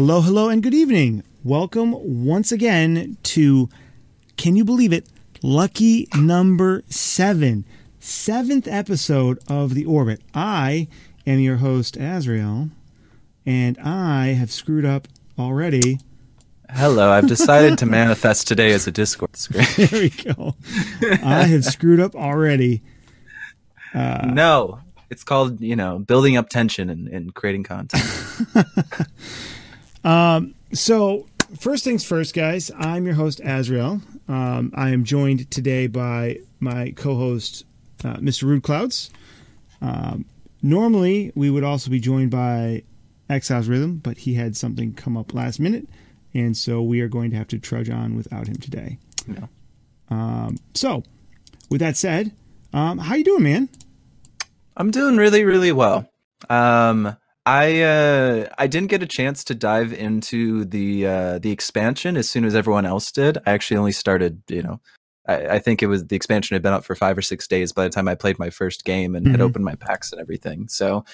Hello, hello, and good evening. Welcome once again to, can you believe it, lucky number seven, seventh episode of The Orbit. I am your host, Azrael, and I have screwed up already. Hello, I've decided to manifest today as a Discord screen. There we go. I have screwed up already. Uh, no, it's called, you know, building up tension and, and creating content. So, first things first, guys, I'm your host, Azrael. Um, I am joined today by my co host, uh, Mr. Rude Clouds. Um, normally, we would also be joined by Exiles Rhythm, but he had something come up last minute, and so we are going to have to trudge on without him today. No. Um, so, with that said, um, how you doing, man? I'm doing really, really well. Um, I uh, I didn't get a chance to dive into the uh, the expansion as soon as everyone else did. I actually only started, you know, I, I think it was the expansion had been up for five or six days by the time I played my first game and had Mhm. opened my packs and everything. So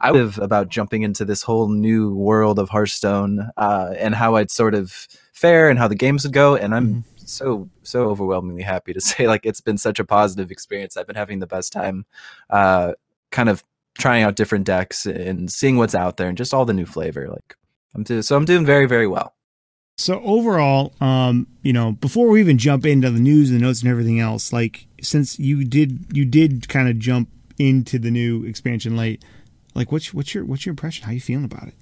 I was about jumping into this whole new world of Hearthstone uh, and how I'd sort of fare and how the games would go. And I'm so so overwhelmingly happy to say like it's been such a positive experience. I've been having the best time, uh, kind of trying out different decks and seeing what's out there and just all the new flavor. Like I'm do- so I'm doing very very well. So overall, um, you know, before we even jump into the news and the notes and everything else, like since you did you did kind of jump into the new expansion late, like what's what's your what's your impression? How you feeling about it?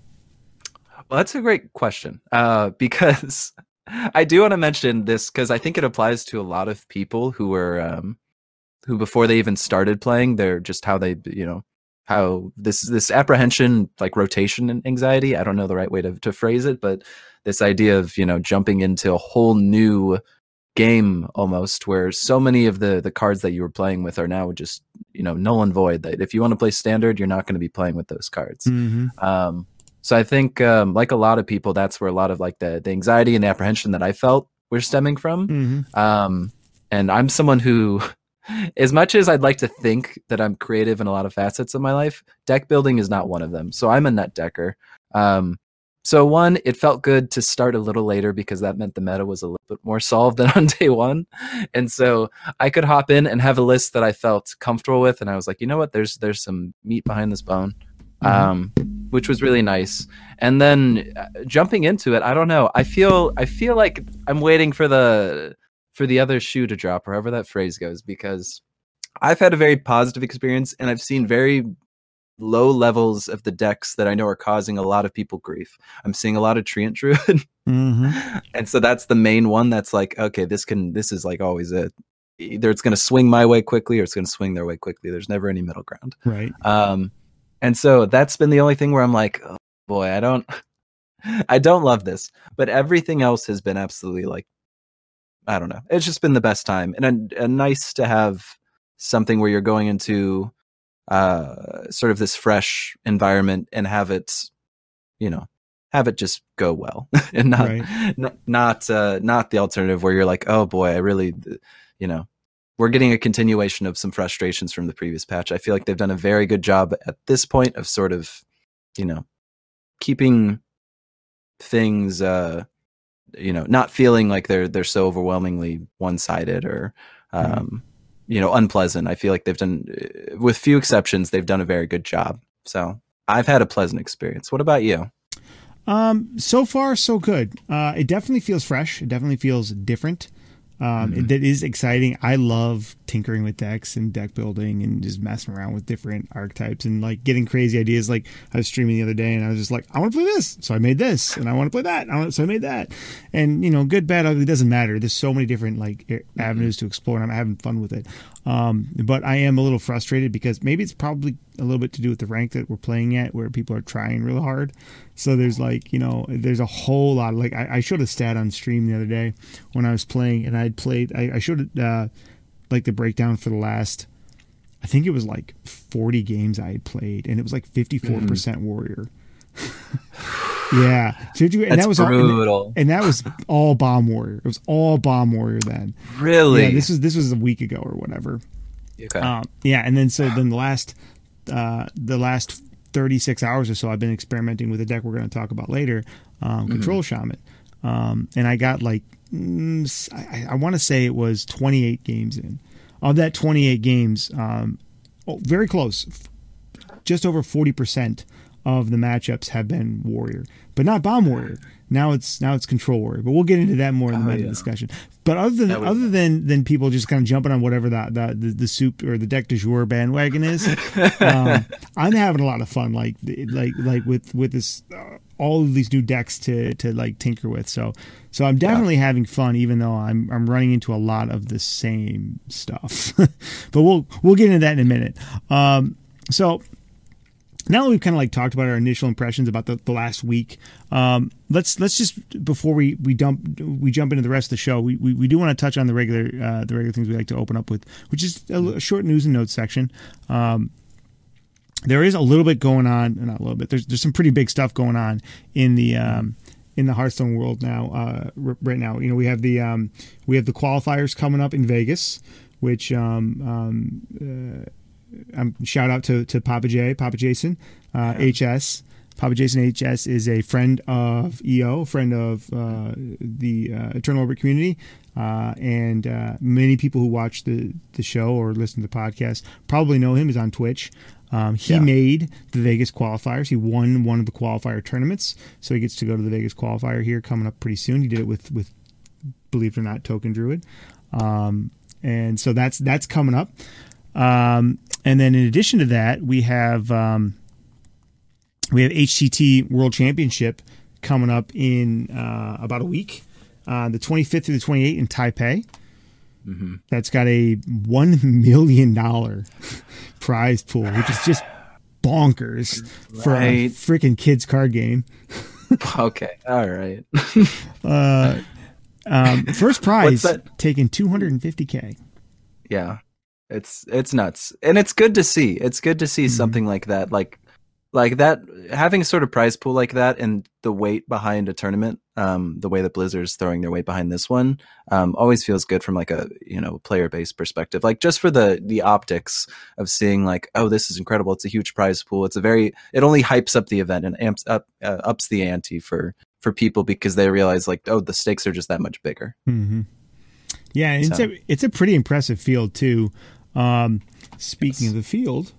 Well, that's a great question uh, because I do want to mention this because I think it applies to a lot of people who were um, who before they even started playing, they're just how they you know how this this apprehension like rotation and anxiety. I don't know the right way to to phrase it, but this idea of you know jumping into a whole new game almost where so many of the the cards that you were playing with are now just you know null and void that if you want to play standard you're not going to be playing with those cards Mm-hmm. um, so I think, um, like a lot of people, that's where a lot of like the, the anxiety and the apprehension that I felt were stemming from. Mm-hmm. Um, and I'm someone who, as much as I'd like to think that I'm creative in a lot of facets of my life, deck building is not one of them. So I'm a net decker. Um, so one, it felt good to start a little later because that meant the meta was a little bit more solved than on day one, and so I could hop in and have a list that I felt comfortable with, and I was like, you know what, there's there's some meat behind this bone, Mhm. um, which was really nice. And then uh, jumping into it, I don't know, I feel I feel like I'm waiting for the for the other shoe to drop, or however that phrase goes, because I've had a very positive experience, and I've seen very low levels of the decks that I know are causing a lot of people grief. I'm seeing a lot of Treant Druid, Mm-hmm. and so that's the main one. That's like, okay, this can this is like always it. Either it's going to swing my way quickly, or it's going to swing their way quickly. There's never any middle ground. Right. Um, and so that's been the only thing where I'm like, oh boy, I don't, I don't love this. But everything else has been absolutely like, I don't know. It's just been the best time, and a, a nice to have something where you're going into uh sort of this fresh environment and have it, you know, have it just go well, and not Right. not not uh, not the alternative where you're like, oh boy, I really, you know, we're getting a continuation of some frustrations from the previous patch. I feel like they've done a very good job at this point of sort of, you know, keeping things, uh, you know, not feeling like they're they're so overwhelmingly one sided or, um, you know, unpleasant. I feel like they've done, uh, with few exceptions, they've done a very good job. So I've had a pleasant experience. What about you? Um, so far, so good. Uh, it definitely feels fresh. It definitely feels different. Um, Mhm. that is exciting. I love tinkering with decks and deck building and just messing around with different archetypes and like getting crazy ideas. Like I was streaming the other day and I was just like, I want to play this, so I made this, and I want to play that, I want, so I made that. And you know, good, bad, ugly doesn't matter. There's so many different like a- avenues to explore, and I'm having fun with it. Um, but I am a little frustrated because maybe it's probably a little bit to do with the rank that we're playing at, where people are trying real hard. So there's like, you know, there's a whole lot. Of, like I, I showed a stat on stream the other day when I was playing, and I'd played. I, I showed uh, like the breakdown for the last. I think it was like 40 games I had played, and it was like 54% warrior. yeah, 50, and That's that was all, and, brutal. and that was all bomb warrior. It was all bomb warrior then. really? Yeah, this was this was a week ago or whatever. okay. Um, yeah, and then so then the last uh, the last 36 hours or so, I've been experimenting with a deck we're going to talk about later, um, Control Shaman. Um, and I got like, mm, I, I want to say it was 28 games in. Of that 28 games, um, oh, very close, just over 40% of the matchups have been Warrior, but not Bomb Warrior. Now it's now it's Control Warrior, but we'll get into that more in the Oh, meta yeah. discussion. But other than would- other than than people just kind of jumping on whatever the the, the, the soup or the deck du jour bandwagon is, um, I'm having a lot of fun. Like like like with with this uh, all of these new decks to to like tinker with. So so I'm definitely having fun, even though I'm I'm running into a lot of the same stuff. but we'll we'll get into that in a minute. Um, so now that we've kind of like talked about our initial impressions about the, the last week, um, let's let's just before we we dump we jump into the rest of the show, we we, we do want to touch on the regular uh, the regular things we like to open up with, which is a, short news and notes section. Um, there is a little bit going on, not a little bit. There's there's some pretty big stuff going on in the um, in the Hearthstone world now. Uh, right now, you know, we have the um, we have the qualifiers coming up in Vegas, which um, um, um, shout out to, to Papa J, Papa Jason, uh, HS. Papa Jason HS is a friend of EO, friend of uh, the uh, Eternal Orbit community, uh, and uh, many people who watch the, the show or listen to the podcast probably know him. He's on Twitch. Um, he Yeah. made the Vegas qualifiers. He won one of the qualifier tournaments, so he gets to go to the Vegas qualifier here coming up pretty soon. He did it with with believe it or not, Token Druid, um, and so that's that's coming up. Um, and then in addition to that, we have um, we have HCT World Championship coming up in uh, about a week, uh, the 25th through the 28th in Taipei. Mm-hmm. That's got a one million dollar prize pool, which is just bonkers for a freaking kids card game. okay, all right. Uh, um, first prize taking 250k. yeah it's it's nuts and it's good to see it's good to see Mhm. something like that like like that having a sort of prize pool like that and the weight behind a tournament um the way that blizzard's throwing their weight behind this one um always feels good from like a you know player based perspective like just for the the optics of seeing like oh this is incredible it's a huge prize pool it's a very it only hypes up the event and amps up uh, ups the ante for for people because they realize like oh the stakes are just that much bigger Mm-hmm. Yeah, and it's a it's a pretty impressive field too. Um, speaking Yes. of the field,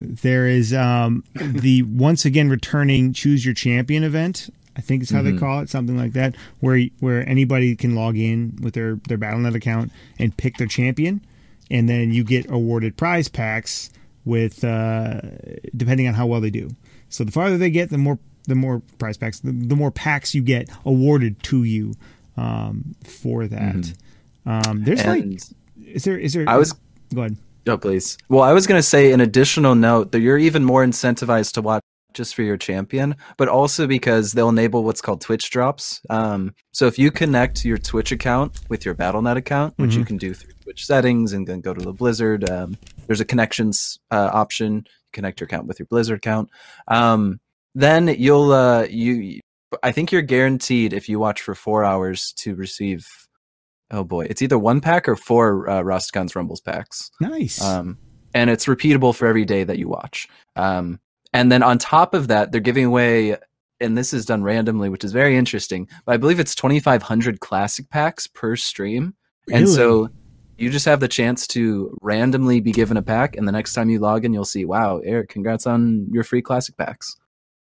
there is um, the once again returning choose your champion event. I think is how they Mhm. call it, something like that, where where anybody can log in with their their BattleNet account and pick their champion, and then you get awarded prize packs with uh, depending on how well they do. So the farther they get, the more the more prize packs, the, the more packs you get awarded to you um, for that. Mhm. Um, there's like, and is there is there? i was go ahead. Oh, please. Well, I was going to say an additional note that you're even more incentivized to watch just for your champion, but also because they'll enable what's called Twitch drops. Um, so if you connect your Twitch account with your BattleNet account, which you can do through Twitch settings and then go to the Blizzard, um, there's a connections uh, option. Connect your account with your Blizzard account. Um, then you'll uh, you. I think you're guaranteed if you watch for four hours to receive. Oh boy, it's either one pack or four uh, Rastakhan's Rumbles packs Nice. um, and it's repeatable for every day that you watch. Um, and then on top of that, they're giving away, and this is done randomly, which is very interesting. But I believe it's 2,500 classic packs per stream, and so you just have the chance to randomly be given a pack, and the next time you log in, you'll see, wow, Eric, congrats on your free classic packs.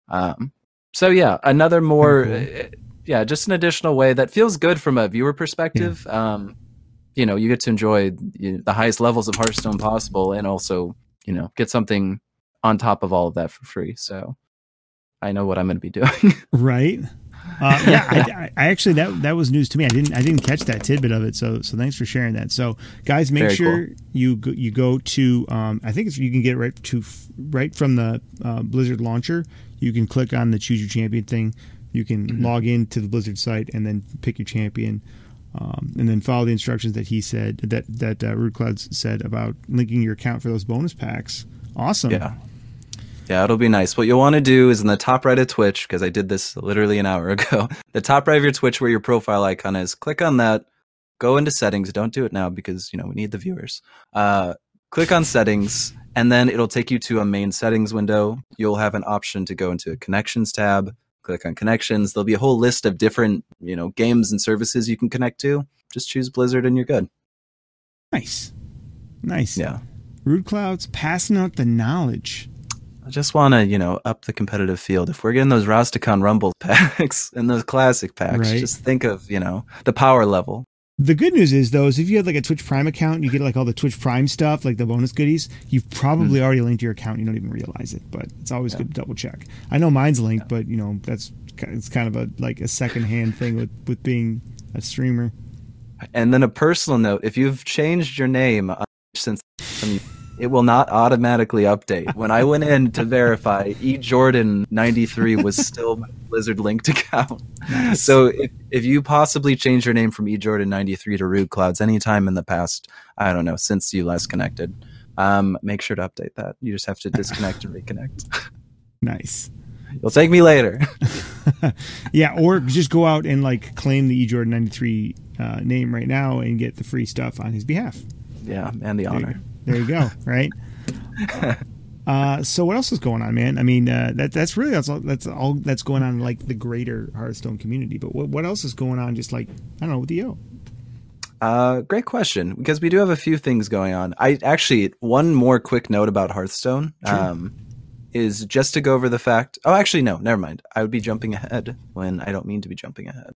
Um, so yeah, another more, uh, yeah, just an additional way that feels good from a viewer perspective. Um, you know, you get to enjoy you the highest levels of Hearthstone possible, and also, you know, get something on top of all of that for free. So, I know what I'm going to be doing. right. Uh, yeah, I, I, I actually that that was news to me. I didn't I didn't catch that tidbit of it. So so thanks for sharing that. So guys, make Very sure you go, you go to um, I think it's you can get right to right from the uh, Blizzard launcher. You can click on the choose your champion thing. You can Mhm. log in to the Blizzard site and then pick your champion. Um, and then follow the instructions that he said that that uh, said about linking your account for those bonus packs. Awesome. yeah. Yeah, it'll be nice. What you'll want to do is in the top right of Twitch, because I did this literally an hour ago, the top right of your Twitch where your profile icon is, click on that, go into settings. Don't do it now because, you know, we need the viewers. Uh, click on settings, and then it'll take you to a main settings window. You'll have an option to go into a connections tab. Click on connections. There'll be a whole list of different, you know, games and services you can connect to. Just choose Blizzard and you're good. Nice. Nice. Yeah. Rude Clouds passing out the knowledge. I just want to, you know, up the competitive field. If we're getting those Rastakhan Rumble packs and those classic packs, Right. just think of, you know, the power level. The good news is though, is if you have like a Twitch Prime account, you get like all the Twitch Prime stuff, like the bonus goodies. You've probably hmm. already linked your account. You don't even realize it, but it's always good to double check. I know mine's linked, but you know that's it's kind of a like a second hand thing with with being a streamer. And then a personal note: if you've changed your name on- since it will not automatically update. When I went in to verify, E Jordan ninety three was still my Blizzard linked account. Nice. So if if you possibly change your name from E Jordan ninety three to Rude Clouds anytime in the past, I don't know, since you last connected, um, make sure to update that. You just have to disconnect and reconnect. Nice. You'll take me later. Yeah, or just go out and like claim the E Jordan ninety three uh, name right now and get the free stuff on his behalf. yeah, and the honor. There you go. Right. Uh, so what else is going on, man? I mean, uh, that that's really that's all, that's all that's going on in, like the greater Hearthstone community. But what what else is going on? Just like I don't know with EO. Uh, great question because we do have a few things going on. I actually one more quick note about Hearthstone um, is just to go over the fact. Oh, actually, no, never mind. I would be jumping ahead when I don't mean to be jumping ahead.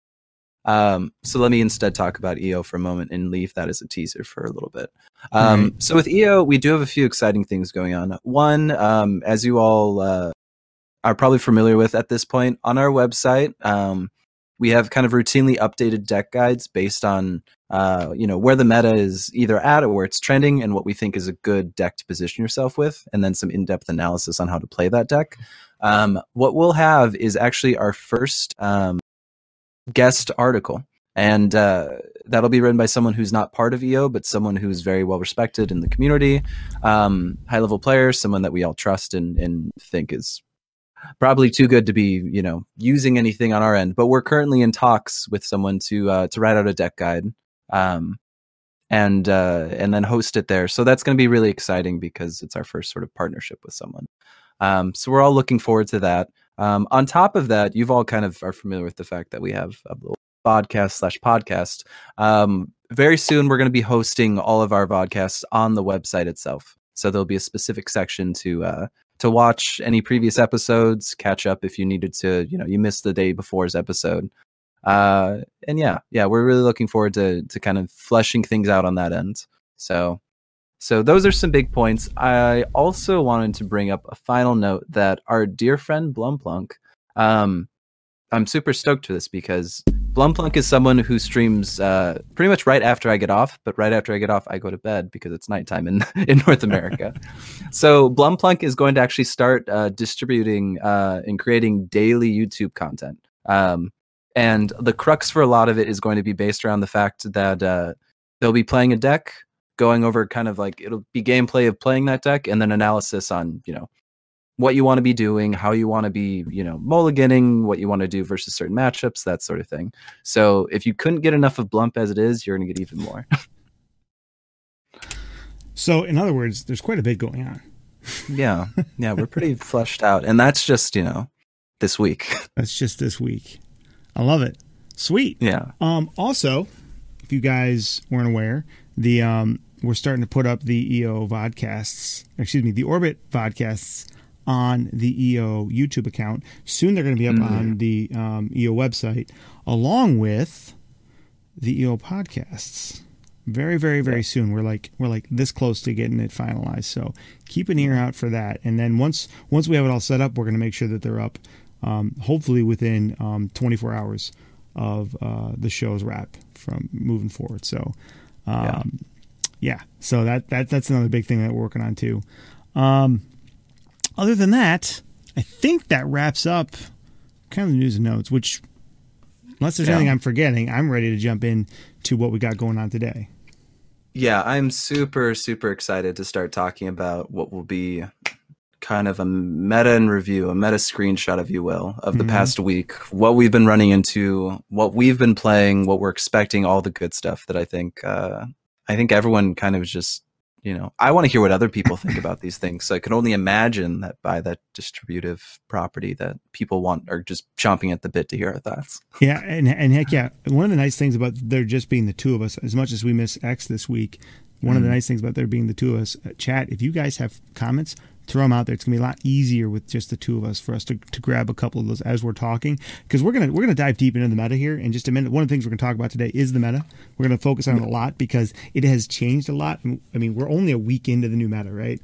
Um, so let me instead talk about EO for a moment and leave that as a teaser for a little bit. Um, Right. So with EO, we do have a few exciting things going on. One, um, as you all uh, are probably familiar with at this point, on our website, um, we have kind of routinely updated deck guides based on uh, you know where the meta is either at or where it's trending and what we think is a good deck to position yourself with and then some in-depth analysis on how to play that deck um, what we'll have is actually our first um, guest article and uh, that'll be written by someone who's not part of eo but someone who's very well respected in the community um, high level player someone that we all trust and, and think is probably too good to be you know using anything on our end but we're currently in talks with someone to uh, to write out a deck guide um, and uh, and then host it there. So that's going to be really exciting because it's our first sort of partnership with someone. Um, so we're all looking forward to that. Um, on top of that, you've all kind of are familiar with the fact that we have a podcast slash podcast. Um, very soon, we're going to be hosting all of our podcasts on the website itself. So there'll be a specific section to uh, to watch any previous episodes, catch up if you needed to. You know, you missed the day before's episode uh and yeah yeah we're really looking forward to to kind of fleshing things out on that end so so those are some big points. I also wanted to bring up a final note that our dear friend blumplunk um i'm super stoked for this because blumplunk is someone who streams uh pretty much right after i get off but right after i get off i go to bed because it's nighttime in in north america. So blumplunk is going to actually start uh distributing uh and creating daily youtube content. Um and the crux for a lot of it is going to be based around the fact that uh, they'll be playing a deck going over kind of like it'll be gameplay of playing that deck and then analysis on you know what you want to be doing how you want to be you know mulliganing what you want to do versus certain matchups that sort of thing so if you couldn't get enough of blump as it is you're going to get even more So in other words, there's quite a bit going on. yeah yeah we're pretty fleshed out and that's just you know this week That's just this week. I love it. Sweet. yeah Um, also, if you guys weren't aware, the um, we're starting to put up the EO vodcasts, excuse me, the Orbit vodcasts on the EO YouTube account. Soon they're going to be up on the um, EO website, along with the EO podcasts. Very, very, very soon. We're like we're like this close to getting it finalized. So keep an ear out for that. And then once once we have it all set up, we're going to make sure that they're up. Um, hopefully within um, 24 hours of uh, the show's wrap from moving forward. So, um, yeah. So that that that's another big thing that we're working on too. Um, other than that, I think that wraps up kind of the news and notes. Which, unless there's Yeah. anything I'm forgetting, I'm ready to jump in to what we got going on today. Yeah, I'm super, super excited to start talking about what will be kind of a meta and review, a meta screenshot, if you will, of the Mhm. past week, what we've been running into, what we've been playing, what we're expecting, all the good stuff that I think, uh, I think everyone kind of is just you know, I want to hear what other people think about these things. So I can only imagine that by that distributive property that people want are just chomping at the bit to hear our thoughts. Yeah, and and heck yeah, one of the nice things about there just being the two of us, as much as we miss X this week, one mm. of the mm-hmm. nice things about there being the two of us, uh, chat. If you guys have comments, throw them out there. It's gonna be a lot easier with just the two of us for us to, to grab a couple of those as we're talking because we're gonna we're gonna dive deep into the meta here in just a minute. One of the things we're gonna talk about today is the meta. We're gonna focus on it a lot because it has changed a lot. I mean, we're only a week into the new meta, right?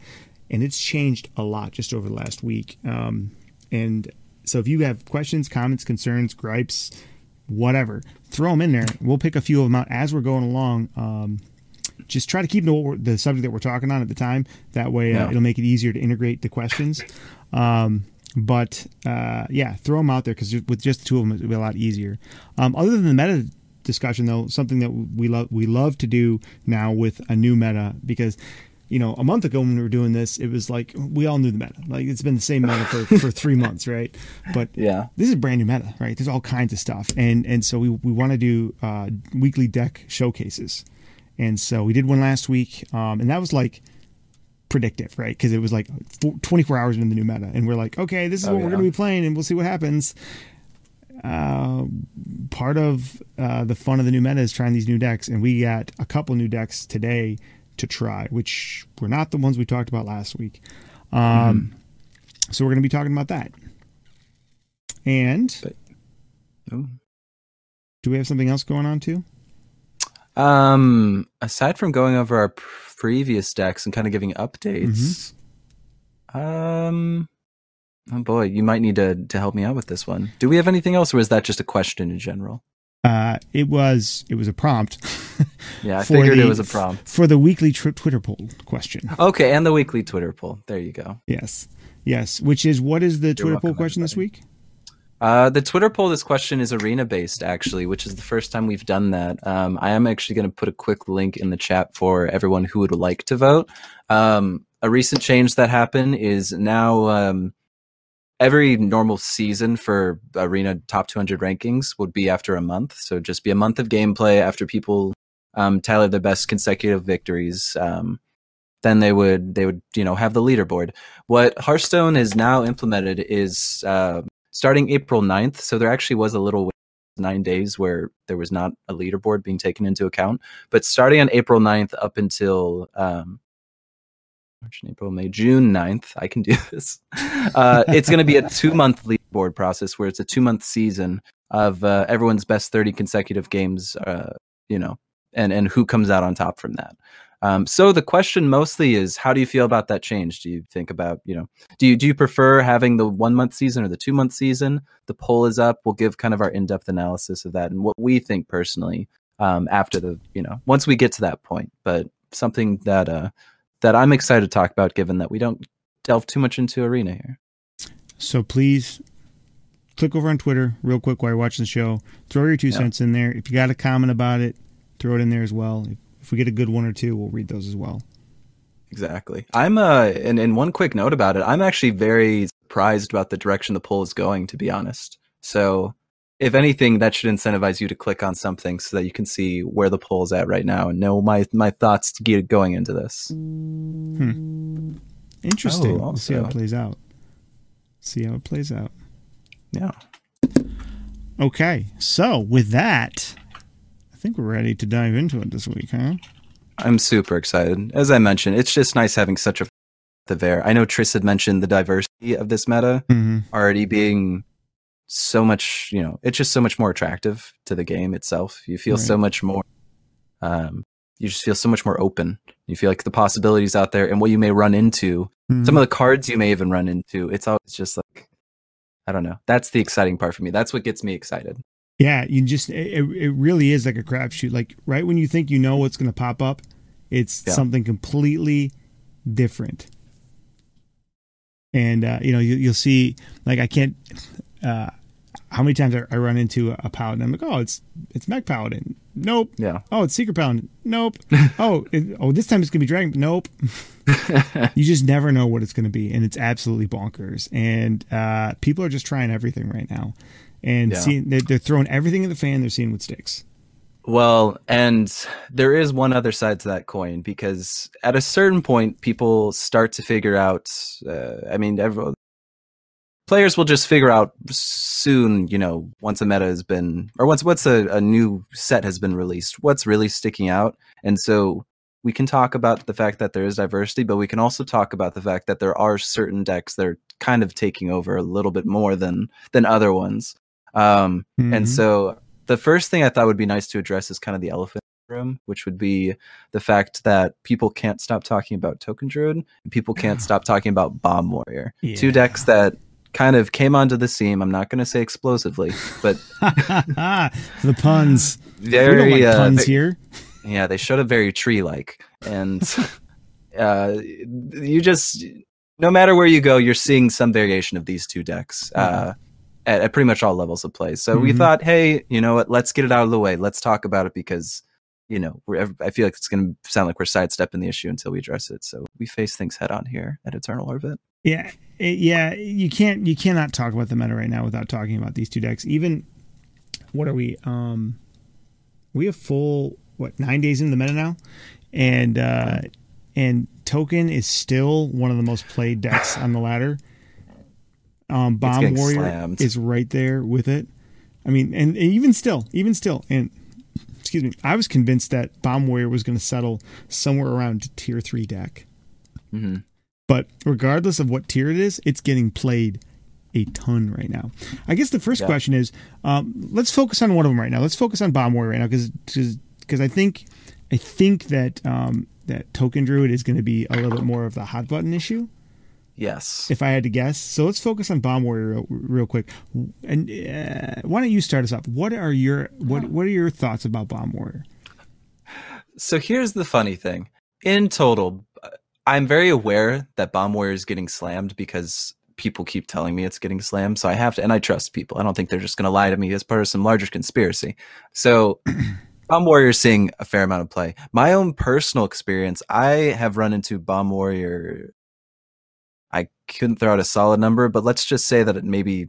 And it's changed a lot just over the last week. Um, and so if you have questions, comments, concerns, gripes, whatever, throw them in there. We'll pick a few of them out as we're going along. Um, just try to keep the, the subject that we're talking on at the time. That way, uh, yeah. uh, it'll make it easier to integrate the questions. Um, but uh, yeah, throw them out there because with just the two of them, it'll be a lot easier. Um, other than the meta discussion, though, something that we love we love to do now with a new meta because you know, a month ago when we were doing this, it was like we all knew the meta. Like it's been the same meta for, for three months, right? But yeah, this is brand new meta, right? There's all kinds of stuff, and and so we we want to do uh, weekly deck showcases. And so we did one last week, um, and that was like predictive, right? Because it was like 24 hours into the new meta, and we're like, okay, this is oh, what yeah. we're going to be playing, and we'll see what happens. Uh, part of uh, the fun of the new meta is trying these new decks, and we got a couple new decks today to try, which were not the ones we talked about last week. Um, mm-hmm. So we're going to be talking about that. And but, oh. do we have something else going on too? Um, aside from going over our previous decks and kind of giving updates, mm-hmm. um, oh boy, you might need to to help me out with this one. Do we have anything else, or is that just a question in general? Uh, it was it was a prompt. yeah, I figured the, it was a prompt for the weekly tri- Twitter poll question. Okay, and the weekly Twitter poll. There you go. Yes, yes. Which is what is the You're Twitter poll question everybody. this week? Uh, the Twitter poll this question is arena based, actually, which is the first time we've done that. Um, I am actually going to put a quick link in the chat for everyone who would like to vote. Um, a recent change that happened is now um, every normal season for arena top 200 rankings would be after a month. So just be a month of gameplay after people um, tally their best consecutive victories. Um, then they would they would you know have the leaderboard. What Hearthstone is now implemented is uh, starting April 9th. So there actually was a little nine days where there was not a leaderboard being taken into account. But starting on April 9th up until um, March, April, May, June 9th, I can do this. Uh, it's going to be a two month leaderboard process where it's a two month season of uh, everyone's best 30 consecutive games, uh, you know, and, and who comes out on top from that. Um, so the question mostly is, how do you feel about that change? Do you think about, you know, do you do you prefer having the one month season or the two month season? The poll is up. We'll give kind of our in depth analysis of that and what we think personally um, after the, you know, once we get to that point. But something that uh, that I'm excited to talk about, given that we don't delve too much into arena here. So please click over on Twitter real quick while you're watching the show. Throw your two cents in there. If you got a comment about it, throw it in there as well. If if we get a good one or two, we'll read those as well. Exactly. I'm uh and, and one quick note about it, I'm actually very surprised about the direction the poll is going, to be honest. So if anything, that should incentivize you to click on something so that you can see where the poll is at right now and know my my thoughts to get going into this. Hmm. Interesting. Oh, we'll see how it plays out. See how it plays out. Yeah. Okay. So with that, think we're ready to dive into it this week, huh? I'm super excited. As I mentioned, it's just nice having such a the there. I know Tris had mentioned the diversity of this meta mm-hmm. already being so much, you know, it's just so much more attractive to the game itself. You feel right. so much more um you just feel so much more open. You feel like the possibilities out there and what you may run into, mm-hmm. some of the cards you may even run into. It's always just like I don't know. That's the exciting part for me. That's what gets me excited. Yeah, you just it, it really is like a crapshoot. Like right when you think you know what's going to pop up, it's yeah. something completely different. And uh, you know you, will see like I can't. Uh, how many times I, run into a, paladin? I'm like, oh, it's it's mech paladin. Nope. Yeah. Oh, it's secret paladin. Nope. oh, it, oh, this time it's gonna be dragon. Nope. you just never know what it's gonna be, and it's absolutely bonkers. And uh, people are just trying everything right now and yeah. seeing they're, they're, throwing everything in the fan. They're seeing what sticks. Well, and there is one other side to that coin because at a certain point, people start to figure out. Uh, I mean, everyone, players will just figure out soon. You know, once a meta has been, or once once a, a new set has been released, what's really sticking out, and so we can talk about the fact that there is diversity, but we can also talk about the fact that there are certain decks that are kind of taking over a little bit more than than other ones. Um, Mhm. And so the first thing I thought would be nice to address is kind of the elephant in the room, which would be the fact that people can't stop talking about Token Druid, and people can't stop talking about Bomb Warrior. Two decks that kind of came onto the scene. I'm not going to say explosively, but the puns. very like uh, puns here. yeah, they showed up very tree like. And uh, you just, no matter where you go, you're seeing some variation of these two decks uh, at, at pretty much all levels of play. So we Mhm. thought, hey, you know what? Let's get it out of the way. Let's talk about it because, you know, we're, I feel like it's going to sound like we're sidestepping the issue until we address it. So we face things head on here at Eternal Orbit. Yeah, it- yeah. You can't you cannot talk about the meta right now without talking about these two decks. Even what are we? Um, we have full what nine days in the meta now, and uh, and token is still one of the most played decks on the ladder. Um, Bomb Warrior slammed. is right there with it. I mean, and, and even still, even still, and excuse me, I was convinced that Bomb Warrior was going to settle somewhere around tier three deck. hmm But regardless of what tier it is, it's getting played a ton right now. I guess the first Yeah. question is, um, let's focus on one of them right now. Let's focus on Bomb Warrior right now because because I think I think that um, that Token Druid is going to be a little bit more of the hot button issue, Yes. if I had to guess. So let's focus on Bomb Warrior real, real quick. And uh, why don't you start us off? What are your what what are your thoughts about Bomb Warrior? So here's the funny thing. In total, I'm very aware that Bomb Warrior is getting slammed because people keep telling me it's getting slammed. So I have to, and I trust people. I don't think they're just going to lie to me as part of some larger conspiracy. So Bomb Warrior is seeing a fair amount of play. My own personal experience, I have run into Bomb Warrior. I couldn't throw out a solid number, but let's just say that it maybe,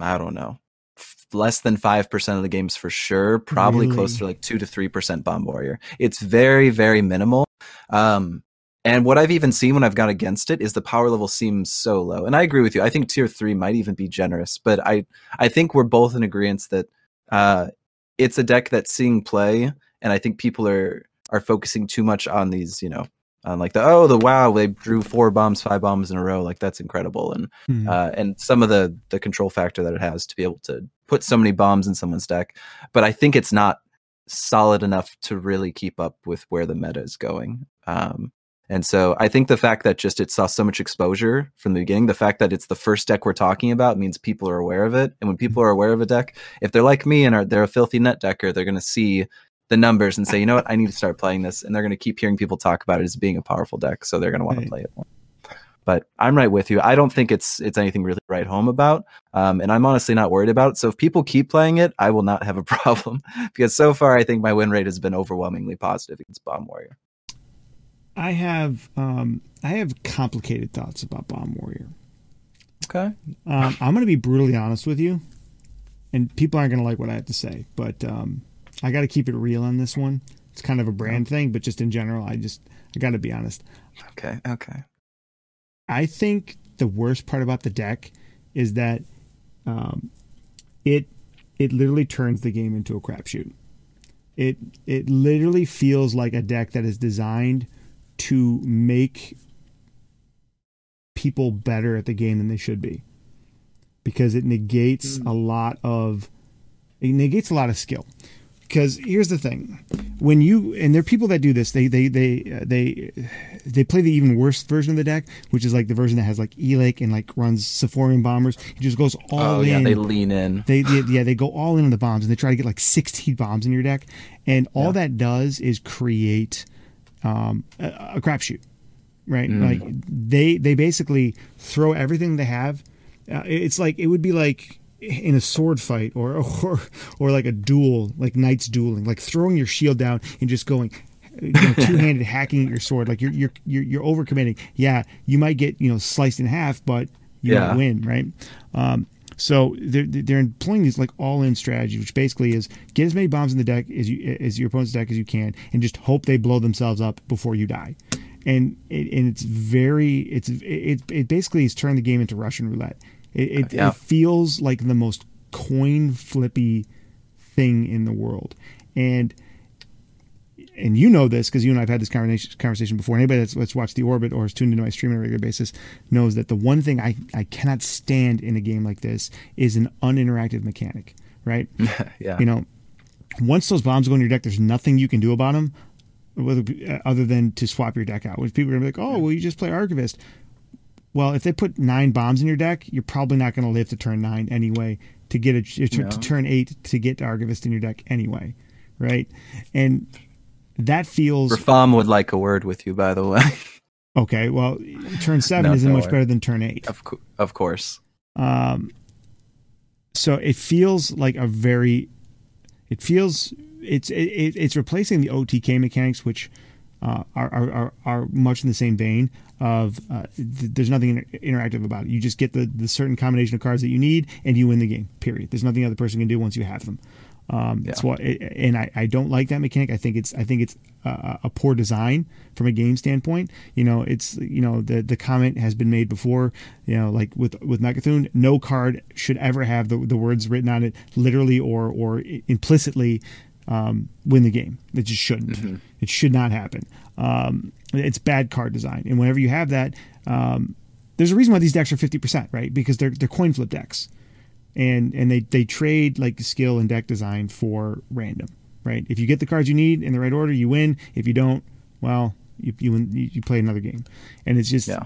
I don't know, f- less than 5% of the games for sure, probably Really? close to like 2 to 3% Bomb Warrior. It's very, very minimal. Um, and what I've even seen when I've gone against it is the power level seems so low. And I agree with you. I think tier three might even be generous, but I I think we're both in agreement that uh, it's a deck that's seeing play, and I think people are are focusing too much on these, you know, on like the oh the wow they drew four bombs, five bombs in a row, like that's incredible, and Hmm. uh, and some of the the control factor that it has to be able to put so many bombs in someone's deck. But I think it's not solid enough to really keep up with where the meta is going. Um, and so I think the fact that just it saw so much exposure from the beginning, the fact that it's the first deck we're talking about means people are aware of it. And when people are aware of a deck, if they're like me and are they're a filthy net decker, they're going to see the numbers and say, you know what, I need to start playing this. And they're going to keep hearing people talk about it as being a powerful deck, so they're going to want Right. to play it more. But I'm right with you. I don't think it's it's anything really right home about, um, and I'm honestly not worried about it. So if people keep playing it, I will not have a problem because so far I think my win rate has been overwhelmingly positive against Bomb Warrior. I have um, I have complicated thoughts about Bomb Warrior. Okay. Um, I'm going to be brutally honest with you, and people aren't going to like what I have to say, but um, I got to keep it real on this one. It's kind of a brand thing, but just in general, I just I got to be honest. Okay. Okay. I think the worst part about the deck is that um, it it literally turns the game into a crapshoot. It it literally feels like a deck that is designed to make people better at the game than they should be because it negates a lot of it negates a lot of skill because here's the thing. When you and there are people that do this. They they they uh, they they play the even worse version of the deck which is like the version that has like elake and like runs Seaforium bombers. It just goes all oh in. yeah, they lean in. they, they yeah they go all in on the bombs and they try to get like 16 bombs in your deck. And all Yeah. that does is create um, a, a crapshoot right? Mm. like they they basically throw everything they have. Uh, it's like it would be like in a sword fight or or or like a duel like knights dueling like throwing your shield down and just going you know, two-handed hacking at your sword like you're you're you're, you're overcommitting yeah you might get you know sliced in half but you Yeah. don't win right um, So they're they're employing these like all in strategy, which basically is get as many bombs in the deck as you as your opponent's deck as you can, and just hope they blow themselves up before you die. And it, and it's very it's it it basically has turned the game into Russian roulette. It it, Yeah. it feels like the most coin flippy thing in the world, and and you know this because you and I've had this conversation conversation before. Anybody that's, that's watched The Orbit or has tuned into my stream on a regular basis knows that the one thing I, I cannot stand in a game like this is an uninteractive mechanic, right? yeah. You know, once those bombs go in your deck, there's nothing you can do about them uh, other than to swap your deck out. Which people are going to be like, oh, well, you just play Archivist. Well, if they put nine bombs in your deck, you're probably not going to live to turn nine anyway to get a to, No. to turn eight to get Archivist in your deck anyway, right? And that feels Rafaam would like a word with you, by the way. okay. Well, turn seven No, isn't much worry. better than turn eight. of, cou- of course. Um, so it feels like a very, it feels it's it, it, it's replacing the OTK mechanics, which uh, are, are are are much in the same vein of uh, th- there's nothing inter- interactive about it. You just get the the certain combination of cards that you need, and you win the game. Period. There's nothing the other person can do once you have them. Um, That's Yeah. why, and I, I don't like that mechanic. I think it's I think it's a, a poor design from a game standpoint. You know, it's you know the the comment has been made before. You know, like with with Mecha'thun, no card should ever have the the words written on it literally or or implicitly um, win the game. It just shouldn't. It should not happen. Um, it's bad card design, and whenever you have that, um, there's a reason why these decks are fifty percent, right? Because they're they're coin flip decks and and they they trade like skill and deck design for random, right? If you get the cards you need in the right order, you win. If you don't, well, you you win, you, play another game, and it's just Yeah.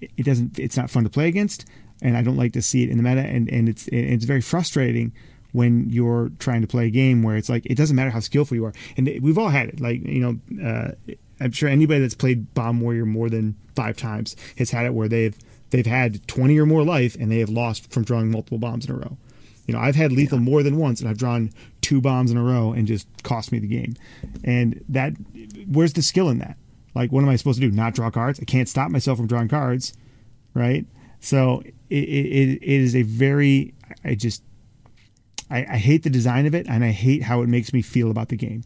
it it doesn't it's not fun to play against, and I don't like to see it in the meta, and and it's it's very frustrating when you're trying to play a game where it's like it doesn't matter how skillful you are, and we've all had it. Like you know, uh, I'm sure anybody that's played Bomb Warrior more than five times has had it where they've they've had 20 or more life and they have lost from drawing multiple bombs in a row. You know, I've had lethal more than once and I've drawn two bombs in a row and just cost me the game. And that, where's the skill in that? Like, what am I supposed to do? Not draw cards? I can't stop myself from drawing cards, right? So it, it, it is a very, I just, I, I hate the design of it and I hate how it makes me feel about the game.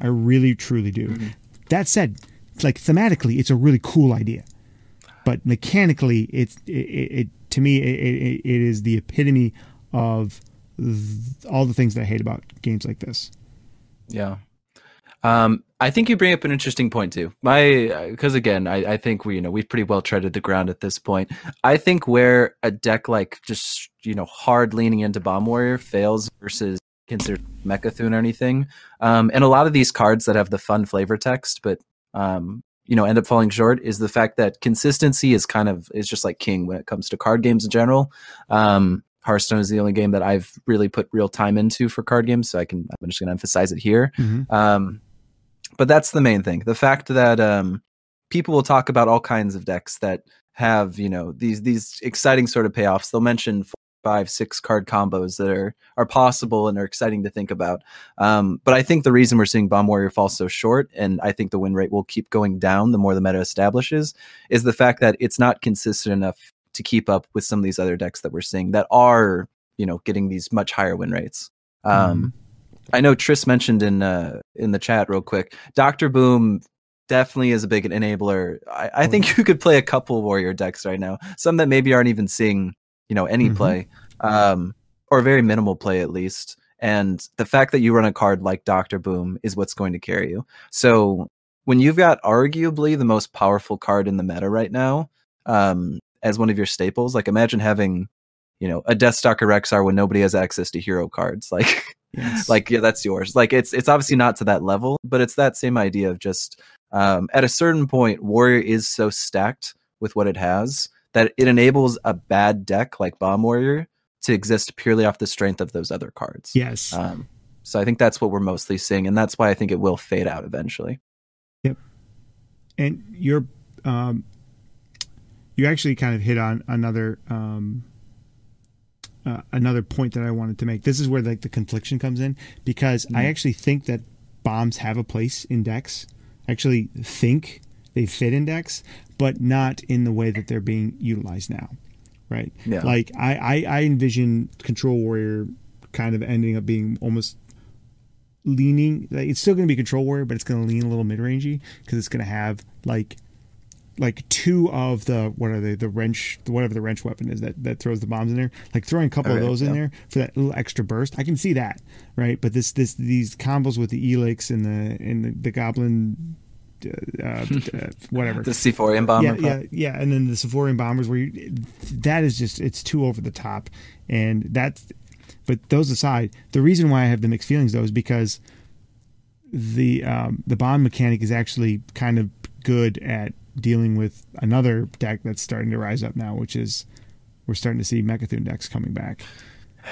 I really, truly do. Mm-hmm. That said, like thematically, it's a really cool idea but mechanically it's it, it, to me it, it, is the epitome of all the things that i hate about games like this Yeah. Um, I think you bring up an interesting point too. My, because again, I, I think we, you know, we've pretty well treaded the ground at this point. I think where a deck like just, you know, hard leaning into Bomb Warrior fails versus considered Mecha'thun or anything. Um, and a lot of these cards that have the fun flavor text, but, um, you know, end up falling short is the fact that consistency is kind of, is just like king when it comes to card games in general. Um, Hearthstone is the only game that I've really put real time into for card games, so I can, I'm just going to emphasize it here. Um, but that's the main thing. The fact that um, people will talk about all kinds of decks that have, you know, these these exciting sort of payoffs. They'll mention five, six card combos that are are possible and are exciting to think about. Um, but I think the reason we're seeing Bomb Warrior fall so short, and I think the win rate will keep going down the more the meta establishes, is the fact that it's not consistent enough to keep up with some of these other decks that we're seeing that are, you know, getting these much higher win rates. Um, I know Tris mentioned in uh, in the chat real quick. Doctor Boom definitely is a big enabler. I, I Oh, think you could play a couple warrior decks right now, some that maybe aren't even seeing you know any Mhm. play, um, or very minimal play at least. And the fact that you run a card like Doctor Boom is what's going to carry you. So when you've got arguably the most powerful card in the meta right now, um, as one of your staples, like imagine having, you know, a Deathstalker Rexxar when nobody has access to hero cards. Like yes. like yeah that's yours like it's it's obviously not to that level but it's that same idea of just um, at a certain point warrior is so stacked with what it has that it enables a bad deck like bomb warrior to exist purely off the strength of those other cards yes um, so i think that's what we're mostly seeing and that's why i think it will fade out eventually Yep. and you're um, you actually kind of hit on another um, uh, another point that I wanted to make. This is where like the confliction comes in because I Mhm. actually think that bombs have a place in decks. I actually think they fit index, but not in the way that they're being utilized now. right? Yeah. Like I, I, I envision Control Warrior kind of ending up being almost leaning. Like it's still going to be Control Warrior, but it's going to lean a little mid rangey because it's going to have like like two of the what are they the wrench whatever the wrench weapon is that that throws the bombs in there like throwing a couple Okay, of those in there for that little extra burst i can see that right but this this these combos with the elix and the and the, the goblin uh, uh, uh, whatever The C4 bomber. yeah, yeah, yeah, and then the Seaforium bombers, where you, that is just it's too over the top, and that's. But those aside, the reason why I have the mixed feelings though is because the um, the bomb mechanic is actually kind of good at dealing with another deck that's starting to rise up now, which is we're starting to see Mecha'thun decks coming back.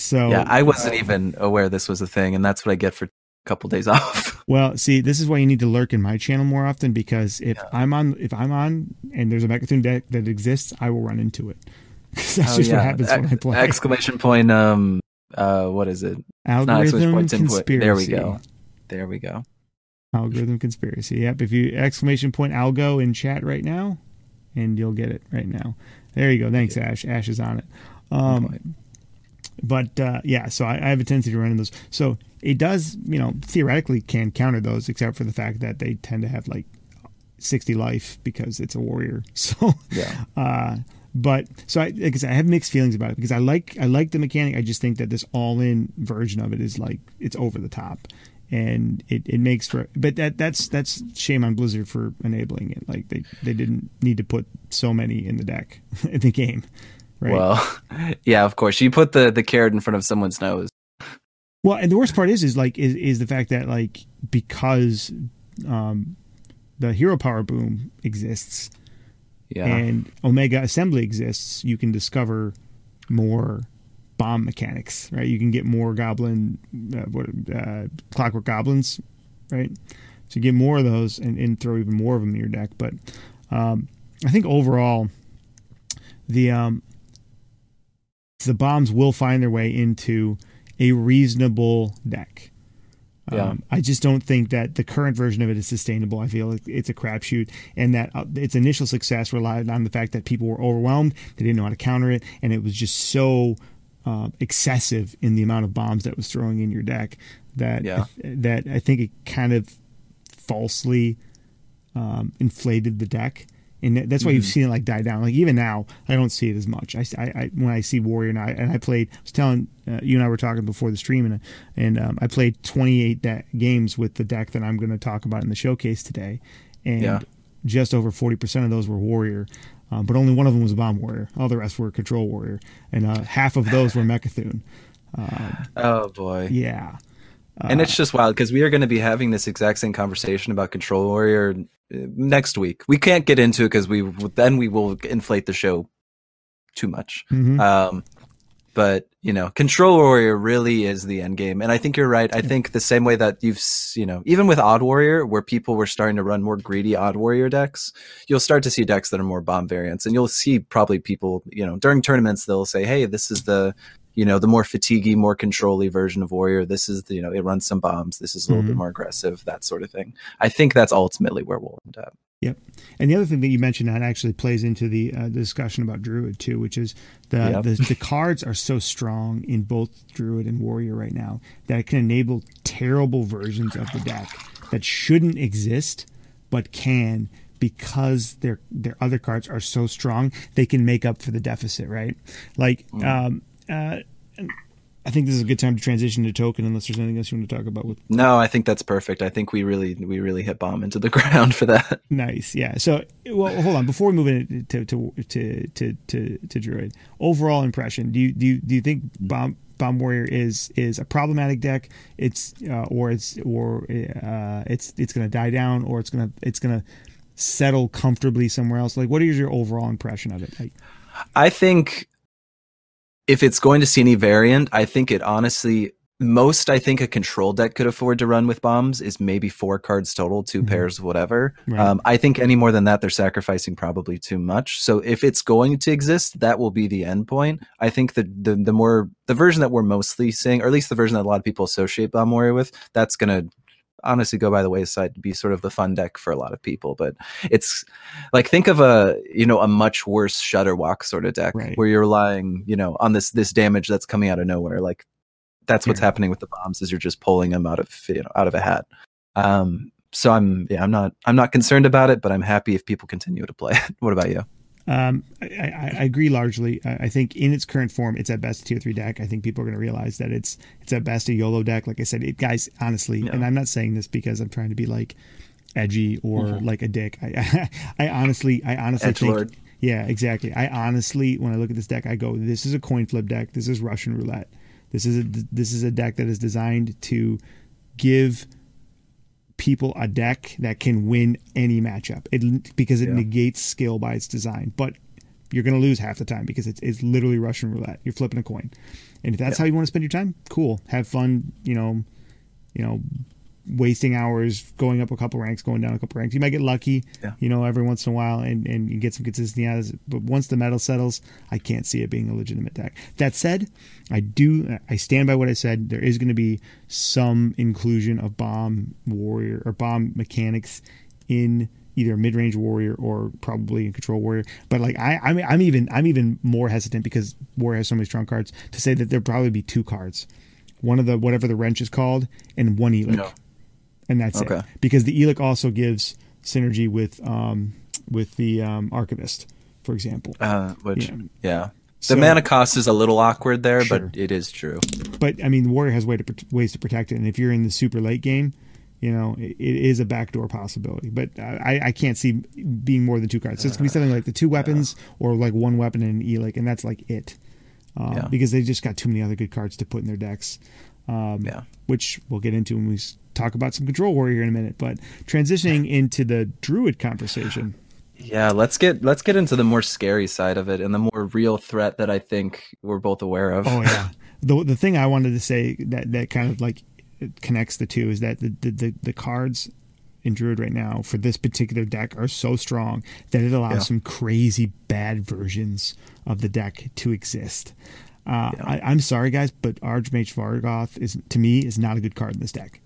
So Yeah, I wasn't even aware this was a thing, and that's what I get for a couple days off. Well, see, this is why you need to lurk in my channel more often because if Yeah. I'm on, if I'm on, and there's a Mecha'thun deck that exists, I will run into it. that's Oh, just yeah. what happens when I play. Exclamation point. Um. Uh. What is it? Algorithm. Input. conspiracy. There we go. There we go. Algorithm conspiracy. Yep. If you exclamation point algo in chat right now, and you'll get it right now. There you go. Thanks, Ash. Ash is on it. Um. But uh, yeah, so I, I have a tendency to run in those. So it does, you know, theoretically can counter those, except for the fact that they tend to have like sixty life because it's a warrior. So Yeah. uh, but so I, like I said, I have mixed feelings about it because I like I like the mechanic. I just think that this all in version of it is like it's over the top, and it, it makes for. But that that's that's shame on Blizzard for enabling it. Like they they didn't need to put so many in the deck in the game, right? Well, yeah. Of course, you put the the carrot in front of someone's nose. Well, and the worst part is, is like, is, is the fact that like because um, the hero power boom exists Yeah. and Omega Assembly exists, you can discover more bomb mechanics, right? You can get more goblin, uh, what, uh, clockwork goblins, right? So you get more of those and, and throw even more of them in your deck. But um, I think overall, the um, the bombs will find their way into a reasonable deck. Yeah. Um, I just don't think that the current version of it is sustainable. I feel like it's a crapshoot, and that uh, its initial success relied on the fact that people were overwhelmed, they didn't know how to counter it, and it was just so uh, excessive in the amount of bombs that was throwing in your deck that Yeah. that I think it kind of falsely um, inflated the deck. And that's why you've seen it like die down. Like even now, I don't see it as much. I, I, I when I see Warrior and I and I played. I was telling uh, you and I were talking before the stream, and and um, I played 28 de- games with the deck that I'm going to talk about in the showcase today, and Yeah. just over 40 percent of those were Warrior. Um, but only one of them was a bomb warrior. All the rest were control warrior, and uh, half of those were Mecha'thun. oh boy. Yeah, and it's just wild because we are going to be having this exact same conversation about Control Warrior uh, next week. We can't get into it because we then we will inflate the show too much. Mhm. Um, but you know, Control Warrior really is the end game, and I think you're right. I think the same way that you've you know, even with Odd Warrior, where people were starting to run more greedy Odd Warrior decks, you'll start to see decks that are more bomb variants, and you'll see probably people you know during tournaments they'll say, hey, this is the you know the more fatiguey, more controlly version of Warrior. This is the you know it runs some bombs. This is a little Mhm. bit more aggressive, that sort of thing. I think that's ultimately where we'll end up. Yep. And the other thing that you mentioned that actually plays into the, uh, the discussion about Druid too, which is the, Yep. the the cards are so strong in both Druid and Warrior right now that it can enable terrible versions of the deck that shouldn't exist but can because their their other cards are so strong they can make up for the deficit, right? Like um uh I think this is a good time to transition to token unless there's anything else you want to talk about with No, I think that's perfect. I think we really we really hit bomb into the ground for that. Nice, yeah. So, well, hold on. Before we move into to to to to, to Druid, overall impression. Do you do you, do you think Bomb Bomb Warrior is is a problematic deck? It's uh, or it's or uh, it's it's going to die down, or it's gonna it's gonna settle comfortably somewhere else. Like, what is your overall impression of it? Like, I think if it's going to see any variant, I think it honestly most I think a control deck could afford to run with bombs is maybe four cards total, 2 Mhm. pairs, whatever. Right. Um, I think any more than that, they're sacrificing probably too much. So if it's going to exist, that will be the end point. I think the the, the more the version that we're mostly seeing, or at least the version that a lot of people associate Bomb Warrior with, that's gonna honestly go by the wayside to be sort of the fun deck for a lot of people. But it's like think of a you know a much worse Shudderwock sort of deck Right. where you're relying you know on this this damage that's coming out of nowhere. Like that's what's Yeah. happening with the bombs is you're just pulling them out of you know, out of a hat. Um, so I'm yeah I'm not I'm not concerned about it, but I'm happy if people continue to play it. what about you? Um, I, I, I agree largely. I, I think in its current form, it's at best a tier three deck. I think people are going to realize that it's it's at best a YOLO deck. Like I said, it guys, honestly, Yeah. and I'm not saying this because I'm trying to be like edgy or Mhm. like a dick. I, I honestly, I honestly Edgelord. think, yeah, exactly. I honestly, when I look at this deck, I go, this is a coin flip deck. This is Russian roulette. This is a this is a deck that is designed to give people a deck that can win any matchup. It because it Yeah. negates skill by its design, but you're going to lose half the time because it's it's literally Russian roulette. You're flipping a coin, and if that's Yeah. how you want to spend your time, cool. Have fun. You know, you know, wasting hours going up a couple ranks, going down a couple ranks. You might get lucky, Yeah. you know, every once in a while, and and you get some consistency out of it. But once the meta settles, I can't see it being a legitimate deck. That said, I do I stand by what I said. There is going to be some inclusion of bomb warrior or bomb mechanics in either mid range warrior or probably in control warrior. But like I, I'm, I'm even I'm even more hesitant because warrior has so many strong cards to say that there'll probably be two cards, one of the whatever the wrench is called, and one Elekk, No. And that's Okay. it. Because the Elekk also gives synergy with um with the um archivist, for example. Uh, which Yeah. yeah. So- The mana cost is a little awkward there, Sure. but it is true. but I mean, the Warrior has way to, ways to protect it, and if you're in the super late game, you know, it, it is a backdoor possibility. But I, I can't see being more than two cards. So it's gonna be something like the two weapons, or like one weapon and an Elekk, and that's like it, um, Yeah. because they just got too many other good cards to put in their decks. Um, Yeah. which we'll get into when we talk about some control warrior in a minute. But transitioning into the druid conversation. Yeah, let's get let's get into the more scary side of it and the more real threat that I think we're both aware of. Oh yeah. the the thing I wanted to say that that kind of like connects the two is that the the, the, cards in Druid right now for this particular deck are so strong that it allows Yeah. some crazy bad versions of the deck to exist. Uh, Yeah. I, I'm sorry, guys, but Archmage Vargoth is to me is not a good card in this deck.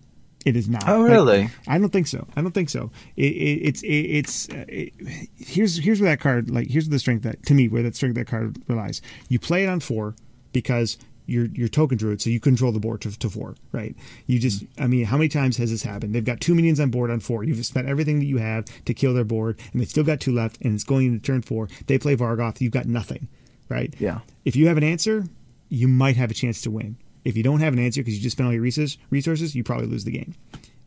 It is not. Oh, Like, really? I don't think so. I don't think so. It, it, it's it, it's uh, it, here's here's where that card like here's the strength that to me where that strength that card relies. You play it on four because you're you're token druid, so you control the board to, to four, right? You just I mean, how many times has this happened? They've got two minions on board on four. You've spent everything that you have to kill their board, and they've still got two left, and it's going into turn four. They play Vargoth, you've got nothing, right? Yeah. If you have an answer, you might have a chance to win. If you don't have an answer because you just spent all your resources, you probably lose the game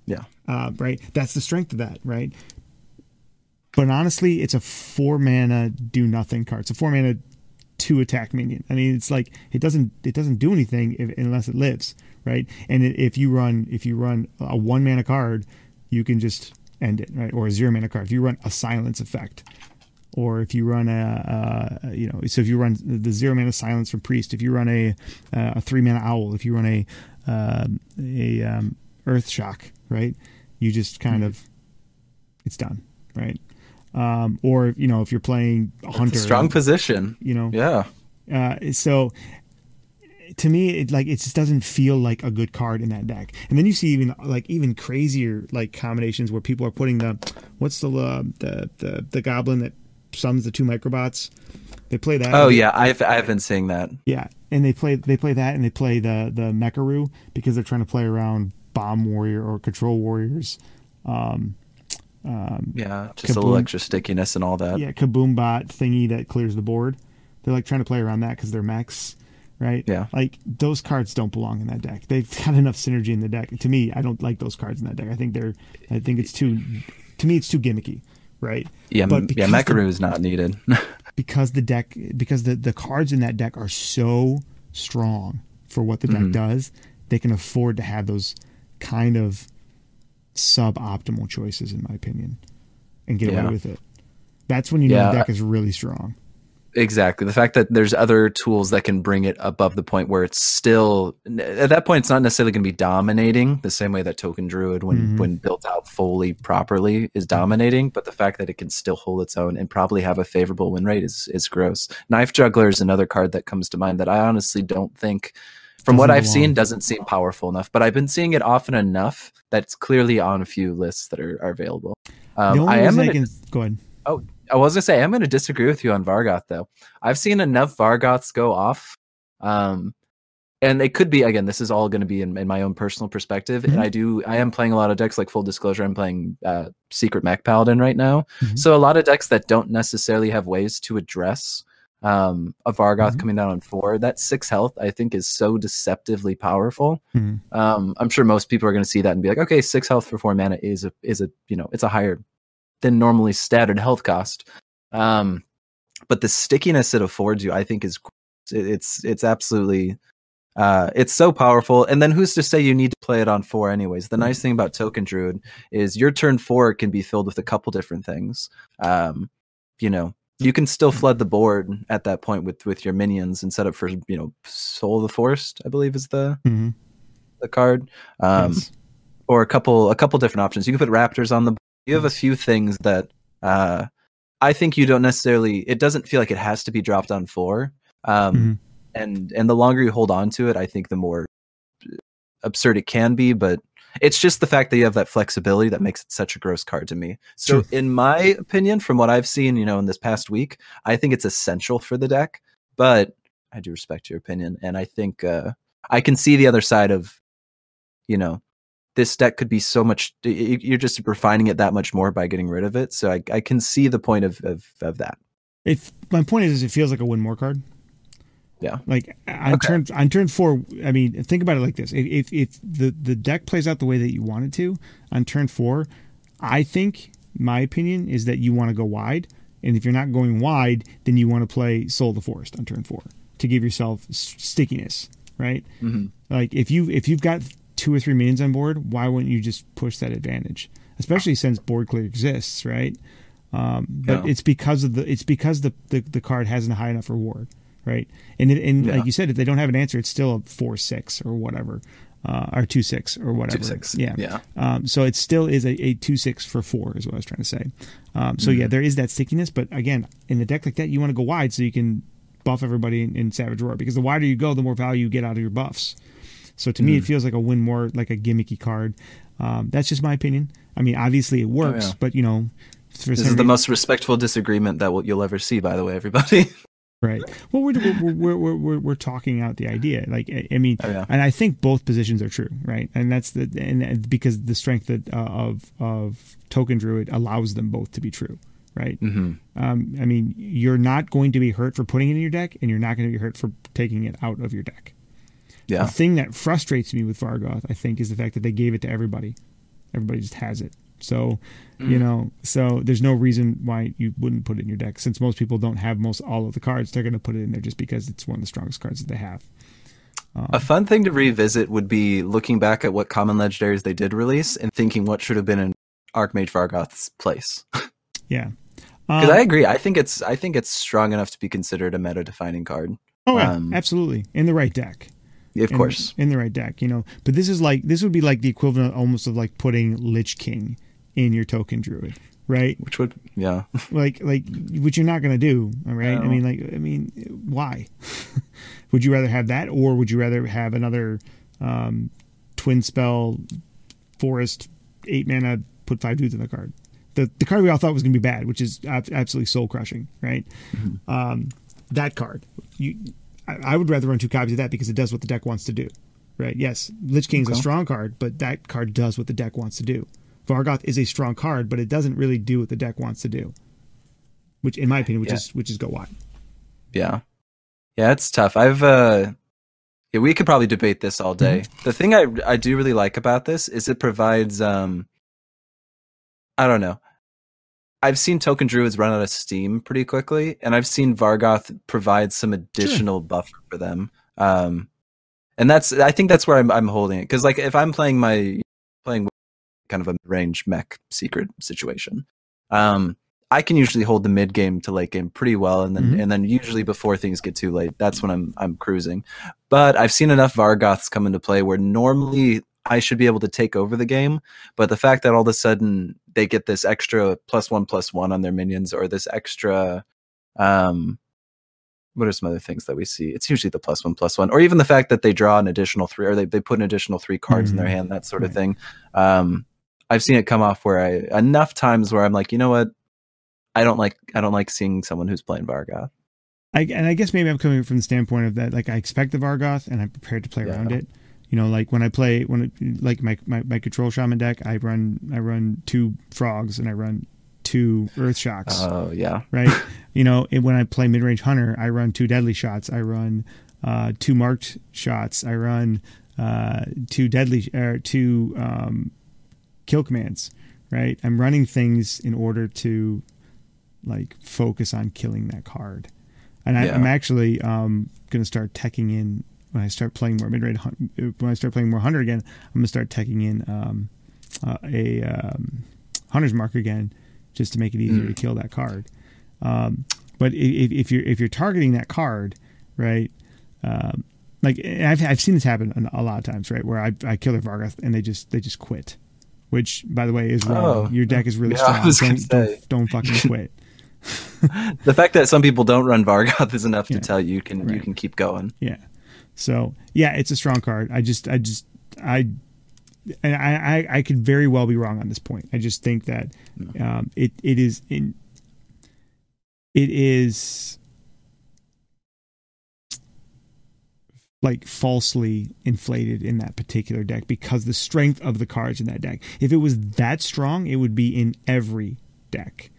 Yeah. uh, right? That's the strength of that, right? But honestly, it's a four mana do nothing card. It's a four mana two attack minion. I mean, it's like it doesn't it doesn't do anything if, unless it lives, right? And if you run if you run a one mana card, you can just end it, right? Or a zero mana card. If you run a silence effect, or if you run a, you know, so if you run the zero mana silence from priest, if you run a a three mana owl, if you run a um a um, earth shock, right? You just kind of it's done, right? Um, or you know, if you're playing hunter, strong position. you know, Yeah. uh, so to me, it like it just doesn't feel like a good card in that deck. And then you see even like even crazier like combinations where people are putting the what's the uh, the the the goblin that summons the two microbots. They play that. Oh yeah, I've I've been seeing that. yeah, and they play they play that and they play the the Mecharoo because they're trying to play around bomb warrior or control warriors. Um, um, Yeah, just a Kaboom. little extra stickiness and all that. yeah, kaboom bot thingy that clears the board. They're like trying to play around that because they're mechs, right? Yeah. Like those cards don't belong in that deck. They've got enough synergy in the deck. To me, I don't like those cards in that deck. I think they're, I think it's too, to me, it's too gimmicky, right? Yeah, But yeah, Mecharoo is not needed. Because the deck, because the the cards in that deck are so strong for what the deck Mhm. does, they can afford to have those kind of suboptimal choices, in my opinion, and get Yeah. away with it. That's when you know Yeah. the deck is really strong. Exactly. The fact that there's other tools that can bring it above the point where it's still at that point it's not necessarily going to be dominating the same way that Token Druid when Mhm. when built out fully properly is dominating, but the fact that it can still hold its own and probably have a favorable win rate is is gross. Knife Juggler is another card that comes to mind that I honestly don't think from what Doesn't I've seen, doesn't seem powerful enough. But I've been seeing it often enough that it's clearly on a few lists that are, are available. Um, I am I gonna, go ahead. I was gonna say I'm gonna disagree with you on Vargoth though. I've seen enough Vargoths go off, um, and it could be again. This is all going to be in, in my own personal perspective, Mhm. and I do. I am playing a lot of decks. Like full disclosure, I'm playing uh, Secret Mech Paladin right now. Mhm. So a lot of decks that don't necessarily have ways to address um, a Vargoth Mhm. coming down on four. That six health, I think, is so deceptively powerful. Mhm. Um, I'm sure most people are going to see that and be like, okay, six health for four mana is a is a you know it's a higher than normally standard health cost. Um, but the stickiness it affords you, I think, is it's it's absolutely uh, it's so powerful. And then who's to say you need to play it on four anyways? The nice thing about Token Druid is your turn four can be filled with a couple different things. Um, you know, you can still flood the board at that point with with your minions and set up for you know Soul of the Forest, I believe is the Mhm. the card. Um, Yes. or a couple a couple different options. You can put raptors on the. You have a few things that uh, I think you don't necessarily. It doesn't feel like it has to be dropped on four. Um, Mhm. And and the longer you hold on to it, I think the more absurd it can be. But it's just the fact that you have that flexibility that makes it such a gross card to me. So, True. in my opinion, from what I've seen, you know, in this past week, I think it's essential for the deck. But I do respect your opinion, and I think uh, I can see the other side of, you know, this deck could be so much. You're just refining it that much more by getting rid of it. So I, I can see the point of of, of that. If my point is, is it feels like a win more card. Yeah. Like on Okay. turn on turn four, I mean, think about it like this: if, if if the the deck plays out the way that you want it to on turn four, I think my opinion is that you want to go wide, and if you're not going wide, then you want to play Soul of the Forest on turn four to give yourself stickiness, right? Mhm. Like if you if you've got two or three minions on board, why wouldn't you just push that advantage? Especially since board clear exists, right? Um, but Yeah. it's because of the it's because the, the the card hasn't a high enough reward, right? And it, and Yeah. like you said, if they don't have an answer, it's still a four six or whatever, uh, or two six or whatever. Two six. Yeah. Yeah. Um, so it still is a, a two six for four is what I was trying to say. Um, so yeah, there is that stickiness, but again, in a deck like that, you want to go wide so you can buff everybody in, in Savage Roar because the wider you go, the more value you get out of your buffs. So to me, it feels like a win more like a gimmicky card. Um, that's just my opinion. I mean, obviously it works, yeah. but you know, This is the most respectful disagreement that you'll ever see. By the way, everybody. right. Well, we're we're, we're, we're, we're, we're talking out the idea. Like, I, I mean, Oh, yeah. and I think both positions are true, right? And that's the and because the strength that, uh, of of Token Druid allows them both to be true, right? hmm Um, I mean, you're not going to be hurt for putting it in your deck, and you're not going to be hurt for taking it out of your deck. Yeah. The thing that frustrates me with Vargoth, I think, is the fact that they gave it to everybody. Everybody just has it. So, Mm. you know, so there's no reason why you wouldn't put it in your deck. Since most people don't have most all of the cards, they're going to put it in there just because it's one of the strongest cards that they have. A fun thing to revisit would be looking back at what common legendaries they did release and thinking what should have been in Archmage Vargoth's place. Yeah. Because Um, I agree, I think it's I think it's strong enough to be considered a meta defining card. oh, yeah, um, absolutely. In the right deck. Of in, course. in the right deck, you know. But this is like this would be like the equivalent almost of like putting Lich King in your token druid, right? Which would yeah. Like like which you're not going to do, all right? I mean like I mean why? would you rather have that or would you rather have another um twin spell forest 8 mana put 5 dudes in the card? The the card we all thought was going to be bad, which is ab- absolutely soul crushing, right? Um that card. You I, I would rather run two copies of that because it does what the deck wants to do. Right? Yes, Lich King's a Okay. strong card, but that card does what the deck wants to do. Vargoth is a strong card, but it doesn't really do what the deck wants to do. Which, in my opinion, which Yeah. is which is go wide. Yeah. Yeah, it's tough. I've uh yeah, we could probably debate this all day. The thing I I do really like about this is it provides um I don't know. I've seen Token Druids run out of steam pretty quickly, and I've seen Vargoth provide some additional buffer for them. Um and that's I think that's where I'm I'm holding it. Because like if I'm playing my playing kind of a range mech secret situation, um I can usually hold the mid game to late game pretty well, and then Mhm. and then usually before things get too late, that's when I'm I'm cruising. But I've seen enough Vargoths come into play where normally I should be able to take over the game, but the fact that all of a sudden they get this extra plus one plus one on their minions or this extra um what are some other things that we see? It's usually the plus one, plus one, or even the fact that they draw an additional three, or they, they put an additional three cards mm-hmm. in their mm-hmm. hand, that sort of right. thing. Um, I've seen it come off where I enough times where I'm like, you know what, I don't like I don't like seeing someone who's playing Vargoth. I, and I guess maybe I'm coming from the standpoint of that, like I expect the Vargoth and I'm prepared to play yeah. around it. You know, like when I play when it, like my, my my control shaman deck, I run I run two frogs and I run two earth shocks. Oh yeah, right. you know, when I play mid range hunter, I run two deadly shots. I run uh, two marked shots. I run uh, two deadly or uh, two um, kill commands. Right. I'm running things in order to like focus on killing that card. And I, am actually um, going to start teching in when I start playing more mid range. When I start playing more hunter again, I'm going to start teching in um, uh, a um, hunter's mark again, just to make it easier mm. to kill that card. Um, but if, if, you're if you're targeting that card, right? Um, like I've I've seen this happen a lot of times, right? Where I I kill their Vargoth and they just they just quit, which by the way is wrong. Oh, Your deck is really yeah, strong. Don't, don't, don't fucking quit. the fact that some people don't run Vargoth is enough yeah. to tell you, you can right. you can keep going. Yeah. So yeah, it's a strong card. I just I just I and I, I, I could very well be wrong on this point. I just think that um, it it is in it is like falsely inflated in that particular deck because the strength of the cards in that deck. If it was that strong, it would be in every deck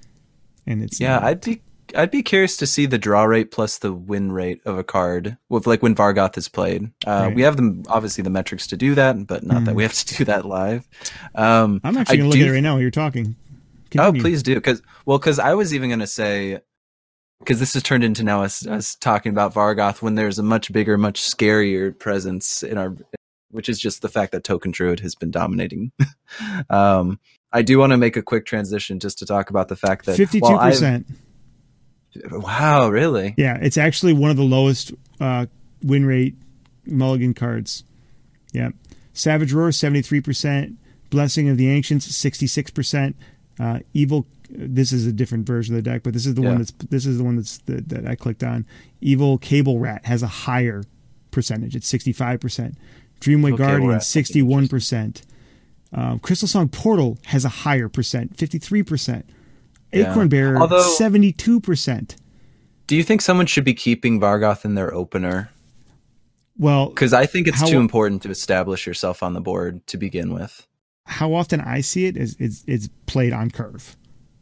and it's yeah. Not. I'd be I'd be curious to see the draw rate plus the win rate of a card with like when Vargoth is played. Uh, right. We have them obviously the metrics to do that, but not mm. that we have to do that live. Um, I'm actually gonna look at it right now. while You're talking. Continue. Oh, please do because well, because I was even gonna say because this has turned into now us, us talking about Vargoth when there's a much bigger, much scarier presence in our, which is just the fact that Token Druid has been dominating. um, I do want to make a quick transition just to talk about the fact that fifty-two percent. Wow, really? Yeah, it's actually one of the lowest uh, win rate mulligan cards. Yeah, Savage Roar seventy-three percent. Blessing of the Ancients sixty-six percent. Uh, Evil. This is a different version of the deck, but this is the yeah. one that's this is the one that's the, that I clicked on. Evil Cable Rat has a higher percentage. It's sixty-five percent. Dreamway Guardian sixty-one percent. Um, Crystalsong Portal has a higher percent, 53%. Yeah. Acorn Bearer, Although, 72%. Do you think someone should be keeping Vargoth in their opener? Well, because I think it's how, too important to establish yourself on the board to begin with. How often I see it is it's, it's played on curve.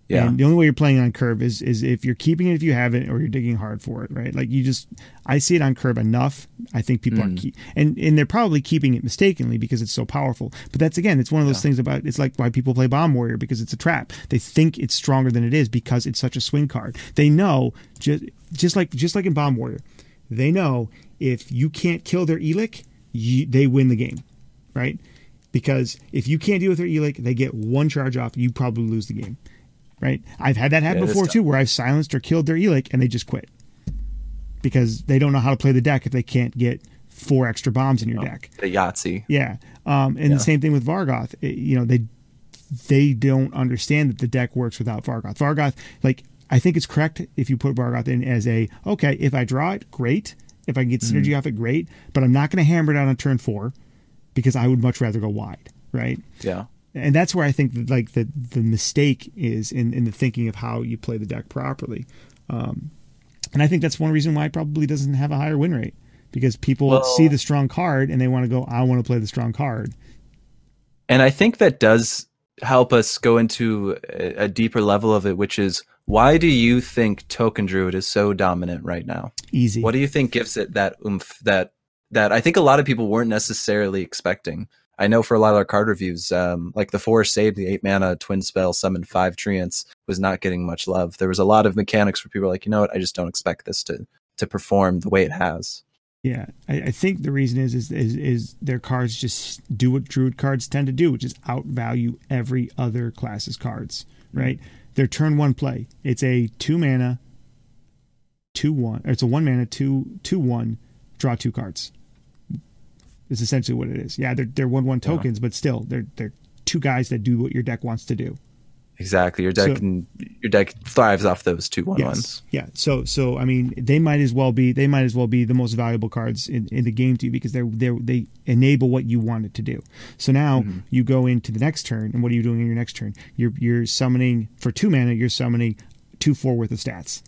Yeah. And the only way you're playing on curve is is if you're keeping it if you have it or you're digging hard for it, right? Like you just I see it on curve enough. I think people mm. are keep and and they're probably keeping it mistakenly because it's so powerful. But that's again, it's one of those yeah. things about it's like why people play Bomb Warrior because it's a trap. They think it's stronger than it is because it's such a swing card. They know just just like just like in Bomb Warrior, they know if you can't kill their Elekk, you, they win the game, right? Because if you can't deal with their Elekk, they get one charge off. You probably lose the game right? I've had that happen yeah, before too, where I've silenced or killed their Elekk and they just quit because they don't know how to play the deck if they can't get four extra bombs in your oh, deck. The Yahtzee. Yeah, um, and yeah. the same thing with Vargoth. It, you know, they they don't understand that the deck works without Vargoth. Vargoth, like I think it's correct if you put Vargoth in as a okay. If I draw it, great. If I can get synergy mm-hmm. off it, great. But I'm not going to hammer it out on turn four because I would much rather go wide, right? Yeah and that's where I think that, like the the mistake is in in the thinking of how you play the deck properly. Um, and I think that's one reason why it probably doesn't have a higher win rate because people well, see the strong card and they want to go, I want to play the strong card. And I think that does help us go into a, a deeper level of it, which is why do you think Token Druid is so dominant right now? Easy. What do you think gives it that oomph that that I think a lot of people weren't necessarily expecting? I know for a lot of our card reviews, um, like the four save, the eight mana twin spell, summon five treants was not getting much love. There was a lot of mechanics where people were like, you know what, I just don't expect this to to perform the way it has. Yeah, I, I think the reason is, is is is their cards just do what druid cards tend to do, which is outvalue every other class's cards. Right? Mm-hmm. Their turn one play. It's a two mana, two one. Or it's a one mana two two one. Draw two cards is essentially what it is. Yeah, they're they're one one tokens, yeah. but still they're they're two guys that do what your deck wants to do. Exactly. Your deck So- can, your deck thrives off those two one Yes. ones. Yeah. So so I mean they might as well be they might as well be the most valuable cards in, in the game to you because they're they they enable what you want it to do. So now Mm-hmm. you go into the next turn and what are you doing in your next turn? You're you're summoning for two mana, you're summoning two four worth of stats.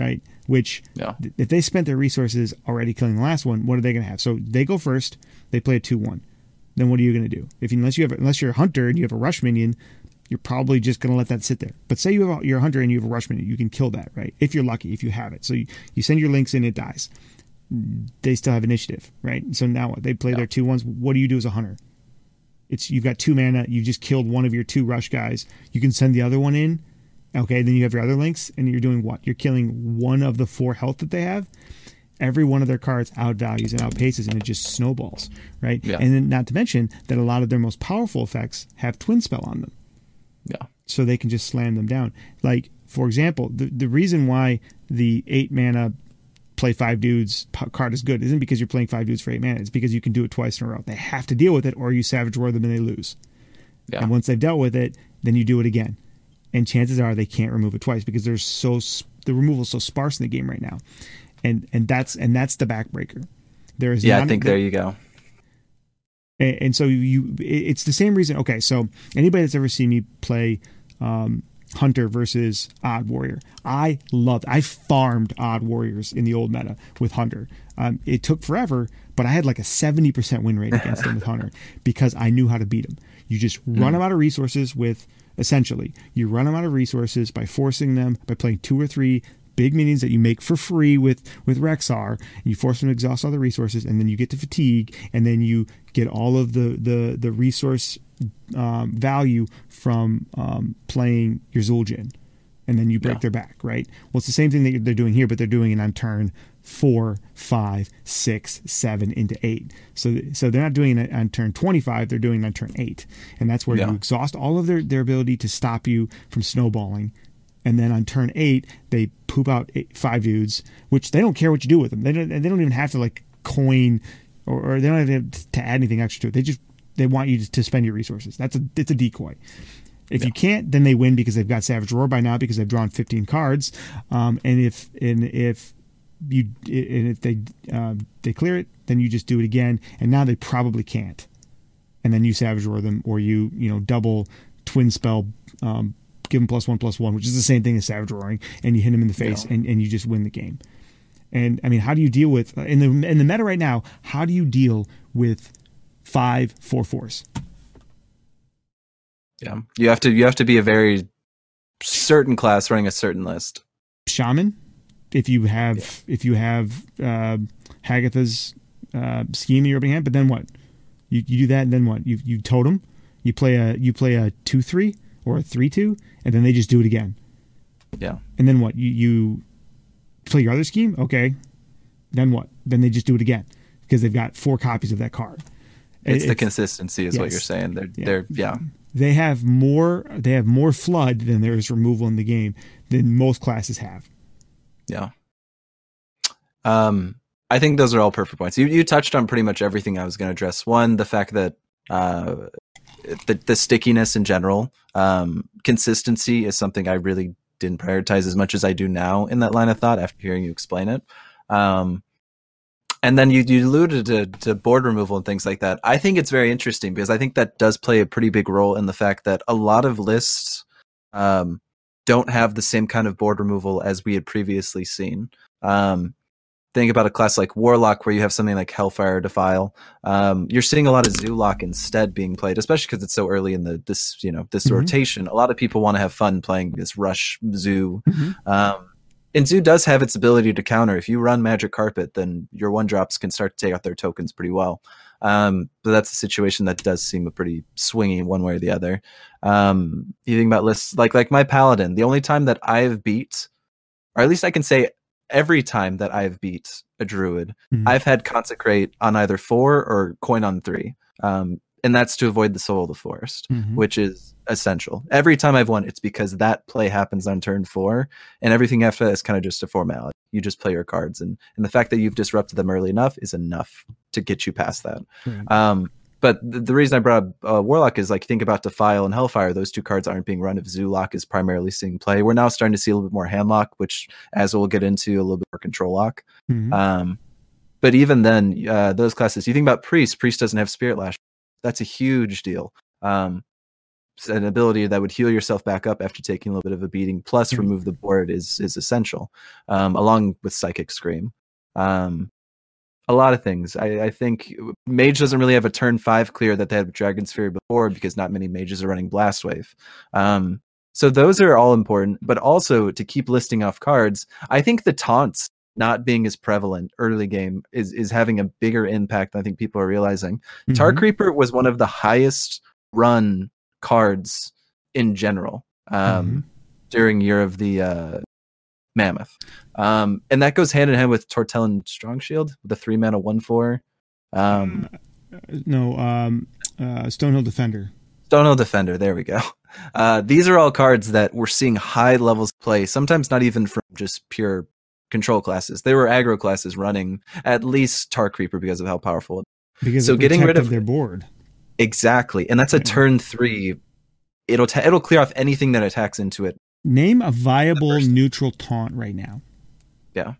Right? Which Yeah. th- if they spent their resources already killing the last one, what are they gonna have? So they go first, they play a two one. Then what are you gonna do? If unless you have unless you're a hunter and you have a rush minion, you're probably just going to let that sit there. But say you have a, you're a hunter and you have a rush minion, you can kill that, right? If you're lucky, if you have it. So you, you send your links in, it dies. They still have initiative, right? So now what? They play their two ones. What do you do as a hunter? It's you've got two mana. You just killed one of your two rush guys. You can send the other one in. Okay, then you have your other links, and you're doing what? You're killing one of the four health that they have. Every one of their cards outvalues and outpaces, and it just snowballs, right? Yeah. And then not to mention that a lot of their most powerful effects have twin spell on them Yeah. so they can just slam them down. Like for example, the the reason why the eight mana play five dudes card is good isn't because you're playing five dudes for eight mana. It's because you can do it twice in a row. They have to deal with it, or you savage roar them and they lose. Yeah. And once they've dealt with it, then you do it again. And chances are they can't remove it twice because there's so the removal is so sparse in the game right now, and and that's and that's the backbreaker. There is Yeah. I think there you go. and, and so you it- it's the same reason okay so anybody that's ever seen me play um, hunter versus odd warrior i loved i farmed odd warriors in the old meta with hunter um, it took forever but i had like a 70% win rate against them with hunter because i knew how to beat them you just run them out of resources with essentially you run them out of resources by forcing them by playing two or three big minions that you make for free with with Rexxar. And you force them to exhaust all the resources, and then you get to fatigue, and then you get all of the the the resource um, value from um, playing your Zul'jin, and then you break Yeah. their back. Right. Well, it's the same thing that they're doing here, but they're doing it on turn four, five, six, seven into eight. So so they're not doing it on turn twenty five. They're doing it on turn eight, and that's where Yeah. you exhaust all of their their ability to stop you from snowballing and then on turn eight they poop out eight, five dudes, which they don't care what you do with them. They don't. They don't even have to like coin, or, or they don't have to, to add anything extra to it. They just they want you to, to spend your resources. That's a it's a decoy. If you can't, then they win because they've got Savage Roar by now because they've drawn 15 cards. Um, and if and if you and if they uh, they clear it, then you just do it again. And now they probably can't. And then you Savage Roar them, or you you know double twin spell um, give them plus one plus one, which is the same thing as savage roaring, and you hit them in the face, Yeah. and, and you just win the game. And I mean, how do you deal with in the in the meta right now? How do you deal with five four fours? Yeah. You have to you have to be a very certain class running a certain list. Shaman, if you have if you have uh, Hagatha's uh, scheme in your opening hand, but then what? You you do that, and then what? You you totem, you play a you play a two three or a three two, and then they just do it again. Yeah. And then what? You you play your other scheme, okay? Then what? Then they just do it again because they've got four copies of that card. It's, the consistency is what you're saying. They're Yeah. they're yeah. they have more they have more flood than there is removal in the game than most classes have. Yeah. Um, I think those are all perfect points. You you touched on pretty much everything I was going to address. One, the fact that uh, the the stickiness in general, um, consistency is something I really didn't prioritize as much as I do now in that line of thought after hearing you explain it. Um, and then you you alluded to, to board removal and things like that. I think it's very interesting because I think that does play a pretty big role in the fact that a lot of lists um, don't have the same kind of board removal as we had previously seen. Um, think about a class like Warlock, where you have something like Hellfire Defile. Um, you're seeing a lot of Zoolock instead being played, especially because it's so early in the this you know this Mhm. rotation. A lot of people want to have fun playing this Rush Zoo. Um, and Zoo does have its ability to counter. If you run Magic Carpet, then your one drops can start to take out their tokens pretty well. Um, but that's a situation that does seem a pretty swingy one way or the other. Um, you think about lists like like my Paladin. The only time that I've beat, or at least I can say every time that I've beat a Druid, Mhm. I've had Consecrate on either four or Coin on three. Um, and that's to avoid the Soul of the Forest Mhm. which is essential. Every time I've won, it's because that play happens on turn four, and everything after that is kind of just a formality. You just play your cards, and and the fact that you've disrupted them early enough is enough to get you past that. Right. Um, but the, the reason I brought up uh, Warlock is like think about Defile and Hellfire. Those two cards aren't being run if Zoolock is primarily seeing play. We're now starting to see a little bit more Handlock, which, as we'll get into, a little bit more Control Lock. Mhm. Um, but even then, uh, those classes, you think about Priest. Priest doesn't have Spirit Lash. That's a huge deal. Um, an ability that would heal yourself back up after taking a little bit of a beating, plus Mhm. remove the board is is essential, um, along with Psychic Scream. Um, a lot of things. I, I think Mage doesn't really have a turn five clear that they had with Dragon Sphere before because not many mages are running Blast Wave. Um, so those are all important, but also to keep listing off cards, I think the taunts not being as prevalent early game is is having a bigger impact than I think people are realizing. Tar Mhm. Creeper was one of the highest run cards in general um, Mhm. during Year of the uh, Mammoth, um, and that goes hand in hand with Tortollan Strong Shield, the three mana one four. Um, no, um, uh, Stonehill Defender. Stonehill Defender. There we go. Uh, these are all cards that we're seeing high levels play. Sometimes not even from just pure control classes. There were aggro classes running at least Tar Creeper because of how powerful. Because So getting rid of- their board. Exactly, and that's a turn three. It'll ta- it'll clear off anything that attacks into it. Name a viable neutral taunt right now. Yeah.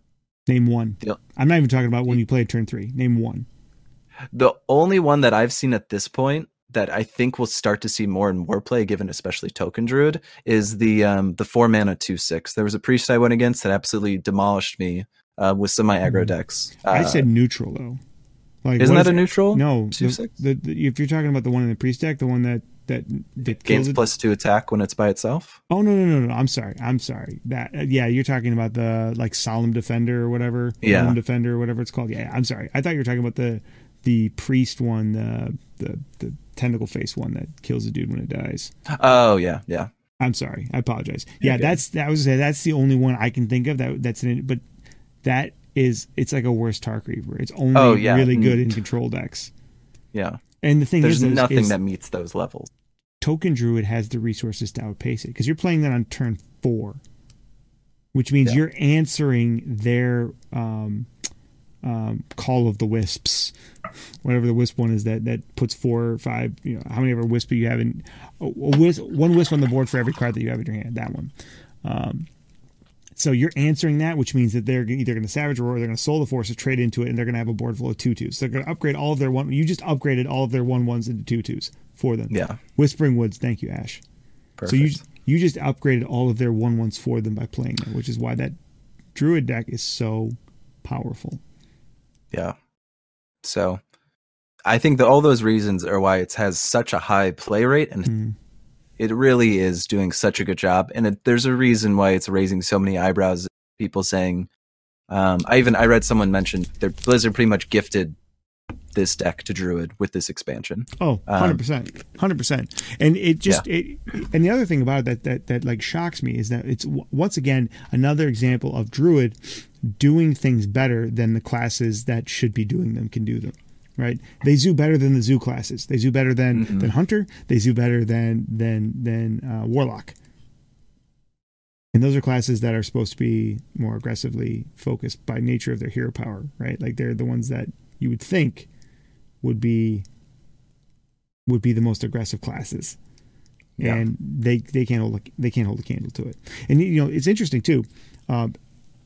Name one. The- I'm not even talking about when you play turn three. Name one. The only one that I've seen at this point that I think we'll start to see more and more play, given especially Token Druid, is the um the four mana two six. There was a priest I went against that absolutely demolished me uh, with some of my aggro Mhm. decks. Uh, I said neutral though. Like isn't that a is- neutral? no? two the- six? the- the- if you're talking about the one in the priest deck, the one that that that gains it. plus two attack when it's by itself. Oh no no no no! I'm sorry. I'm sorry. That uh, yeah, you're talking about the like solemn defender or whatever. Yeah. Solemn defender or whatever it's called. Yeah, I'm sorry. I thought you were talking about the the priest one, the the the tentacle face one that kills a dude when it dies. Oh yeah, yeah. I'm sorry. I apologize. Yeah, good. that's that was that's the only one I can think of that that's in it. But that is it's like a worse Tar Creeper. It's only Oh, yeah. really good Mm. in control decks. Yeah. And the thing There's is, there's nothing is that meets those levels. Token Druid has the resources to outpace it because you're playing that on turn four, which means Yeah. you're answering their um, um, call of the wisps, whatever the wisp one is that that puts four or five. You know how many ever wisp you have in a, a wisp, one wisp on the board for every card that you have in your hand. That one. Um, so you're answering that, which means that they're either going to Savage Roar, or they're going to Soul the Force, or trade into it, and they're going to have a board full of two twos. So they're going to upgrade all of their one. You just upgraded all of their one ones into two twos for them. Yeah. Whispering Woods, thank you, Ash. Perfect. So you you just upgraded all of their one ones for them by playing them, which is why that Druid deck is so powerful. Yeah. So I think that all those reasons are why it has such a high play rate and Mm. It really is doing such a good job. And it, there's a reason why it's raising so many eyebrows. People saying, um, I even I read someone mention their Blizzard pretty much gifted this deck to Druid with this expansion. Oh, Um, 100%. 100%. And it just it and the other thing about it that that that like shocks me is that it's w- once again another example of Druid doing things better than the classes that should be doing them can do them. Right? They zoo better than the zoo classes. They zoo better than Mhm. than Hunter. They zoo better than than than uh, Warlock. And those are classes that are supposed to be more aggressively focused by nature of their hero power, right? Like they're the ones that you would think would be would be the most aggressive classes, Yeah. and they they can't hold a, they can't hold a candle to it. And you know it's interesting too, um,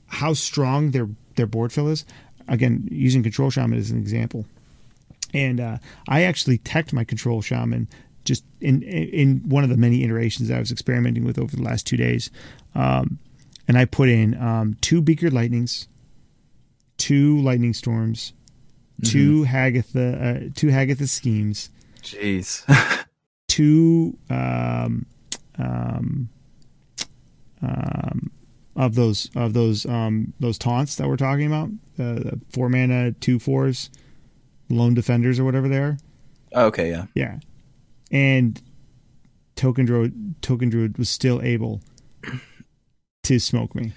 how strong their their board fill is. Again, using control shaman as an example, and uh, I actually teched my control shaman just in in one of the many iterations that I was experimenting with over the last two days, um, and I put in um, two beaker lightnings, two lightning storms, two Hagatha uh, two Hagatha schemes, Jeez. two um, um, um, of those of those um, those taunts that we're talking about, uh, the four mana two fours, lone defenders or whatever they are. okay, yeah. Yeah, and Token Druid Token Druid was still able to smoke me,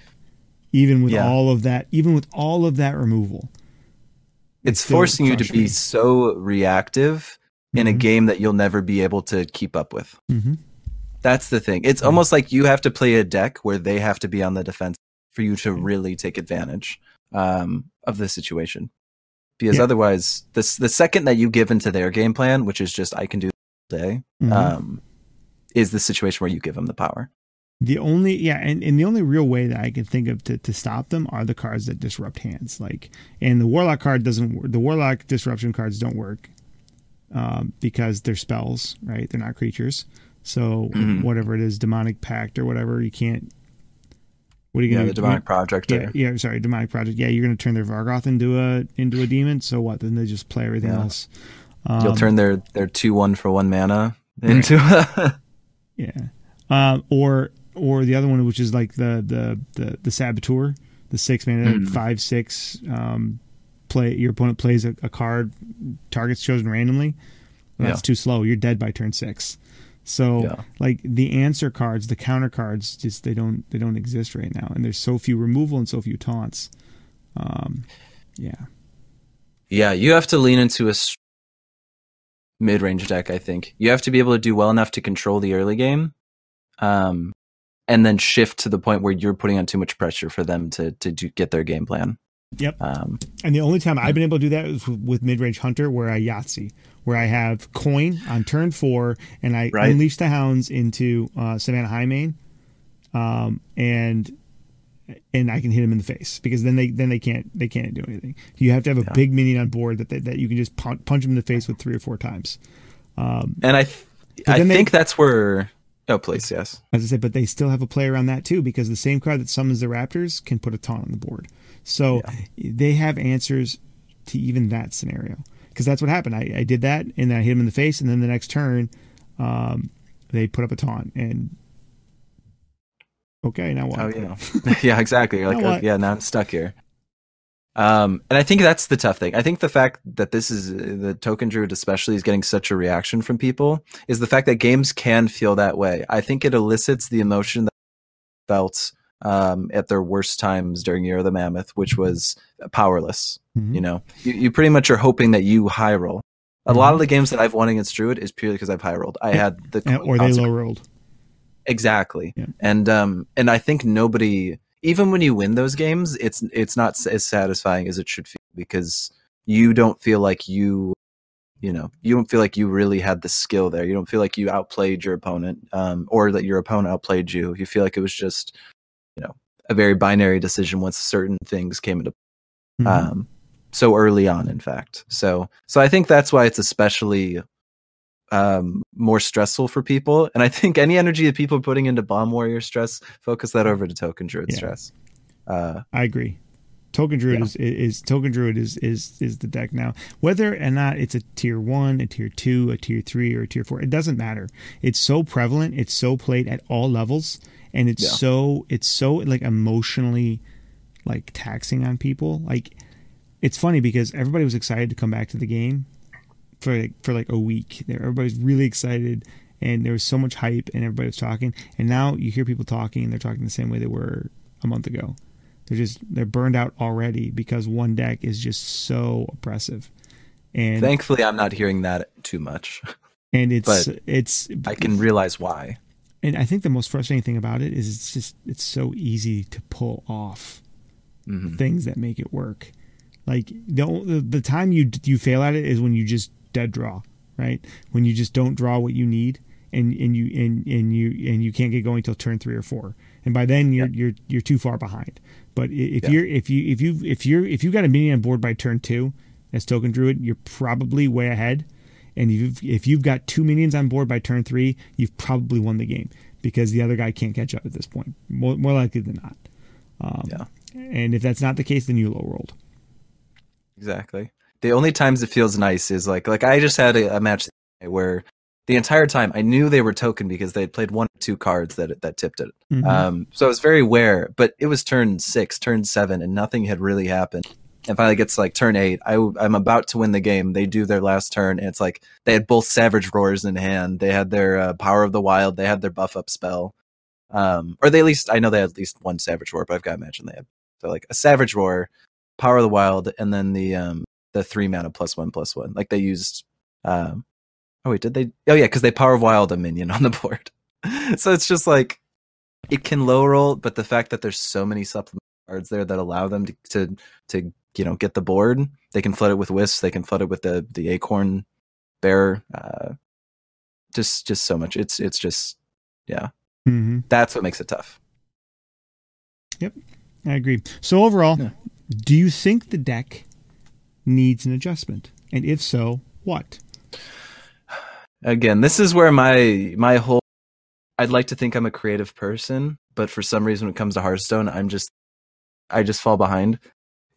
even with Yeah. all of that. Even with all of that removal, It's forcing you to be me. so reactive in a Mhm. game that you'll never be able to keep up with. Mm-hmm. That's the thing. It's almost like you have to play a deck where they have to be on the defense for you to really take advantage um, of the situation. Because Yeah. otherwise, this the second that you give into their game plan, which is just I can do all day, Mhm. um, is the situation where you give them the power. The only yeah, and, and the only real way that I can think of to, to stop them are the cards that disrupt hands. Like, and the warlock card doesn't. The warlock disruption cards don't work um, because they're spells, right? They're not creatures. So Mhm. whatever it is, demonic pact or whatever, you can't. What are you Yeah, gonna do? the demonic project. Yeah, yeah, sorry, demonic project. Yeah, you're gonna turn their Vargoth into a into a demon. So what? Then they just play everything Yeah. else. Um, You'll turn their their two one for one mana Right. into a Yeah. Um, or or the other one, which is like the the the, the saboteur, the six mana Mhm. five six. Um, play your opponent plays a, a card, targets chosen randomly. Well, that's Yeah. too slow. You're dead by turn six. So Yeah. like the answer cards, the counter cards, just they don't they don't exist right now, and there's so few removal and so few taunts. Um, yeah. Yeah, you have to lean into a s- mid-range deck. I think you have to be able to do well enough to control the early game, um, and then shift to the point where you're putting on too much pressure for them to to do, get their game plan. Yep. Um, And the only time I've been able to do that is with- with mid range hunter, where I Yahtzee, where I have coin on turn four, and I Right. unleash the hounds into uh, Savannah Highmane, um, and and I can hit them in the face because then they then they can't they can't do anything. You have to have a Yeah. big minion on board that they, that you can just punch, punch them in the face with three or four times. Um, and I th- I they- think that's where. Oh, please, yes. as I said, but they still have a play around that too because the same card that summons the Raptors can put a taunt on the board. So they have answers to even that scenario because that's what happened. I, I did that and then I hit him in the face, and then the next turn, um, they put up a taunt and okay, now what? Oh yeah, yeah, exactly. You're like, Now what? okay, yeah, now I'm stuck here. Um, and I think that's the tough thing. I think the fact that this is the token druid, especially, is getting such a reaction from people, is the fact that games can feel that way. I think it elicits the emotion that felt um, at their worst times during Year of the Mammoth, which was powerless. Mhm. You know, you, you pretty much are hoping that you high roll. A lot of the games that I've won against Druid is purely because I've high rolled. I had the And- or they low rolled. Exactly. Yeah. And um and I think nobody even when you win those games, it's it's not as satisfying as it should feel because you don't feel like you you know, you don't feel like you really had the skill there. You don't feel like you outplayed your opponent um or that your opponent outplayed you. You feel like it was just you know, a very binary decision once certain things came into Mhm. um so early on in fact so so i think that's why it's especially um more stressful for people and i think any energy that people are putting into bomb warrior stress focus that over to token druid Yeah. stress uh I agree. Token Druid Yeah. is, is Token Druid is, is is the deck now. Whether or not it's a tier one, a tier two, a tier three, or a tier four, it doesn't matter. It's so prevalent. It's so played at all levels, and it's Yeah. so it's so like emotionally like taxing on people. Like it's funny because everybody was excited to come back to the game for like, for like a week. There, everybody's really excited, and there was so much hype, and everybody was talking. And now you hear people talking, and they're talking the same way they were a month ago. They're just they're burned out already because one deck is just so oppressive, and thankfully i'm not hearing that too much and it's but it's i can realize why and I think the most frustrating thing about it is it's just it's so easy to pull off Mhm. things that make it work. Like the the, time you you fail at it is when you just dead draw, right? When you just don't draw what you need, and and you and and you and you can't get going till turn three or four, and by then you're you're you're too far behind. But if Yeah. you're if you if you if you're if you got a minion on board by turn two as token druid, you're probably way ahead. And you've, if you've got two minions on board by turn three, you've probably won the game because the other guy can't catch up at this point. More, more likely than not. Um, Yeah. And if that's not the case, then you low rolled. exactly the only times it feels nice is like like i just had a, a match where the entire time i knew they were token because they had played one or two cards that that tipped it Mhm. Um, so I was very aware, but it was turn six, turn seven, and nothing had really happened. And finally gets like turn eight. I, I'm about to win the game. They do their last turn, and it's like they had both Savage Roars in hand. They had their uh, Power of the Wild. They had their buff up spell. Um, or they at least, I know they had at least one Savage Roar, but I've got to imagine they had. So like a Savage Roar, Power of the Wild, and then the um, the three mana plus one plus one. Like they used. Um, oh, wait, did they? Oh, yeah, because they Power of Wild a minion on the board. so it's just like it can low roll, but the fact that there's so many supplement cards there that allow them to to, to you know get the board. They can flood it with wisps. They can flood it with the the acorn bear. Uh, just just so much. It's it's just yeah. hmm That's what makes it tough. Yep, I agree. So overall, Yeah. do you think the deck needs an adjustment? And if so, what? Again, this is where my my whole. I'd like to think I'm a creative person, but for some reason, when it comes to Hearthstone, I'm just I just fall behind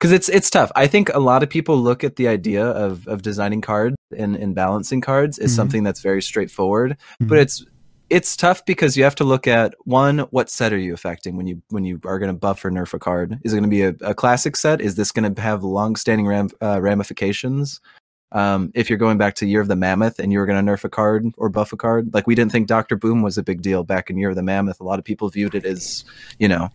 because it's it's tough. I think a lot of people look at the idea of of designing cards and, and balancing cards as Mhm. something that's very straightforward, Mhm. but it's it's tough because you have to look at one what set are you affecting when you when you are going to buff or nerf a card is it going to be a, a classic set is this going to have long standing ram, uh, ramifications um, if you're going back to year of the mammoth and you were going to nerf a card or buff a card like we didn't think dr boom was a big deal back in year of the mammoth a lot of people viewed it as you know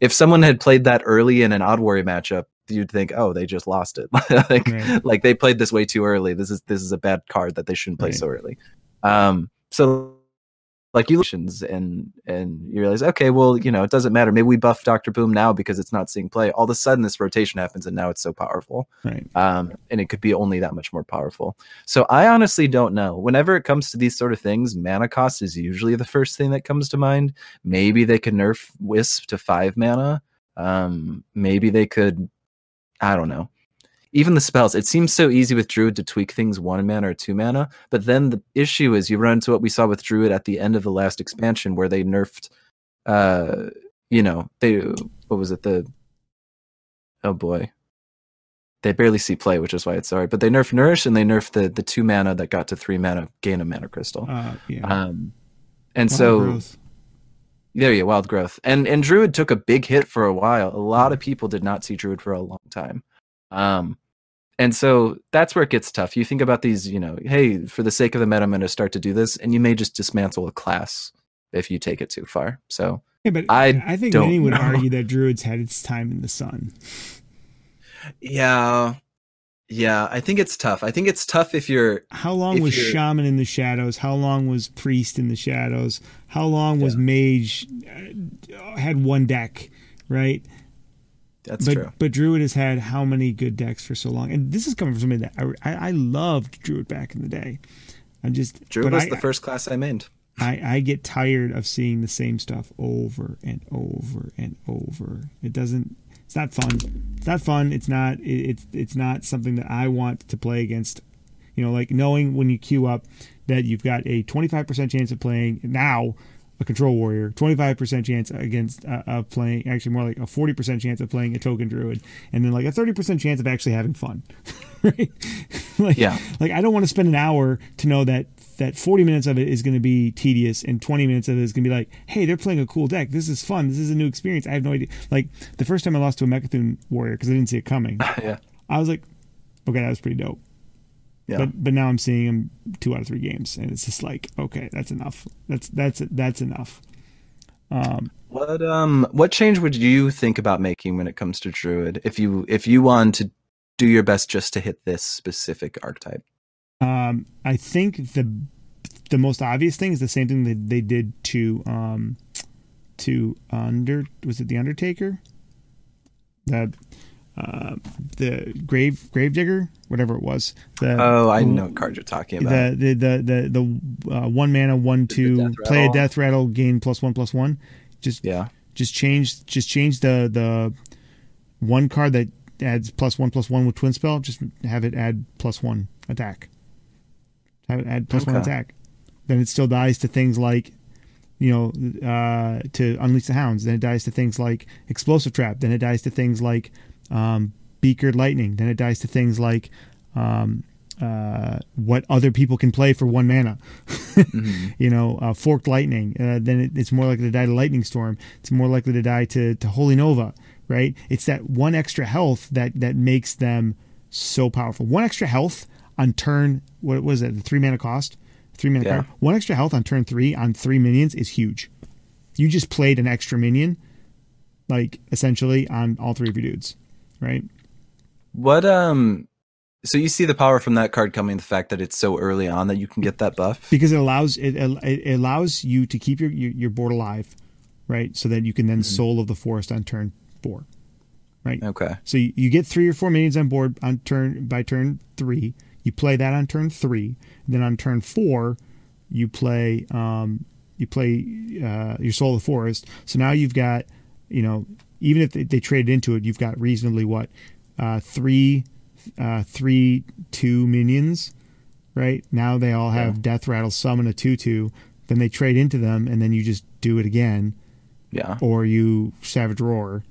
if someone had played that early in an odd warrior matchup you'd think oh they just lost it like Right. like they played this way too early this is this is a bad card that they shouldn't play Right. so early um so like you and and you realize okay well you know it doesn't matter maybe we buff dr boom now because it's not seeing play all of a sudden this rotation happens and now it's so powerful Right. um, and it could be only that much more powerful. So I honestly don't know. Whenever it comes to these sort of things, mana cost is usually the first thing that comes to mind. Maybe they could nerf Wisp to five mana. Um, maybe they could, I don't know. Even the spells, it seems so easy with Druid to tweak things one mana or two mana. But then the issue is you run into what we saw with Druid at the end of the last expansion where they nerfed, uh, you know, they, what was it? The, oh boy, they barely see play, which is why it's sorry. But they nerf nourish and they nerf the the two mana that got to three mana gain a mana crystal. Uh, yeah. Um, and so growth. There you go, wild growth. And and Druid took a big hit for a while. A lot of people did not see Druid for a long time. Um, and so that's where it gets tough. You think about these, you know, hey, for the sake of the meta, I'm going to start to do this, and you may just dismantle a class if you take it too far. So yeah, but I I, think many would know. argue that Druids had its time in the sun. yeah, yeah, I think it's tough. I think it's tough if you're How long was Shaman in the shadows? How long was Priest in the shadows? How long was Mage? Uh, had one deck, right? that's but true. but Druid has had how many good decks for so long? And this is coming from somebody that I, I, I loved Druid back in the day. I'm just Druid was I, the first class I made. I, I get tired of seeing the same stuff over and over and over. It doesn't. It's not fun. It's not fun. It's not. It, it's it's not something that I want to play against. You know, like knowing when you queue up that you've got a 25% chance of playing now a control warrior, 25% chance against uh, of playing actually more like a 40% chance of playing a token druid, and then like a 30% chance of actually having fun. right? like, Yeah. Like I don't want to spend an hour to know that that 40 minutes of it is going to be tedious and 20 minutes of it is going to be like, hey, they're playing a cool deck. This is fun. This is a new experience. I have no idea. Like the first time I lost to a Mecha'thun warrior because I didn't see it coming, yeah. I was like, okay, that was pretty dope. Yeah. But but now I'm seeing him two out of three games, and it's just like, okay, that's enough. That's that's that's enough. Um, What um what change would you think about making when it comes to druid if you if you want to do your best just to hit this specific archetype? Um, I think the the most obvious thing is the same thing that they did to um to under was it the Undertaker, the uh, the grave gravedigger whatever it was. The, Oh, I know what card you're talking about. the the the the, the uh, one mana one two play a death rattle gain plus one plus one. Just yeah. just change just change the the one card that adds plus one plus one with twin spell. Just have it add plus one attack. Have it add plus one Okay. attack. Then it still dies to things like, you know, uh, to unleash the hounds. Then it dies to things like explosive trap. Then it dies to things like um, beakered lightning. Then it dies to things like um, uh, what other people can play for one mana. Mhm. you know, uh, forked lightning. Uh, then it, it's more likely to die to lightning storm. It's more likely to die to, to holy nova, right? It's that one extra health that that makes them so powerful. One extra health on turn. What was it? The three mana cost, three mana Yeah. card. One extra health on turn three on three minions is huge. You just played an extra minion, like essentially on all three of your dudes, right? What um so you see the power from that card coming the fact that it's so early on that you can get that buff? because it allows it, it allows you to keep your, your your board alive, right? So that you can then Mm-hmm. soul of the forest on turn four. right? Okay. So you, you get three or four minions on board on turn by turn three. You play that on turn three. Then on turn four, you play um, you play uh, your Soul of the Forest. So now you've got you know even if they, they traded into it, you've got reasonably what uh, three uh, three two minions, right? Now they all have Yeah. Death Rattle, summon a two two. Then they trade into them, and then you just do it again Yeah. or you Savage Roar,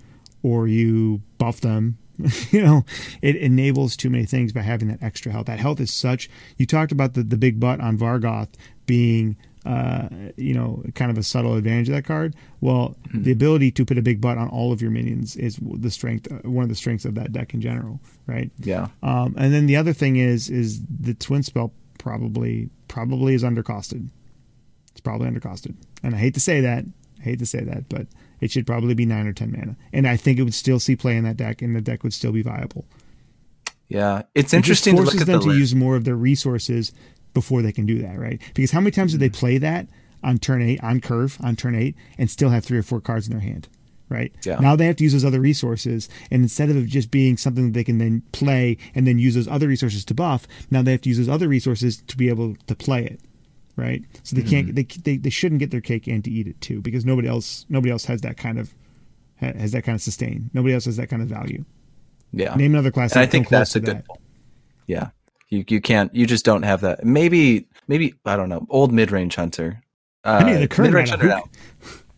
or you buff them. you know, it enables too many things by having that extra health. That health is such. You talked about the, the big butt on Vargoth being, uh, you know, kind of a subtle advantage of that card. Well, the ability to put a big butt on all of your minions is the strength, uh, one of the strengths of that deck in general, right? Yeah. Um, and then the other thing is, is the twin spell probably probably is undercosted. It's probably undercosted, and I hate to say that. I hate to say that, but it should probably be nine or ten mana, and I think it would still see play in that deck, and the deck would still be viable. Yeah. It's It interesting to forces look at them the to use more of their resources before they can do that, right? Because how many times did they Mm-hmm. play that on turn eight, on curve, on turn eight, and still have three or four cards in their hand, right? Yeah. Now they have to use those other resources, and instead of just being something that they can then play and then use those other resources to buff, now they have to use those other resources to be able to play it, right? So they Mm-hmm. can't, they, they they shouldn't get their cake and to eat it too, because nobody else nobody else has that kind of has that kind of sustain. Nobody else has that kind of value. Yeah. Name another class. and I think that's a good that. point. Yeah. You you can't you just don't have that. Maybe maybe I don't know. Old mid range hunter. Uh, I mean, the current mid-range hunter now.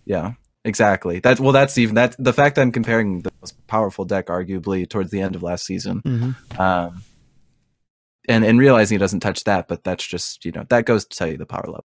Yeah. Exactly. That well that's even that the fact that I'm comparing the most powerful deck arguably towards the end of last season. Mhm. Um and and realizing it doesn't touch that, but that's just, you know, that goes to tell you the power level.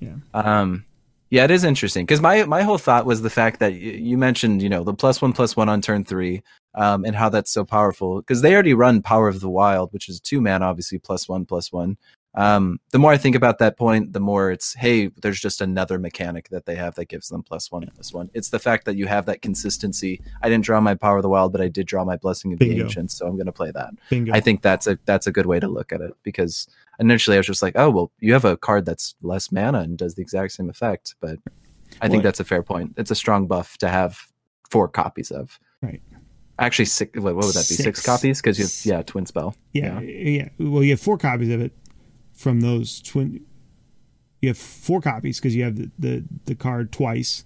Yeah. Um yeah, it is interesting because my my whole thought was the fact that y- you mentioned, you know, the plus one plus one on turn three, um, and how that's so powerful because they already run Power of the Wild, which is two man, obviously plus one plus one. Um, the more I think about that point, the more it's hey, there's just another mechanic that they have that gives them plus one plus one. It's the fact that you have that consistency. I didn't draw my Power of the Wild, but I did draw my Blessing of the Bingo. Ancients, so I'm going to play that. Bingo. I think that's a that's a good way to look at it because initially I was just like, oh well, you have a card that's less mana and does the exact same effect, but I think that's a fair point. It's a strong buff to have four copies of. Right. Actually, six. What, would that be? Six, Six. copies because you have yeah, twin spell. Yeah, yeah. Well, you have four copies of it from those twin. You have four copies because you have the, the the card twice,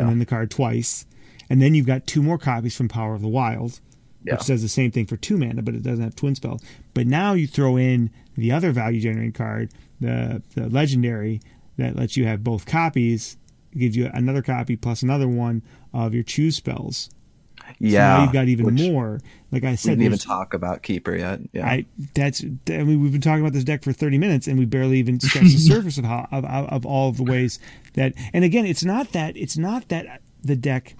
and then the card twice, and then you've got two more copies from Power of the Wild, yeah, which does the same thing for two mana, but it doesn't have twin spell. But now you throw in the other value generating card, the the legendary that lets you have both copies. Gives you another copy plus another one of your choose spells. So yeah. now you've got even more. Like I We said, didn't even talk about keeper yet. Yeah, I that's I mean we've been talking about this deck for 30 minutes and we barely even scratched the surface of how of, of, of all of the ways that and again it's not that it's not that the deck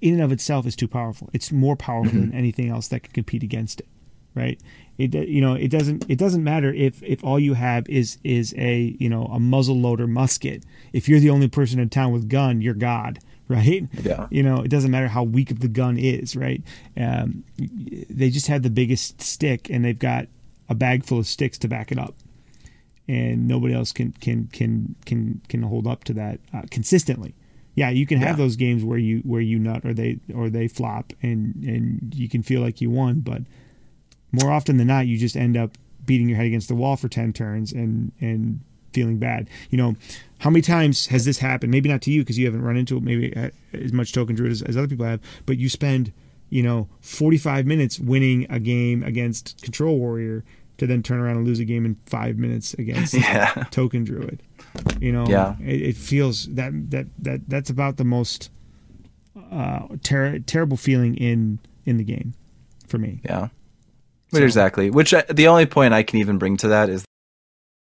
in and of itself is too powerful. It's more powerful Mm-hmm. than anything else that can compete against it. Right? It you know it doesn't it doesn't matter if if all you have is is a you know a muzzle loader musket. If you're the only person in town with gun, you're god. Right? Yeah. You know, it doesn't matter how weak of the gun is, right? Um, they just have the biggest stick, and they've got a bag full of sticks to back it up, and nobody else can can can can can hold up to that uh, consistently. Yeah, you can have Yeah. those games where you where you nut or they or they flop, and and you can feel like you won, but more often than not, you just end up beating your head against the wall for ten turns and and feeling bad. You know, how many times has this happened? Maybe not to you because you haven't run into it maybe uh, as much token druid as, as other people have, but you spend you know 45 minutes winning a game against control warrior to then turn around and lose a game in five minutes against yeah, token druid. You know, Yeah. it, it feels that that that that's about the most uh, ter- terrible feeling in in the game for me. yeah. So- Exactly. Which uh, the only point I can even bring to that is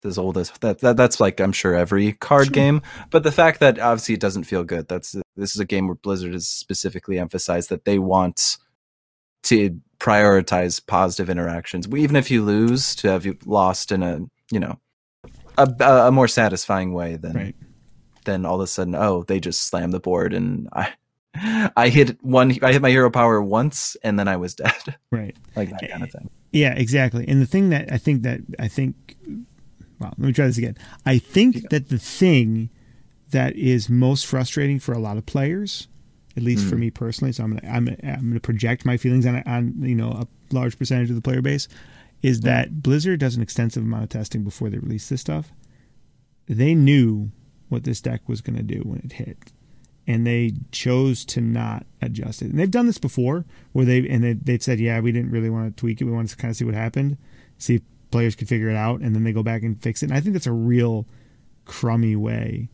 as old as that, that that's like I'm sure every card Sure. game, but the fact that obviously it doesn't feel good. That's this is a game where Blizzard has specifically emphasized that they want to prioritize positive interactions, even if you lose, to have you lost in a you know a, a more satisfying way than Right. then all of a sudden oh they just slammed the board and I I hit one I hit my hero power once and then I was dead Right. like that kind of thing. Yeah, exactly. And the thing that I think that I think, well, let me try this again. I think Yeah. that the thing that is most frustrating for a lot of players at least for Mm. me personally. So I'm gonna I'm, I'm gonna project my feelings on on you know a large percentage of the player base. Is that Blizzard does an extensive amount of testing before they release this stuff. They knew what this deck was going to do when it hit, and they chose to not adjust it. And they've done this before, where they and they they've said, yeah, we didn't really want to tweak it. We wanted to kind of see what happened, see if players could figure it out, and then they go back and fix it. And I think that's a real crummy way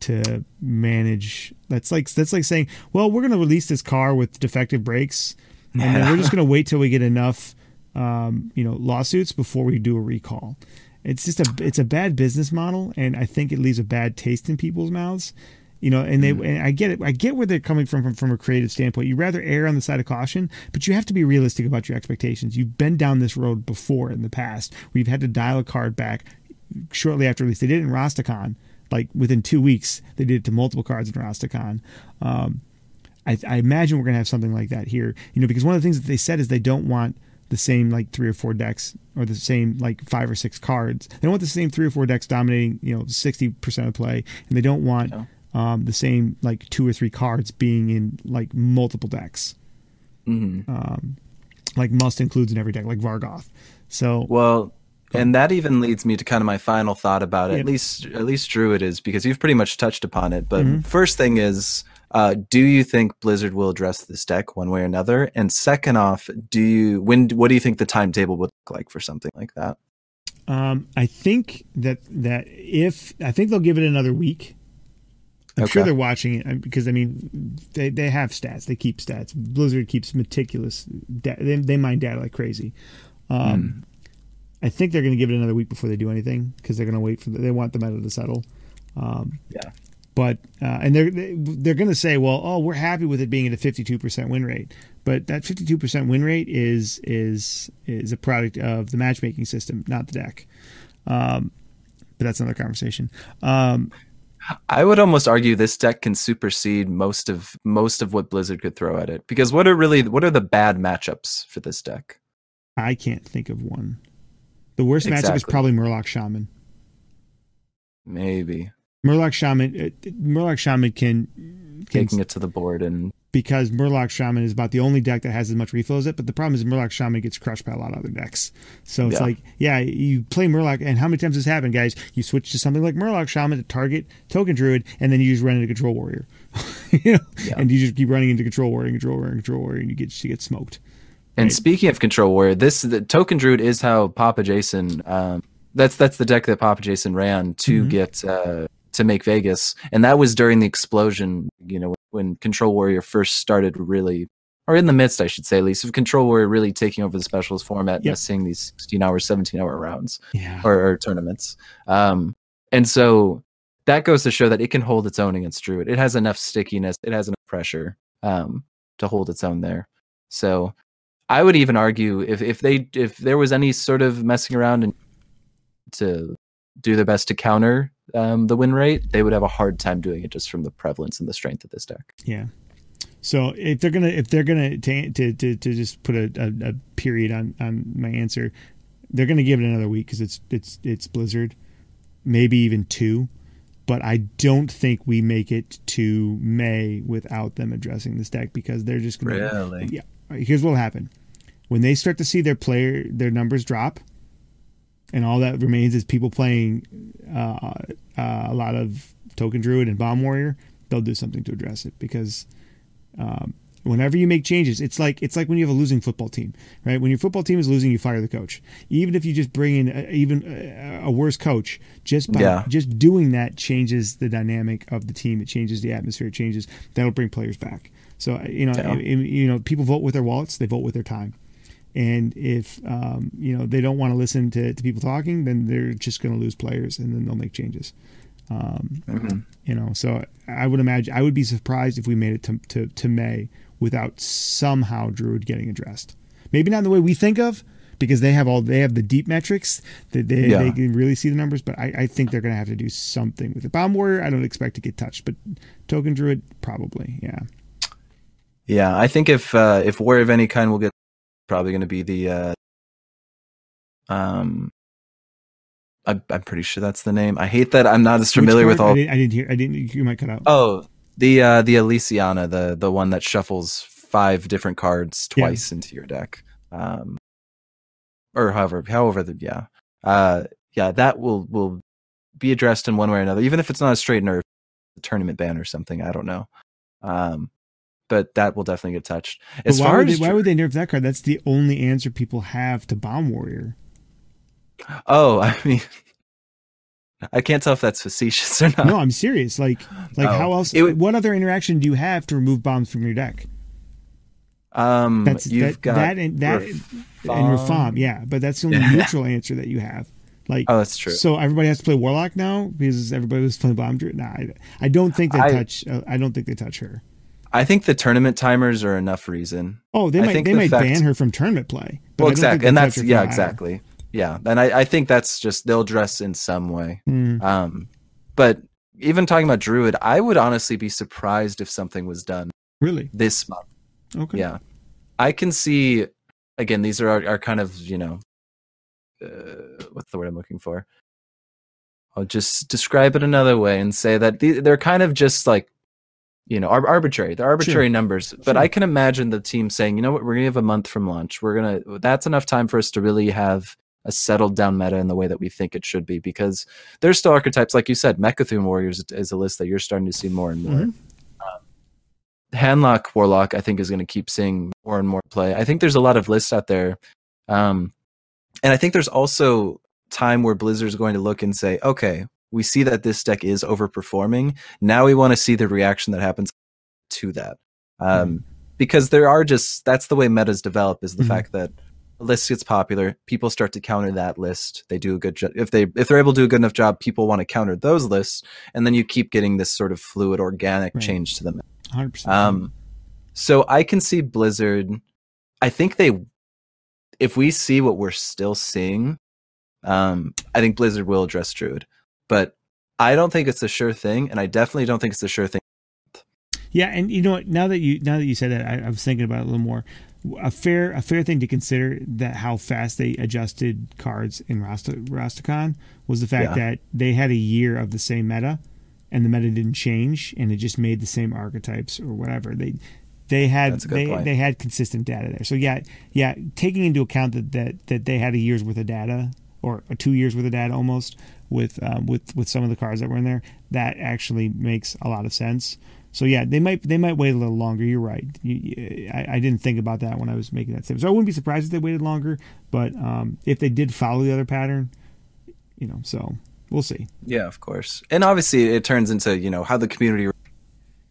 to manage. That's like that's like saying, well, we're going to release this car with defective brakes, and then we're just going to wait till we get enough, um, you know, lawsuits before we do a recall. It's just a it's a bad business model, and I think it leaves a bad taste in people's mouths. You know, and they and I get it. I get where they're coming from, from from a creative standpoint. You rather err on the side of caution, but you have to be realistic about your expectations. You've been down this road before in the past. where you've had to dial a card back shortly after release. They did it in Rastakhan, like within two weeks. They did it to multiple cards in Rastakhan. Um, I, I imagine we're going to have something like that here. You know, because one of the things that they said is they don't want the same like three or four decks or the same like five or six cards. They don't want the same three or four decks dominating, you know, sixty percent of play, and they don't want Yeah. Um, the same like two or three cards being in like multiple decks. hmm Um, like must includes in every deck, like Vargoth. So Well, and that even leads me to kind of my final thought about it. At least, at least Druid is because you've pretty much touched upon it. But Mhm. first thing is, uh, do you think Blizzard will address this deck one way or another? And second off, do you when? What do you think the timetable would look like for something like that? Um, I think that that if I think they'll give it another week. I'm sure they're watching it uh, because I mean they they have stats. They keep stats. Blizzard keeps meticulous. Da- they they mine data like crazy. Um, I think they're going to give it another week before they do anything because they're going to wait for the, they want the meta to settle. Um, Yeah. But uh, and they're they- they're going to say, well, oh, we're happy with it being at a 52% win rate. But that 52% win rate is is is a product of the matchmaking system, not the deck. Um, but that's another conversation. Um, I would almost argue this deck can supersede most of most of what Blizzard could throw at it. Because what are really what are the bad matchups for this deck? I can't think of one. The worst matchup is probably Murloc Shaman. Maybe Murloc Shaman, uh, Murloc Shaman can, can taking it to the board and because Murloc Shaman is about the only deck that has as much refill as it. But the problem is Murloc Shaman gets crushed by a lot of other decks. So it's Yeah. like, yeah, you play Murloc, and how many times has happened, guys? You switch to something like Murloc Shaman to target Token Druid, and then you just run into Control Warrior, you know, Yeah. and you just keep running into Control Warrior, and Control Warrior, and Control Warrior, and you get you get smoked. And Right. speaking of Control Warrior, this the Token Druid is how Papa Jason. Um, that's that's the deck that Papa Jason ran to Mhm. get uh, to make Vegas, and that was during the explosion. You know when Control Warrior first started really, or in the midst, I should say, at least of Control Warrior really taking over the specialist format, and Yep. us seeing these sixteen hour, seventeen hour rounds Yeah, or, or tournaments. Um, and so that goes to show that it can hold its own against Druid. It has enough stickiness, it has enough pressure um, to hold its own there. So I would even argue if if they if there was any sort of messing around and to do their best to counter um, the win rate, they would have a hard time doing it just from the prevalence and the strength of this deck. yeah. So if they're gonna if they're gonna to to to, to just put a, a, a period on on my answer, they're gonna give it another week because it's it's it's Blizzard, maybe even two. But I don't think we make it to May without them addressing this deck because they're just gonna Really? yeah. Here's what'll happen when they start to see their player their numbers drop, and all that remains is people playing uh, uh, a lot of Token Druid and Bomb Warrior. They'll do something to address it because um, whenever you make changes, it's like it's like when you have a losing football team, right? When your football team is losing, you fire the coach. Even if you just bring in a, even a, a worse coach, just by Yeah. just doing that changes the dynamic of the team. It changes the atmosphere. It changes that'll bring players back. So you know, Yeah. you know, people vote with their wallets. They vote with their time. And if um, you know they don't want to listen to, to people talking, then they're just going to lose players, and then they'll make changes. Um, Mhm. you know, so I would imagine I would be surprised if we made it to, to, to May without somehow Druid getting addressed. Maybe not in the way we think of, because they have all they have the deep metrics that they, Yeah. they can really see the numbers. But I, I think they're going to have to do something with it. Bomb Warrior, I don't expect to get touched, but Token Druid probably, yeah. Yeah, I think if uh, if Warrior of any kind will get probably going to be the uh, um. I, I'm pretty sure that's the name. I hate that I'm not as familiar with all. I didn't, I didn't hear. I didn't. You might cut out. Oh, The uh the Elysiana, the the one that shuffles five different cards Yeah. twice into your deck. Um or however however the yeah. Uh yeah, that will will be addressed in one way or another, even if it's not a straight nerf tournament ban or something. I don't know. Um but that will definitely get touched. As why far would, as they, why would they nerf that card? That's the only answer people have to Bomb Warrior. Oh, I mean I can't tell if that's facetious or not. No, I'm serious. Like, like Oh. how else? Would- what other interaction do you have to remove bombs from your deck? Um That's you've that, got that and that and Rafaam, yeah. But that's the only neutral answer that you have. Like, Oh, that's true. so everybody has to play Warlock now because everybody was playing Bomb Druid. Nah, I, I don't think they I- touch. Uh, I don't think they touch her. I think the tournament timers are enough reason. Oh, they I might they the might fact- ban her from tournament play. well, I don't think exactly, and that's yeah, exactly, yeah. And I, I think that's just they'll dress in some way. Mm, Um, but even talking about Druid, I would honestly be surprised if something was done really? this month. Okay. Yeah, I can see. Again, these are our, our kind of you know, uh, what's the word I'm looking for? I'll just describe it another way and say that they're kind of just like, you know, ar- arbitrary. They're arbitrary numbers. But Sure. I can imagine the team saying, you know what, we're gonna have a month from launch. We're gonna. That's enough time for us to really have a settled down meta in the way that we think it should be because there's still archetypes like you said Mecha'thun warriors is a list that you're starting to see more and more Mhm. Um, handlock warlock i think is going to keep seeing more and more play i think there's a lot of lists out there um, and i think there's also time where blizzard's going to look and say okay we see that this deck is overperforming now we want to see the reaction that happens to that um, because there are just that's the way metas develop is the Mhm. fact that a list gets popular people start to counter that list they do a good job if they if they're able to do a good enough job people want to counter those lists and then you keep getting this sort of fluid organic Right. change to them 100%. um so i can see blizzard i think they if we see what we're still seeing um i think blizzard will address druid but i don't think it's a sure thing and i definitely don't think it's a sure thing Yeah, and you know what? Now that you now that you said that, I, I was thinking about it a little more. A fair a fair thing to consider that how fast they adjusted cards in Rasta, Rastakhan was the fact Yeah. that they had a year of the same meta, and the meta didn't change, and it just made the same archetypes or whatever. They they had That's a good they, point. they had consistent data there. So yeah, yeah, taking into account that that, that they had a year's worth of data or two years worth of data almost with um, with with some of the cars that were in there, that actually makes a lot of sense. So yeah, they might they might wait a little longer. You're right. You- I, I didn't think about that when I was making that statement. So I wouldn't be surprised if they waited longer. But um, if they did follow the other pattern, you know, so we'll see. Yeah, of course. And obviously, it turns into you know how the community.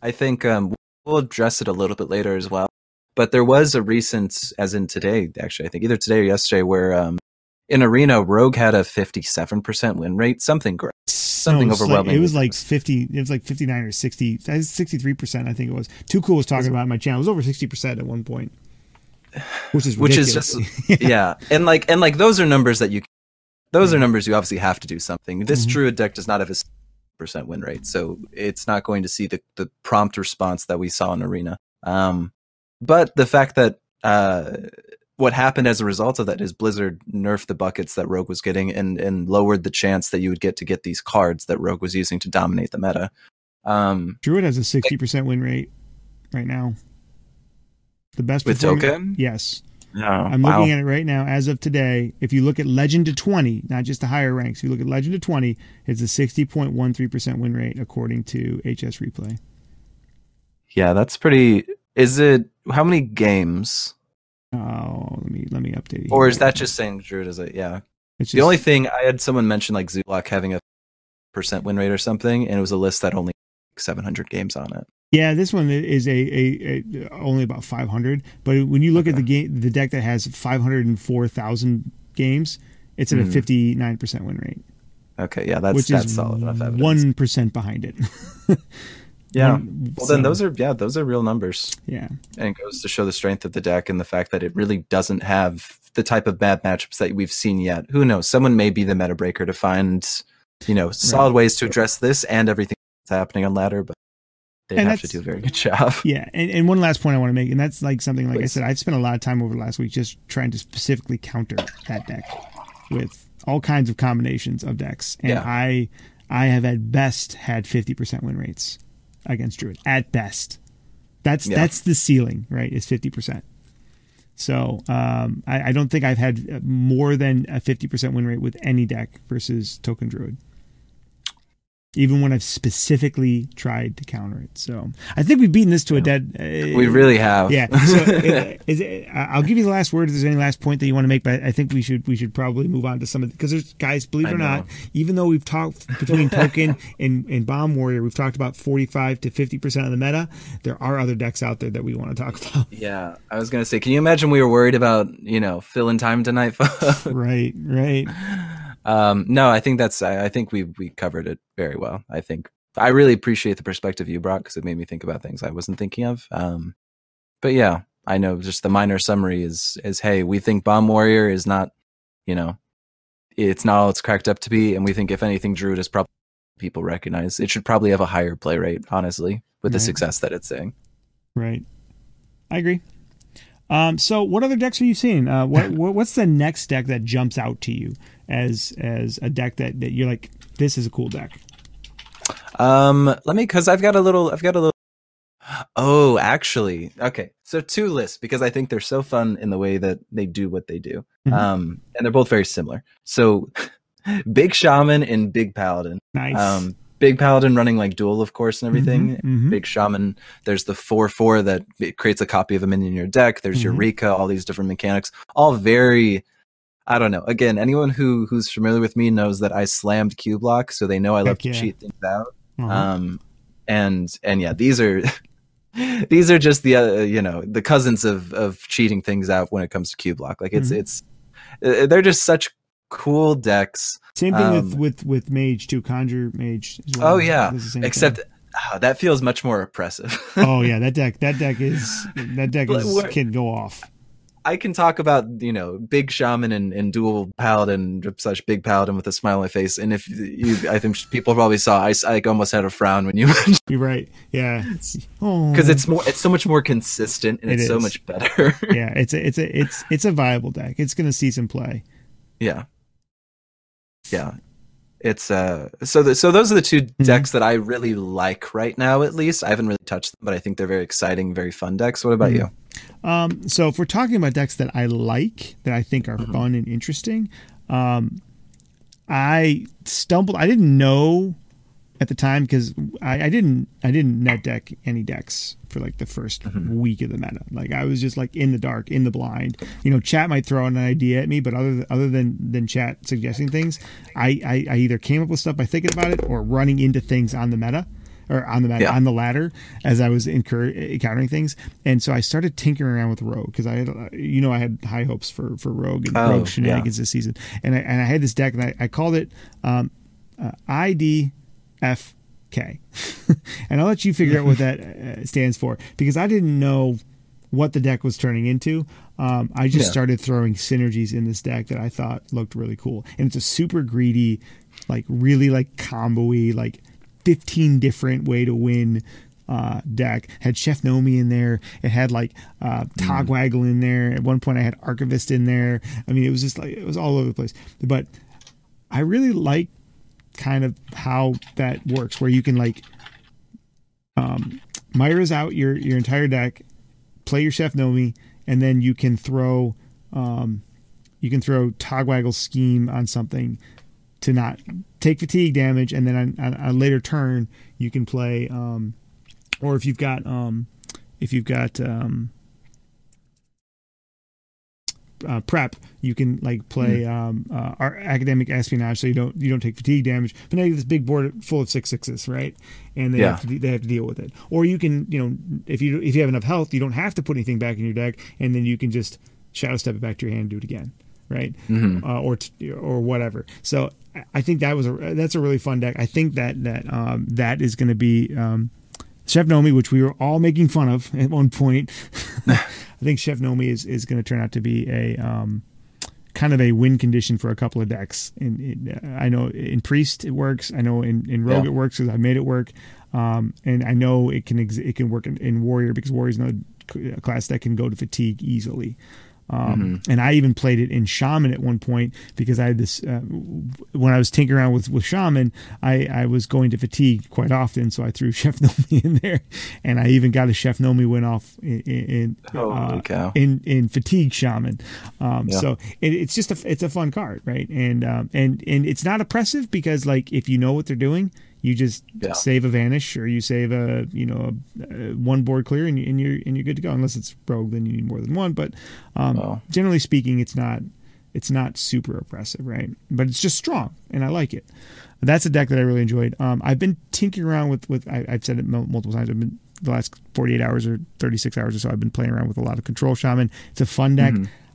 I think um, we'll address it a little bit later as well. But there was a recent, as in today, actually, I think either today or yesterday, where um, in Arena, Rogue had a fifty-seven percent win rate, something great. Something it was like- overwhelming. it was like fifty. It was like fifty nine or sixty. Sixty three percent, I think it was. Too cool was talking about it on my channel. It was over sixty percent at one point, which is which is just yeah. and like and like those are numbers that you, those are numbers you obviously have to do something. This Mhm. Druid deck does not have a percent win rate, so it's not going to see the the prompt response that we saw in Arena. Um, but the fact that uh, what happened as a result of that is Blizzard nerfed the buckets that Rogue was getting and and lowered the chance that you would get to get these cards that Rogue was using to dominate the meta. Um, Druid has a sixty percent win rate right now. The best with Token, Yes. no, I'm wow. looking at it right now as of today. If you look at Legend to 20, not just the higher ranks, if you look at Legend to 20, it's a 60.13% win rate according to HS Replay. Yeah, that's pretty. Is it how many games? Oh, let me let me update. Or is that just saying Druid is it? Yeah. It's The only thing I had someone mention like Zoolock having a percent win rate or something, and it was a list that only had 700 games on it. Yeah, this one is a, a, a only about 500, but when you look at the game the deck that has 504,000 games, it's at Mhm. a 59% win rate, Okay, yeah, that's which that's solid enough evidence. 1% behind it. yeah. One- well, then those are yeah, those are real numbers, yeah. and it goes to show the strength of the deck and the fact that it really doesn't have the type of bad matchups that we've seen yet. Who knows? Someone may be the meta breaker to find, you know, solid ways to address this and everything that's happening on ladder, but they And have to do a very good job. Yeah, and, and one last point I want to make, and that's like something like I said, I've spent a lot of time over the last week just trying to specifically counter that deck with all kinds of combinations of decks, and Yeah. I I have at best had fifty percent win rates against Druid at best. That's Yeah. that's the ceiling, right? Is fifty percent. So um, I, I don't think I've had more than a fifty percent win rate with any deck versus Token Druid. Even when I've specifically tried to counter it, so I think we've beaten this to a dead. Uh, We really have. yeah. So is it, I- I'll give you the last word if there's any last point that you want to make, but I think we should we should probably move on to some of because there's guys, believe it or not, even though we've talked between Token and, and Bomb Warrior, we've talked about 45 to 50 percent of the meta. There are other decks out there that we want to talk about. Yeah, I was gonna say, can you imagine we were worried about you know filling time tonight? right, right. Um, no, I think that's I, I think we we covered it very well. I think I really appreciate the perspective you brought because it made me think about things I wasn't thinking of. Um, but yeah, I know just the minor summary is is hey, we think Bomb Warrior is not, you know, it's not all it's cracked up to be, and we think if anything, Druid is probably people recognize it should probably have a higher play rate, honestly, with the success that it's seeing. Right. I agree. Um, so, what other decks are you seeing? Uh, what what's the next deck that jumps out to you as as a deck that, that you're like, this is a cool deck? Um, let me because I've got a little. I've got a little. Oh, actually, okay. So two lists because I think they're so fun in the way that they do what they do. Mhm. Um, and they're both very similar. So, Big Shaman and Big Paladin. Nice. Um, Big Paladin running like duel, of course, and everything. Mhm, mhm. Big Shaman. There's the four four that it creates a copy of a minion in your deck. There's Mhm. Eureka. All these different mechanics. All very. I don't know. Again, anyone who who's familiar with me knows that I slammed Cubelock, so they know I love Heck to yeah. cheat things out Uh-huh. um and and yeah these are these are just the uh, you know the cousins of of cheating things out when it comes to Cubelock like it's Mhm. it's uh, they're just such cool decks Same thing with, um, with with Mage too. Conjure Mage. Well. oh yeah Does the same except thing. ah, that feels much more oppressive oh yeah, that deck that deck is that deck is can go off. I can talk about you know big shaman and, and dual paladin such big paladin with a smile on my face and if you i think people probably saw i, I almost had a frown when you mentioned You're right. Yeah. Because it's more it's so much more consistent and It it's so much better yeah. It's a it's a it's it's a viable deck. It's gonna see some play. Yeah. Yeah. It's uh so the, so those are the 2 Mm-hmm. decks that I really like right now at least. I haven't really touched them, but I think they're very exciting, very fun decks. What about Mhm. you? Um, so if we're talking about decks that I like, that I think are Mm-hmm. fun and interesting, um, I stumbled. I didn't know at the time because I, I didn't I didn't net deck any decks for like the 1st Mm-hmm. week of the meta. Like I was just like in the dark, in the blind. You know, chat might throw an idea at me, but other other than than chat suggesting things, I I, I either came up with stuff by thinking about it or running into things on the meta. Or on the meta, Yeah. on the ladder as I was incur- encountering things, and so I started tinkering around with Rogue because I had, you know, I had high hopes for for Rogue and Oh, Rogue shenanigans this season, and I and I had this deck and I, I called it um, uh, IDFK, and I'll let you figure out what that uh, stands for because I didn't know what the deck was turning into. Um, I just Yeah. started throwing synergies in this deck that I thought looked really cool, and it's a super greedy, like really like combo-y, like 15 different way to win uh, deck. Had Chef Nomi in there. It had like uh, Togwaggle in there. At one point, I had Archivist in there. I mean, it was just like it was all over the place. But I really like kind of how that works, where you can like um, Myra's out your your entire deck, play your Chef Nomi, and then you can throw um, you can throw Togwaggle scheme on something to not take fatigue damage, and then on, a later turn you can play, um, or if you've got um, if you've got um, uh, prep, you can like play um, uh, our academic espionage, so you don't you don't take fatigue damage. But now you have this big board full of six sixes, right? And they Yeah. have to de- they have to deal with it. Or you can you know if you if you have enough health, you don't have to put anything back in your deck, and then you can just shadow step it back to your hand and do it again, right? Mhm. Uh, or t- or whatever. So I- think that was a that's a really fun deck. I think that that um, that is going to be. Um, Chef Nomi, which we were all making fun of at one point, I think Chef Nomi is, is going to turn out to be a um, kind of a win condition for a couple of decks. In, in, I know in Priest it works. I know in, in Rogue Yeah. it works because I made it work, um, and I know it can ex- it can work in, in Warrior because Warrior's another c- class that can go to fatigue easily. Um, And I even played it in Shaman at one point because I had this uh, when I was tinkering around with with Shaman, I I was going to fatigue quite often, so I threw Chef Nomi in there, and I even got a Chef Nomi went off in in, uh, in in fatigue Shaman. Um, Yeah. So it, it's just a it's a fun card, right? And um, and and it's not oppressive because like if you know what they're doing. You just Yeah. save a vanish, or you save a you know a, a one board clear, and, and you're and you're good to go. Unless it's rogue, then you need more than one. But um, Oh. generally speaking, it's not it's not super oppressive, right? But it's just strong, and I like it. That's a deck that I really enjoyed. Um, I've been tinkering around with with I, I've said it multiple times. I've been the last 48 hours or 36 hours or so. I've been playing around with a lot of Control Shaman. It's a fun deck.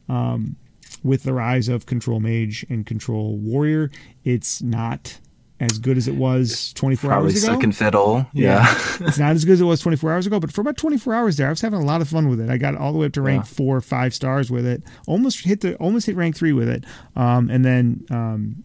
Um, with the rise of Control Mage and Control Warrior, it's not as good as it was 24 Probably hours ago. second fiddle. Yeah. Yeah. it's not as good as it was 24 hours ago, but for about 24 hours there, I was having a lot of fun with it. I got all the way up to rank Yeah. four or five stars with it. Almost hit the almost hit rank three with it. Um, and then um,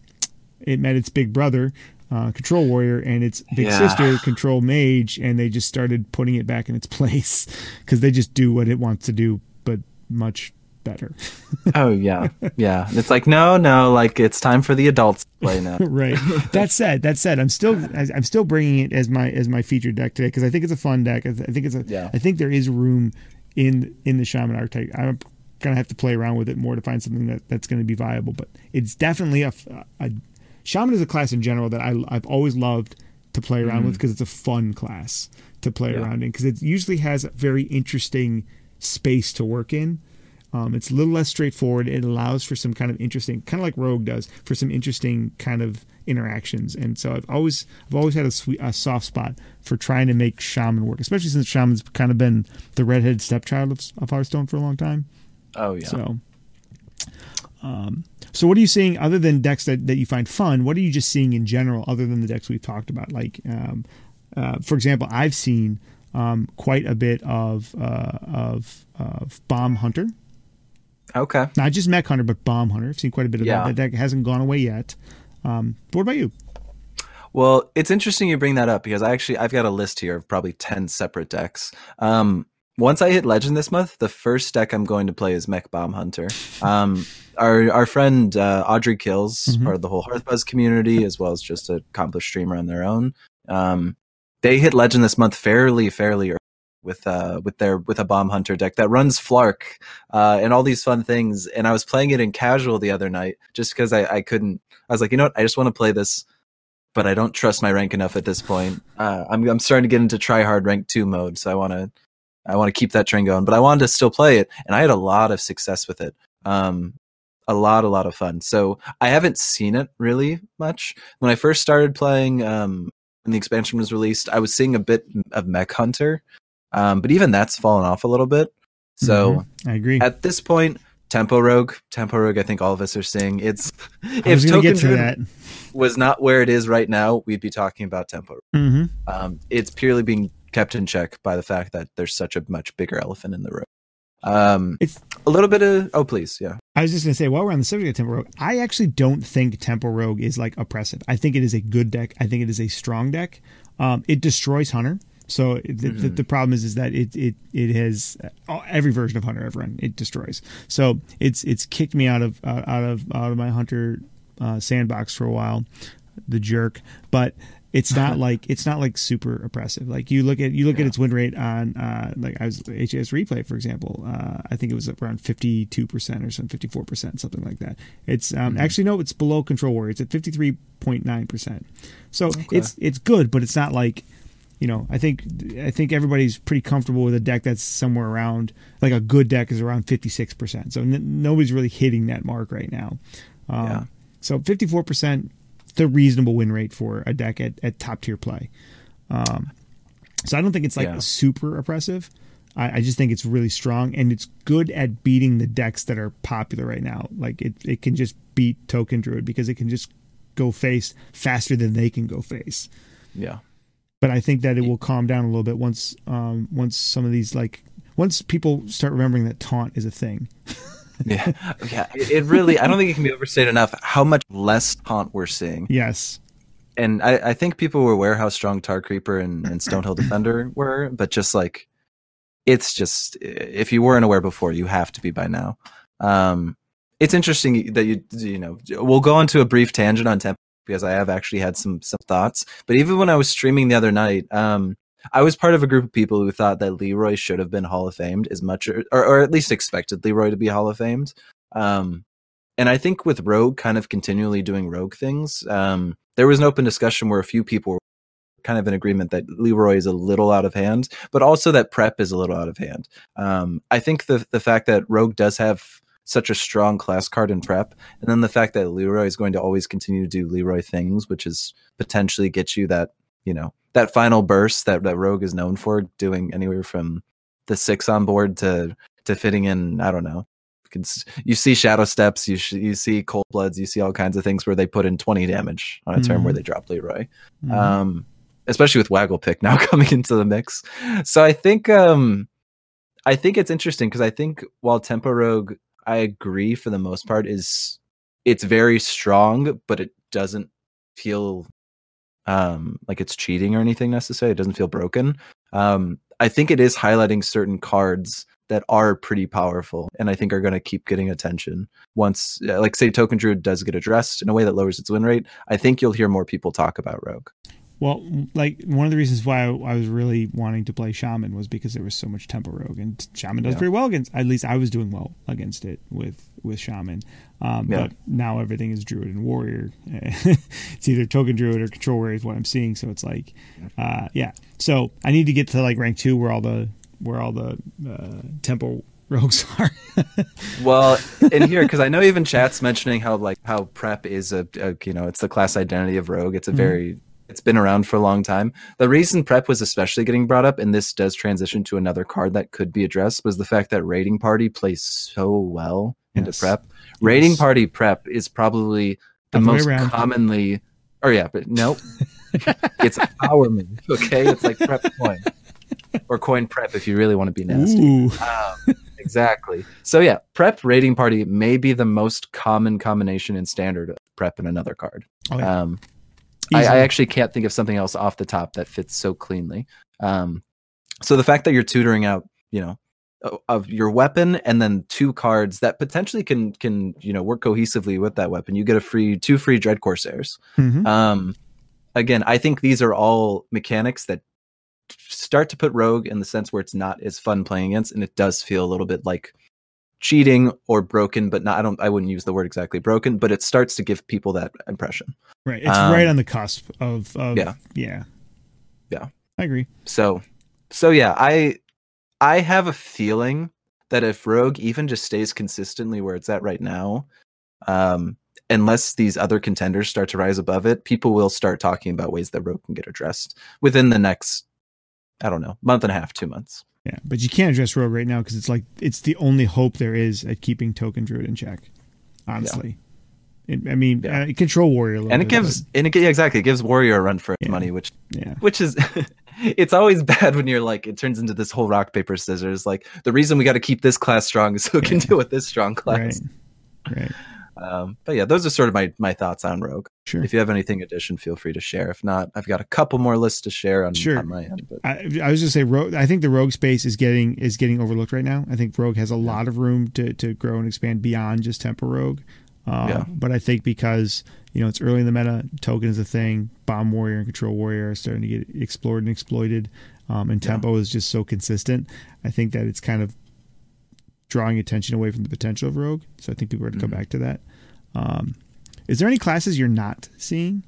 it met its big brother, uh, Control Warrior, and its big Yeah. sister, Control Mage, and they just started putting it back in its place because they just do what it wants to do, but much better. oh yeah. Yeah. It's like no, no. Like it's time for the adults to play now. right. That said, that said, I'm still I'm still bringing it as my as my featured deck today because I think it's a fun deck. I, th- I think it's a Yeah. I think there is room in in the shaman archetype. I'm gonna have to play around with it more to find something that that's going to be viable. But it's definitely a shaman is a class in general that I I've always loved to play around mm-hmm. with because it's a fun class to play. Yeah. around in because it usually has a very interesting space to work in. Um, it's a little less straightforward. It allows for some kind of interesting, kind of like Rogue does, for some interesting kind of interactions. And so I've always, I've always had a, sweet, a soft spot for trying to make Shaman work, especially since Shaman's kind of been the redheaded stepchild of, of Hearthstone for a long time. Oh yeah. So, um, so what are you seeing other than decks that, that you find fun? What are you just seeing in general, other than the decks we've talked about? Like, um, uh, for example, I've seen um, quite a bit of uh, of of Bomb Hunter. Okay. Not just Mech Hunter, but Bomb Hunter. I've seen quite a bit of Yeah. that. That deck hasn't gone away yet. Um, what about you? Well, it's interesting you bring that up because I actually I've got a list here of probably ten separate decks. Um, once I hit Legend this month, the first deck I'm going to play is Mech Bomb Hunter. Um, our our friend uh, Audrey Kills, Mhm. part of the whole Hearthbuzz community, as well as just an accomplished streamer on their own. Um, they hit Legend this month fairly fairly early with uh with their with a Bomb Hunter deck that runs Flark uh, and all these fun things. And I was playing it in casual the other night just because I, I couldn't. I was like, you know what? I just want to play this but I don't trust my rank enough at this point. Uh, I'm I'm starting to get into try hard rank two mode, so I want to I want to keep that train going. But I wanted to still play it, and I had a lot of success with it. Um, a lot, a lot of fun. So I haven't seen it really much. When I first started playing, um, when the expansion was released, I was seeing a bit of Mech Hunter, um, but even that's fallen off a little bit. So Mhm. I agree. at this point, Tempo Rogue, Tempo Rogue, I think all of us are seeing it's. if Token to that. was not where it is right now, we'd be talking about tempo. hmm Um, it's purely being kept in check by the fact that there's such a much bigger elephant in the room. Um, It's a little bit of oh please yeah I was just going to say, while we're on the subject of Tempo Rogue, I actually don't think Tempo Rogue is like oppressive. I think it is a good deck. I think it is a strong deck. Um, it destroys Hunter. So the, the, Mm-hmm. the problem is is that it it it has uh, every version of Hunter ever run it destroys. So it's it's kicked me out of uh, out of out of my Hunter uh, sandbox for a while, the jerk. But it's not like it's not like super oppressive. Like you look at you look at its win rate on uh, like I was HSReplay for example. Uh, I think it was around fifty two percent or some fifty four percent something like that. It's um, actually no, it's below Control Warrior. It's at fifty three point nine percent. So it's it's good, but it's not like you know. I think I think everybody's pretty comfortable with a deck that's somewhere around like a good deck is around fifty six percent. So n- nobody's really hitting that mark right now. Um, Yeah. So fifty four percent, the reasonable win rate for a deck at, at top tier play. Um, so I don't think it's like Yeah. super oppressive. I, I just think it's really strong and it's good at beating the decks that are popular right now. Like it, it can just beat Token Druid because it can just go face faster than they can go face. yeah But I think that it will calm down a little bit once um, once some of these like once people start remembering that taunt is a thing. yeah. Yeah. It, it really I don't think it can be overstated enough how much less taunt we're seeing. Yes. and I, I think people were aware how strong Tar Creeper and, and Stonehill Defender were but just like it's just if you weren't aware before you have to be by now. Um, it's interesting that you you know we'll go into a brief tangent on tempo because I have actually had some some thoughts. But even when I was streaming the other night, um, I was part of a group of people who thought that Leroy should have been Hall of Famed as much, or, or at least expected Leroy to be Hall of Famed. Um, and I think with Rogue kind of continually doing Rogue things, um, there was an open discussion where a few people were kind of in agreement that Leroy is a little out of hand, but also that Prep is a little out of hand. Um, I think the the fact that Rogue does have such a strong class card in prep. And then the fact that Leroy is going to always continue to do Leroy things, which is potentially get you that, you know, that final burst that, that Rogue is known for doing anywhere from the six on board to, to fitting in, I don't know. You see shadow steps, you sh- you see cold bloods, you see all kinds of things where they put in 20 damage on a mm-hmm. turn where they drop Leroy. Mm-hmm. Um, especially with Waggle Pick now coming into the mix. So I think um I think it's interesting because I think while Tempo Rogue I agree for the most part is it's very strong, but it doesn't feel um like it's cheating or anything necessarily. It doesn't feel broken. Um I think it is highlighting certain cards that are pretty powerful and I think are going to keep getting attention once like say Token Druid does get addressed in a way that lowers its win rate. I think you'll hear more people talk about Rogue. Well, like one of the reasons why I, I, was really wanting to play Shaman was because there was so much Tempo Rogue, and Shaman does yeah. very well against. At least I was doing well against it with with Shaman. Um, yeah. But now everything is Druid and Warrior. it's either Token Druid or Control Warrior is what I'm seeing. So it's like, uh, yeah. So I need to get to like rank two where all the where all the uh, Tempo rogues are. well, in here because I know even chat's mentioning how like how prep is a, a, you know it's the class identity of rogue. It's a mm-hmm. It's been around for a long time. The reason prep was especially getting brought up, and this does transition to another card that could be addressed, was the fact that raiding party plays so well into yes. prep. Raiding yes. party prep is probably the most commonly, or yeah, but nope, it's a power move. Okay, it's like prep coin or coin prep if you really want to be nasty. Um, exactly. So yeah, prep raiding party may be the most common combination in standard prep and another card. Oh, yeah. um, I, I, actually can't think of something else off the top that fits so cleanly. Um, so the fact that you're tutoring out, you know, of your weapon and then two cards that potentially can can you know work cohesively with that weapon, you get a free two free Dread Corsairs. Mm-hmm. Um, again, I think these are all mechanics that start to put Rogue in the sense where it's not as fun playing against, and it does feel a little bit like cheating or broken, but not I don't I wouldn't use the word exactly broken, but it starts to give people that impression. Right. It's um, right on the cusp of, of yeah. Yeah. Yeah. I agree. So so yeah, I I have a feeling that if Rogue even just stays consistently where it's at right now, um, unless these other contenders start to rise above it, people will start talking about ways that Rogue can get addressed within the next, I don't know, month and a half, two months. Yeah, but you can't address Rogue right now because it's like it's the only hope there is at keeping Token Druid in check. Honestly, yeah. it, I mean, yeah. uh, control Warrior, and it gives but, and it yeah, exactly it gives Warrior a run for yeah. money, which yeah, which is. it's always bad when you're like it turns into this whole rock paper scissors like the reason we got to keep this class strong is so it can deal with this strong class right right um, but yeah, those are sort of my my thoughts on Rogue. Sure. If you have anything addition, feel free to share. If not, I've got a couple more lists to share on, sure. on my end. But. I, I was just say Rogue. I think the Rogue space is getting is getting overlooked right now. I think Rogue has a yeah. lot of room to to grow and expand beyond just Tempo Rogue. Uh, yeah. But I think because you know it's early in the meta, token is a thing. Bomb Warrior and Control Warrior are starting to get explored and exploited, um, and Tempo yeah. is just so consistent. I think that it's kind of drawing attention away from the potential of Rogue. So I think people are going to come mm-hmm. back to that. Um, is there any classes you're not seeing?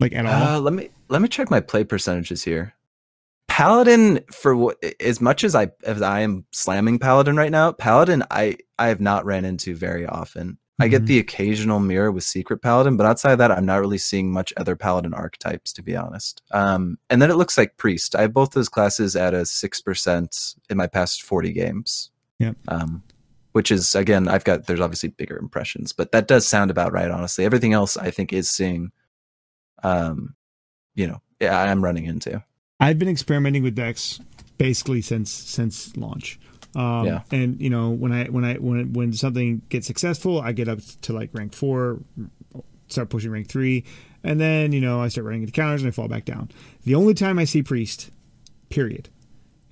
Like at all? Uh, let me let me check my play percentages here. Paladin, for what as much as I as I am slamming Paladin right now, Paladin I I have not ran into very often. I get mm-hmm. the occasional mirror with Secret Paladin, but outside of that, I'm not really seeing much other Paladin archetypes, to be honest. Um, and then it looks like Priest. I have both those classes at a six percent in my past 40 games. Yeah. Um, which is again, I've got there's obviously bigger impressions, but that does sound about right. Honestly, everything else I think is seeing, um, you know, I'm running into. I've been experimenting with decks basically since since launch. Um, yeah. And you know, when I when I when when something gets successful, I get up to like rank four, start pushing rank three, and then you know I start running into counters and I fall back down. The only time I see priest, period,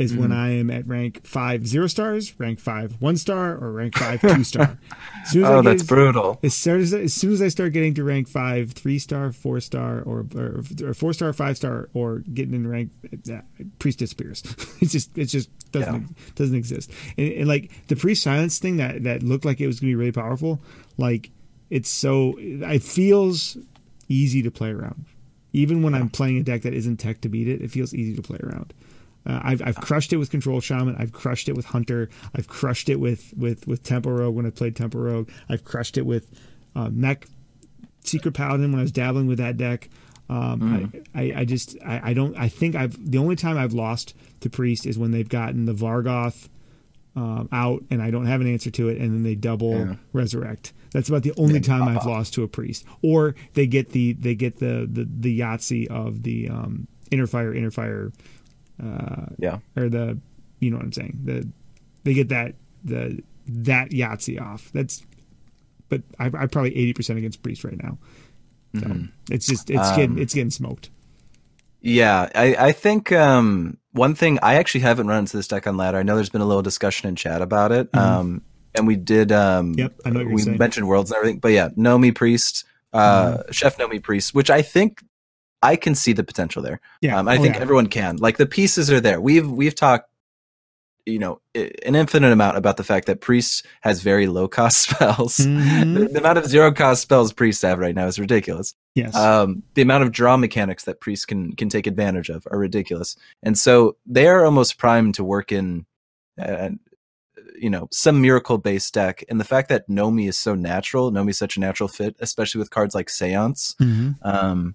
is when Mhm. I am at rank five zero stars, rank five one star, or rank five two star. As soon as I Oh, that's brutal. as soon as, as soon as I start getting to rank five, three star, four star, or or, or four star, five star, or getting in rank, uh, priest disappears. it's just it just doesn't doesn't exist. And, and like the priest silence thing that that looked like it was gonna be really powerful, like it's so it feels easy to play around. Even when I'm playing a deck that isn't tech to beat it, it feels easy to play around. Uh, I've I've crushed it with Control Shaman. I've crushed it with Hunter. I've crushed it with with with Tempo Rogue when I played Tempo Rogue. I've crushed it with uh, Mech Secret Paladin when I was dabbling with that deck. Um, I, I I just I, I don't I think I've the only time I've lost to Priest is when they've gotten the Vargoth um, out and I don't have an answer to it, and then they double Yeah. resurrect. That's about the only time I've lost to a priest, or they get the they get the the, the Yahtzee of the um, inner fire inner fire uh, Yeah. or the you know what I'm saying the they get that the that Yahtzee off. That's but I, I'm probably eighty percent against priest right now. So it's just it's getting Um, it's getting smoked. Yeah, I, I think um, one thing I actually haven't run into this deck on ladder. I know there's been a little discussion in chat about it, um, and we did. Um, Mm-hmm. Yep, I know we saying. mentioned worlds and everything, but yeah, Nomi Priest, uh, Mm-hmm. Chef Nomi Priest, which I think I can see the potential there. Yeah, Um, I Oh, think yeah. everyone can. Like the pieces are there. We've we've talked, you know, an infinite amount about the fact that Priest has very low cost spells. Mhm. The, the amount of zero cost spells Priests have right now is ridiculous yes. um, the amount of draw mechanics that priests can can take advantage of are ridiculous, and so they are almost primed to work in, uh, you know, some miracle based deck. And the fact that Nomi is so natural, nomi is such a natural fit, especially with cards like Seance. Mhm. Um,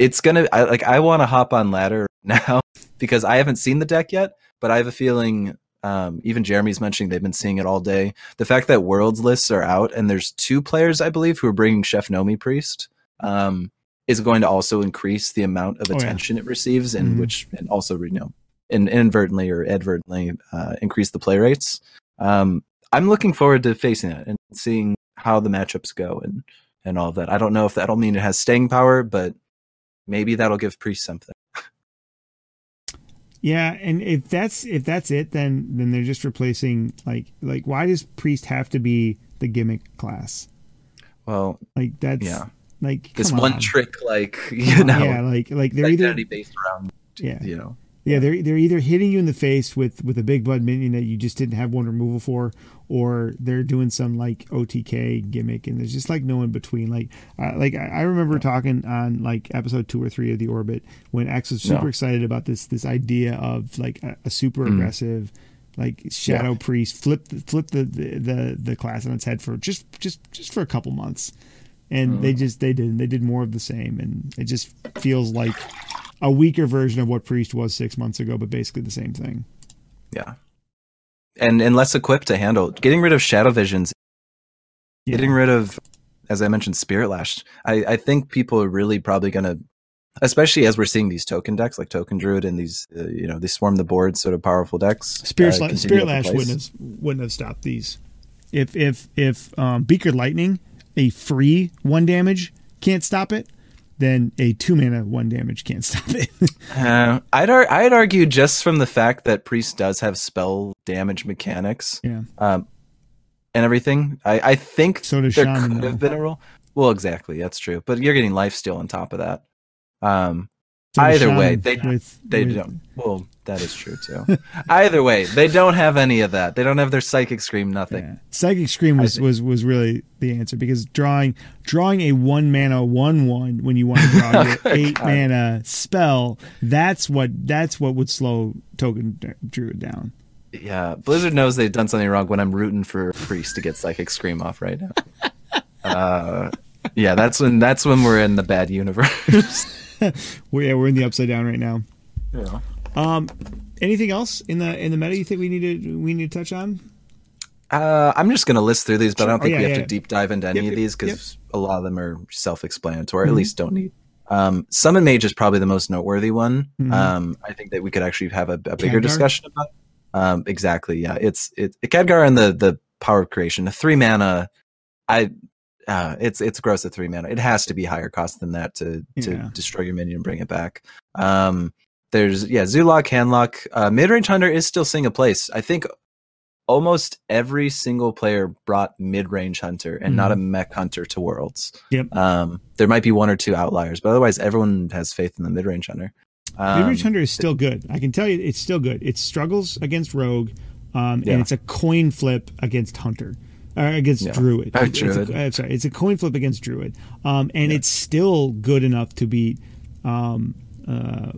it's gonna I, like I want to hop on ladder now because I haven't seen the deck yet, but I have a feeling. Um, even Jeremy's mentioning they've been seeing it all day. The fact that worlds lists are out and there's two players, I believe, who are bringing Chef Nomi Priest, um, is going to also increase the amount of Oh, yeah. attention it receives, and Mhm. which and also you know, in, inadvertently or advertently uh, increase the play rates. Um, I'm looking forward to facing it and seeing how the matchups go and and all of that. I don't know if that'll mean it has staying power, but maybe that'll give Priest something. Yeah, and if that's if that's it, then then they're just replacing like like why does priest have to be the gimmick class? Well, Like that's yeah, like this come one on. trick, like you know, yeah, like like they're either identity based around, yeah you know, yeah they're they're either hitting you in the face with with a big blood minion that you just didn't have one removal for, or they're doing some like OTK gimmick, and there's just like no in between. Like uh, like I, remember talking on like episode two or three of the Orbit when X was super No. excited about this this idea of like a, a super Mm. aggressive like shadow priest flip flip the, the the the class on its head for just just just for a couple months and Mm. they just they didn't they did more of the same and it just feels like a weaker version of what priest was six months ago but basically the same thing yeah, and and less equipped to handle. Getting rid of Shadow Visions, yeah. getting rid of, as I mentioned, Spirit Lash. I I think people are really probably gonna. Especially as we're seeing these token decks like Token Druid and these, uh, you know, they swarm the board sort of powerful decks. Spirit, uh, Spirit Lash wouldn't have wouldn't have stopped these. If if if um, Beakered Lightning, a free one damage can't stop it, then a two mana one damage can't stop it. Uh, I'd ar- I'd argue just from the fact that Priest does have spell damage mechanics, yeah. um, and everything. I, I think So does there Shaman, could though. have been a role. Well, exactly, that's true. But you're getting life steal on top of that. Um, So Either way, they- with, they with- don't. Well, that is true too. Either way, they don't have any of that. They don't have their psychic scream. Nothing. Yeah. Psychic Scream was, was was really the answer because drawing drawing a one mana one one when you want to draw your eight God. mana spell that's what that's what would slow Token Druid down. Yeah, Blizzard knows they've done something wrong when I'm rooting for Priest to get psychic scream off right now. Uh, yeah, that's when that's when we're in the bad universe. Well, yeah, we're in the upside down right now. yeah. Um, anything else in the in the meta you think we need to we need to touch on? Uh, I'm just gonna list through these, but I don't Sure. Oh, think yeah, we have yeah. to deep dive into any Yep, of these because a lot of them are self-explanatory. or At least don't need. Um, Summon Mage is probably the most noteworthy one. Mhm. Um, I think that we could actually have a, a bigger Khadgar? discussion about. Um, exactly. Yeah, it's it Khadgar and the the power of creation. The three mana, I. Uh, it's it's gross at three mana. It has to be higher cost than that to to Yeah. destroy your minion and bring it back. Um, there's yeah, Zoolock, Handlock. Uh, Mid range hunter is still seeing a place. I think almost every single player brought mid range hunter and not a mech hunter to worlds. Yep. Um, there might be one or two outliers, but otherwise everyone has faith in the mid range hunter. Um, Mid range hunter is still good. I can tell you, it's still good. It struggles against rogue, um, Yeah. and it's a coin flip against hunter. Or against Yeah. druid. Oh, It's- it's a- Druid. I'm sorry, it's a coin flip against druid, um, and Yeah. it's still good enough to beat um, uh,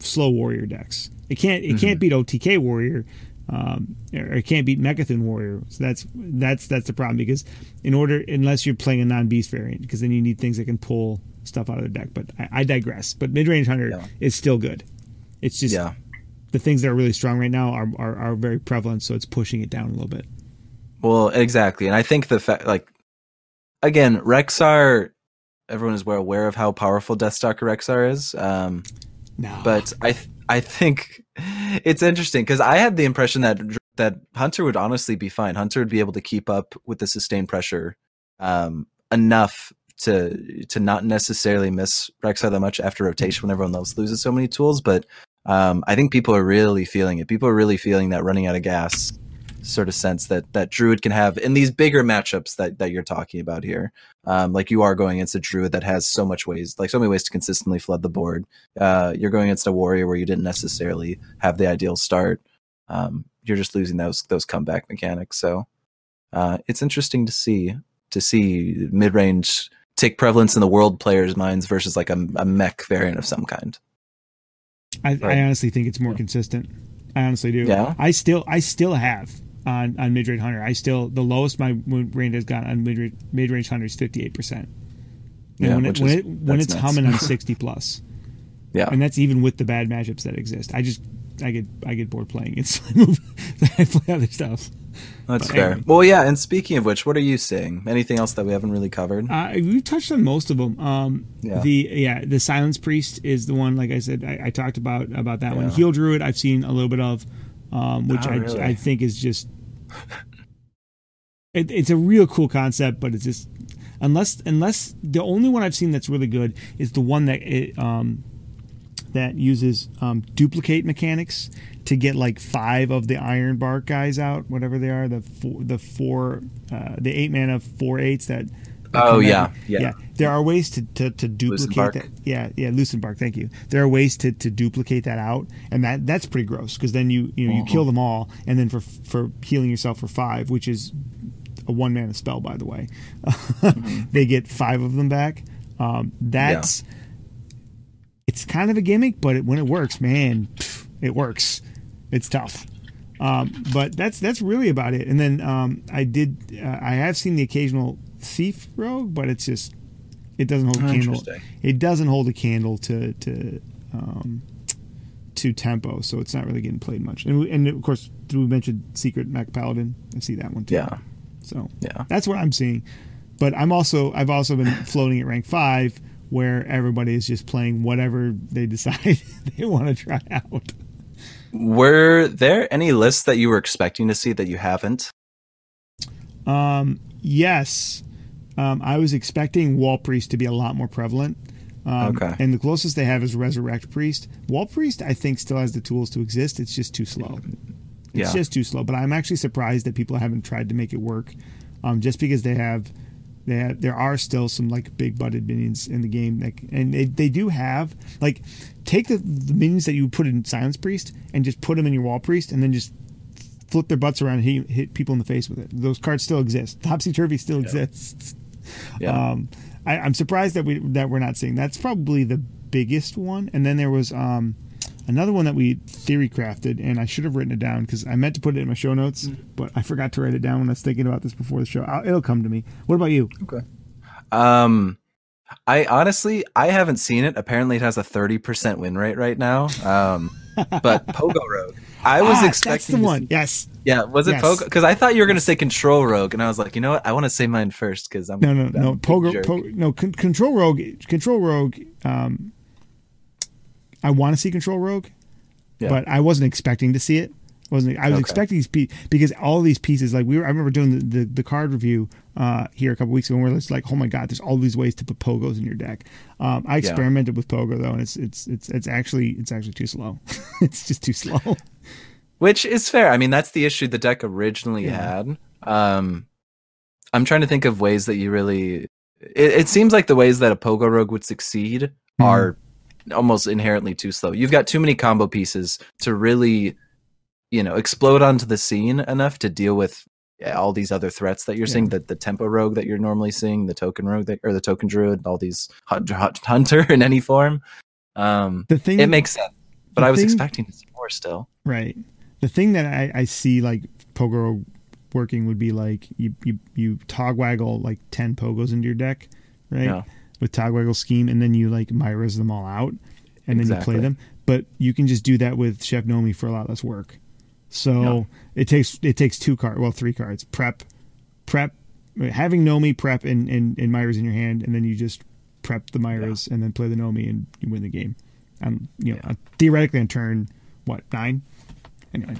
slow warrior decks. It can't. It Mm-hmm. can't beat OTK warrior, um, or it can't beat Mecha'thun warrior. So that's that's that's the problem because in order unless you're playing a non beast variant, because then you need things that can pull stuff out of the deck. But I, I digress. But mid range hunter Yeah. is still good. It's just yeah. the things that are really strong right now are, are are very prevalent, so it's pushing it down a little bit. Well, exactly. And I think the fact, like, again, Rexxar, everyone is well aware of how powerful Deathstalker Rexxar is. Um, No, but I, th- I think it's interesting because I had the impression that that Hunter would honestly be fine. Hunter would be able to keep up with the sustained pressure um, enough to to not necessarily miss Rexxar that much after rotation when everyone else loses so many tools. But um, I think people are really feeling it. People are really feeling that running out of gas sort of sense that that Druid can have in these bigger matchups that that you're talking about here. Um, like you are going against a Druid that has so much ways, like so many ways to consistently flood the board. Uh, you're going against a warrior where you didn't necessarily have the ideal start. Um, you're just losing those those comeback mechanics. So uh, it's interesting to see to see mid range take prevalence in the world players' minds versus like a, a mech variant of some kind. I, Right. I honestly think it's more consistent. I honestly do. Yeah? I still I still have on on mid range hunter. I still the lowest my range has gone on mid mid range hunter is fifty eight percent. Yeah, when it, when, is- it, when it's nuts. humming on sixty plus, Yeah, and that's even with the bad matchups that exist. I just I get I get bored playing it, so I move. I play other stuff. that's but fair. anyway. Well, yeah. And speaking of which, what are you seeing? Anything else that we haven't really covered? Uh, we've touched on most of them. Um, Yeah. The yeah, the silence priest is the one. Like I said, I, I talked about about that one. Yeah. Heal druid, I've seen a little bit of, um, which Oh, I really? I think is just. It, it's a real cool concept, but it's just unless unless the only one I've seen that's really good is the one that it, um, that uses um, duplicate mechanics to get like five of the iron bark guys out, whatever they are, the four, the four, uh, the eight mana four eights that. That Oh, come yeah, yeah. There are ways to to, to duplicate that. Yeah, yeah, Lucentbark. Thank you. There are ways to, to duplicate that out, and that that's pretty gross because then you you know you Uh-huh. kill them all, and then for for healing yourself for five, which is a one mana spell, by the way, Mm-hmm. they get five of them back. Um, that's it's kind of a gimmick, but it, when it works, man, pff, it works. It's tough. Um, but that's that's really about it. And then um, I did uh, I have seen the occasional thief rogue, but it's just it doesn't hold a candle. It doesn't hold a candle to to um, to tempo, so it's not really getting played much. And, we, and of course, we mentioned secret Mech Paladin. I see that one too. Yeah, So yeah. that's what I'm seeing. But I'm also I've also been floating at rank five where everybody is just playing whatever they decide they want to try out. Were there any lists that you were expecting to see that you haven't? Um, yes, um, I was expecting Wall Priest to be a lot more prevalent. Um, Okay. And the closest they have is Resurrect Priest. Wall Priest, I think, still has the tools to exist. It's just too slow. It's Yeah. just too slow. But I'm actually surprised that people haven't tried to make it work. Um, just because they have, they have, there are still some like big butted minions in the game, that, and they, they do have like take the, the minions that you put in Silence Priest and just put them in your Wall Priest, and then just flip their butts around and hit, hit people in the face with it. Those cards still exist. Topsy Turvy still exists. Yeah. Um, I, I'm surprised that we that we're not seeing. That's probably the biggest one. And then there was um, another one that we theory crafted, and I should have written it down because I meant to put it in my show notes, but I forgot to write it down when I was thinking about this before the show. I'll, it'll come to me. What about you? Okay. Um, I honestly I haven't seen it. Apparently, it has a thirty percent win rate right now. Um, but Pogo Rogue. I was Ah, expecting that's the one. see- Yes. yeah, was it Yes. Pogo? Because I thought you were going to say Control Rogue, and I was like, you know what? I want to say mine first because I'm No, no, no. big Pogo, no. Con- Control Rogue. Control Rogue. Um, I want to see Control Rogue, Yeah. but I wasn't expecting to see it. I wasn't I was Okay. expecting these pieces because all these pieces like we were I remember doing the, the, the card review uh, here a couple weeks ago and we we're just like oh my god there's all these ways to put pogos in your deck. Um, I experimented with pogo though and it's it's it's it's actually it's actually too slow. it's just too slow. Which is fair. I mean, that's the issue the deck originally Yeah. had. Um, I'm trying to think of ways that you really. It, it seems like the ways that a Pogo Rogue would succeed Mhm. are almost inherently too slow. You've got too many combo pieces to really, you know, explode onto the scene enough to deal with all these other threats that you're seeing. Yeah. The the tempo rogue that you're normally seeing, the token rogue that, or the token druid, all these hunt, hunt- hunter in any form. Um, The thing it makes sense, but I was thing- expecting to see more still. Right. The thing that I, I see like pogo working would be like you you you togwaggle like ten pogos into your deck, right? Yeah. With togwaggle scheme, and then you like Myra's them all out, and then you play them. But you can just do that with Chef Nomi for a lot less work. So Yeah. it takes it takes two cards, well three cards. Prep, prep, having Nomi prep and and, and Myra's in your hand, and then you just prep the Myras and then play the Nomi and you win the game. Um, you know, Yeah. theoretically on turn what nine? Anyway.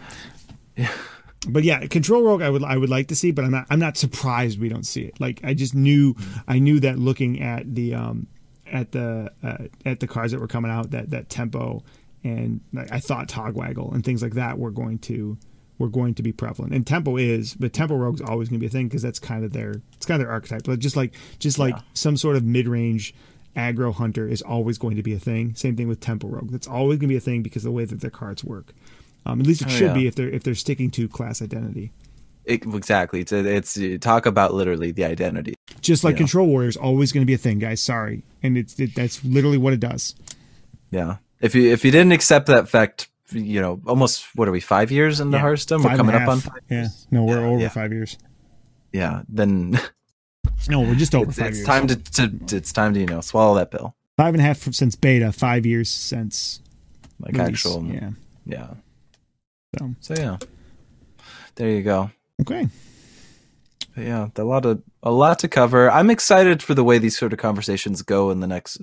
Yeah. But yeah, control rogue I would I would like to see, but I'm not I'm not surprised we don't see it. Like I just knew I knew that looking at the um at the uh, at the cards that were coming out that that tempo and like, I thought Togwaggle and things like that were going to were going to be prevalent. And tempo is, but tempo rogue's always going to be a thing because that's kind of their it's kind of their archetype. But just like just like Yeah. some sort of mid range aggro hunter is always going to be a thing. Same thing with tempo rogue. That's always going to be a thing because of the way that their cards work. Um, at least it Oh, should yeah. be if they're if they're sticking to class identity. It, exactly. It's, it's talk about literally the identity. Just like Yeah. control warrior is always going to be a thing, guys. Sorry, and it's it, that's literally what it does. Yeah. If you if you didn't accept that fact, you know, almost what are we five years into Yeah. Hearthstone? We're coming up on five. Yeah, years. no, we're Yeah, over yeah. five years. Yeah. Then No, we're just over it's, five it's years. time to, to it's time to you know swallow that pill. five and a half since beta. Five years since Like release. actual. Yeah. Yeah. So So yeah. There you go. okay. But yeah, a lot of a lot to cover. I'm excited for the way these sort of conversations go in the next.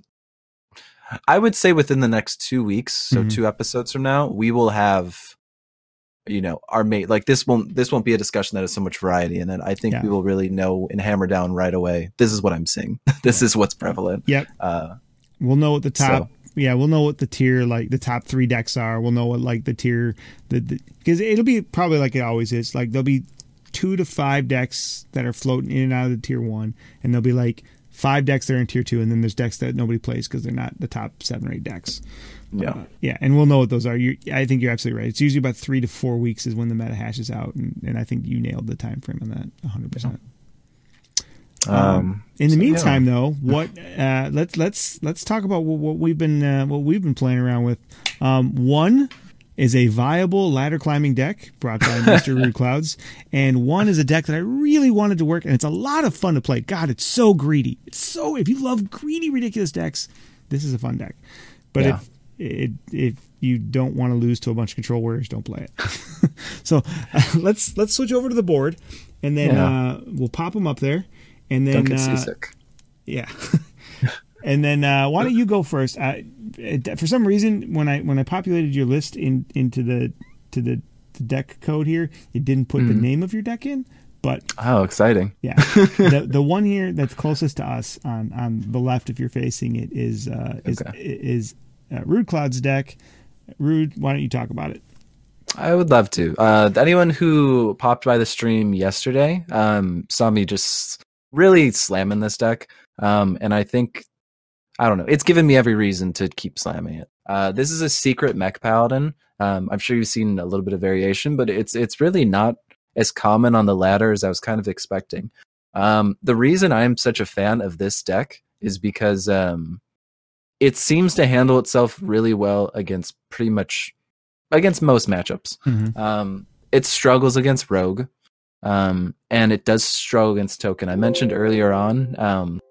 I would say within the next two weeks, so Mhm. two episodes from now, we will have, you know, our mate. Like this won't this won't be a discussion that has so much variety in it. I think Yeah. we will really know and hammer down right away. This is what I'm seeing. this is what's prevalent. Yep. Uh, We'll know what the top. So- Yeah, we'll know what the tier like the top three decks are. We'll know what like the tier the because it'll be probably like it always is. Like there'll be two to five decks that are floating in and out of the tier one, and there'll be like five decks that are in tier two, and then there's decks that nobody plays because they're not the top seven or eight decks. yeah. Uh, yeah, and we'll know what those are. You, I think you're absolutely right. It's usually about three to four weeks is when the meta hashes out, and, and I think you nailed the time frame on that 100. percent Um, In the so, yeah. meantime, though, what uh, let's let's let's talk about what, what we've been uh, what we've been playing around with. Um, one is a viable ladder climbing deck brought by Mr. Rude Clouds, and one is a deck that I really wanted to work, and it's a lot of fun to play. God, it's so greedy. It's so if you love greedy, ridiculous decks, this is a fun deck. But Yeah. if it, if you don't want to lose to a bunch of control warriors, don't play it. so uh, let's let's switch over to the board, and then Yeah. uh, we'll pop them up there, and then uh, yeah. And then uh, why don't you go first? Uh, for some reason, when I when I populated your list in into the to the, the deck code here, it didn't put the Mhm. name of your deck in. But Oh, exciting! yeah, the the one here that's closest to us on on the left, if you're facing it, is uh, is Okay. is uh, Rude Cloud's deck. Rude, why don't you talk about it? I would love to. Uh, anyone who popped by the stream yesterday um, saw me just really slamming this deck, um, and I think I don't know. It's given me every reason to keep slamming it. Uh, this is a secret mech paladin. Um, I'm sure you've seen a little bit of variation, but it's it's really not as common on the ladder as I was kind of expecting. Um, the reason I'm such a fan of this deck is because um, it seems to handle itself really well against pretty much against most matchups. Um, it struggles against Rogue, um, and it does struggle against Token. I mentioned earlier on um,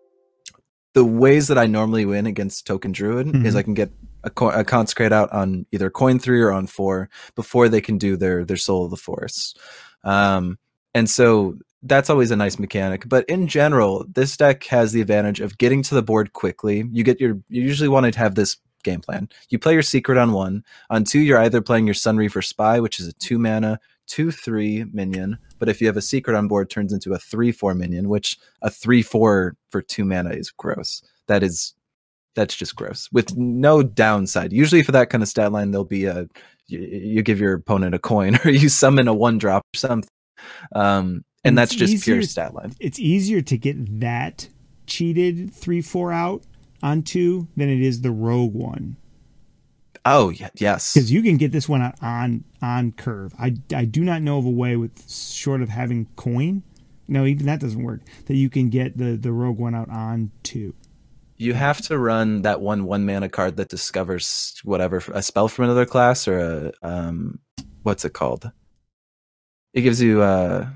the ways that I normally win against Token Druid is Mhm. I can get a, co- a consecrate out on either coin three or on four before they can do their their Soul of the Forest, um, and so that's always a nice mechanic. But in general, this deck has the advantage of getting to the board quickly. You get your you usually want to have this game plan. You play your secret on one. On two, you're either playing your Sunreaver Spy, which is a two mana, two three minion. But if you have a secret on board, turns into a three four minion, which a three four for two mana is gross. That is that's just gross with no downside. Usually for that kind of stat line, there'll be a you, you give your opponent a coin or you summon a one drop or something. Um, and, And that's just easier- pure stat line. It's easier to get that cheated three four out on two than it is the rogue one Oh yes. because you can get this one out on on curve. I I do not know of a way with short of having coin. No, even that doesn't work. That you can get the the rogue one out on two. You have to run that one one mana card that discovers whatever a spell from another class or a um what's it called? It gives you uh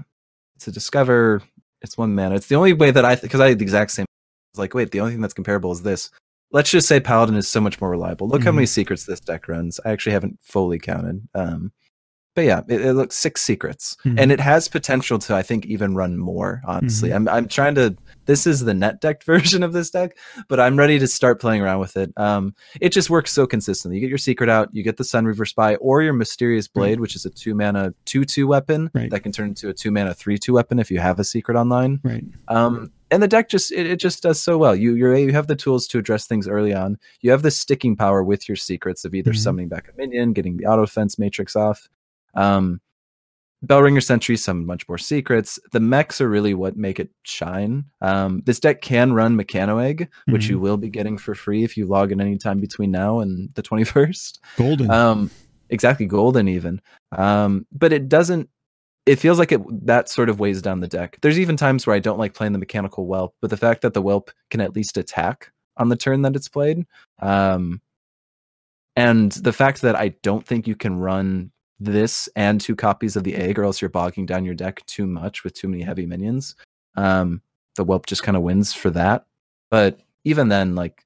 to discover it's one mana. It's the only way that I because I had the exact same. It's like wait, the only thing that's comparable is this. Let's just say Paladin is so much more reliable. Look how Mhm. many secrets this deck runs. I actually haven't fully counted. Um, but yeah, it, it looks six secrets, Mhm. and it has potential to I think even run more. Honestly, Mhm. I'm I'm trying to. This is the net decked version of this deck, but I'm ready to start playing around with it. Um, it just works so consistently. You get your secret out, you get the Sunreaver Spy, or your Mysterious Blade, which is a two mana two two weapon Right. that can turn into a two mana three two weapon if you have a secret online. Right. Um, and the deck just it, it just does so well. You you're, you have the tools to address things early on. You have the sticking power with your secrets of either Mhm. summoning back a minion, getting the auto defense matrix off. Um, Bellringer Sentry, some much more secrets. The mechs are really what make it shine. Um, this deck can run Mechano Egg, which Mhm. you will be getting for free if you log in any time between now and the 21st Golden. um exactly golden even um but it doesn't it feels like it that sort of weighs down the deck there's even times where i don't like playing the mechanical whelp but the fact that the whelp can at least attack on the turn that it's played um and the fact that i don't think you can run this and two copies of the egg or else you're bogging down your deck too much with too many heavy minions um the whelp just kind of wins for that but even then like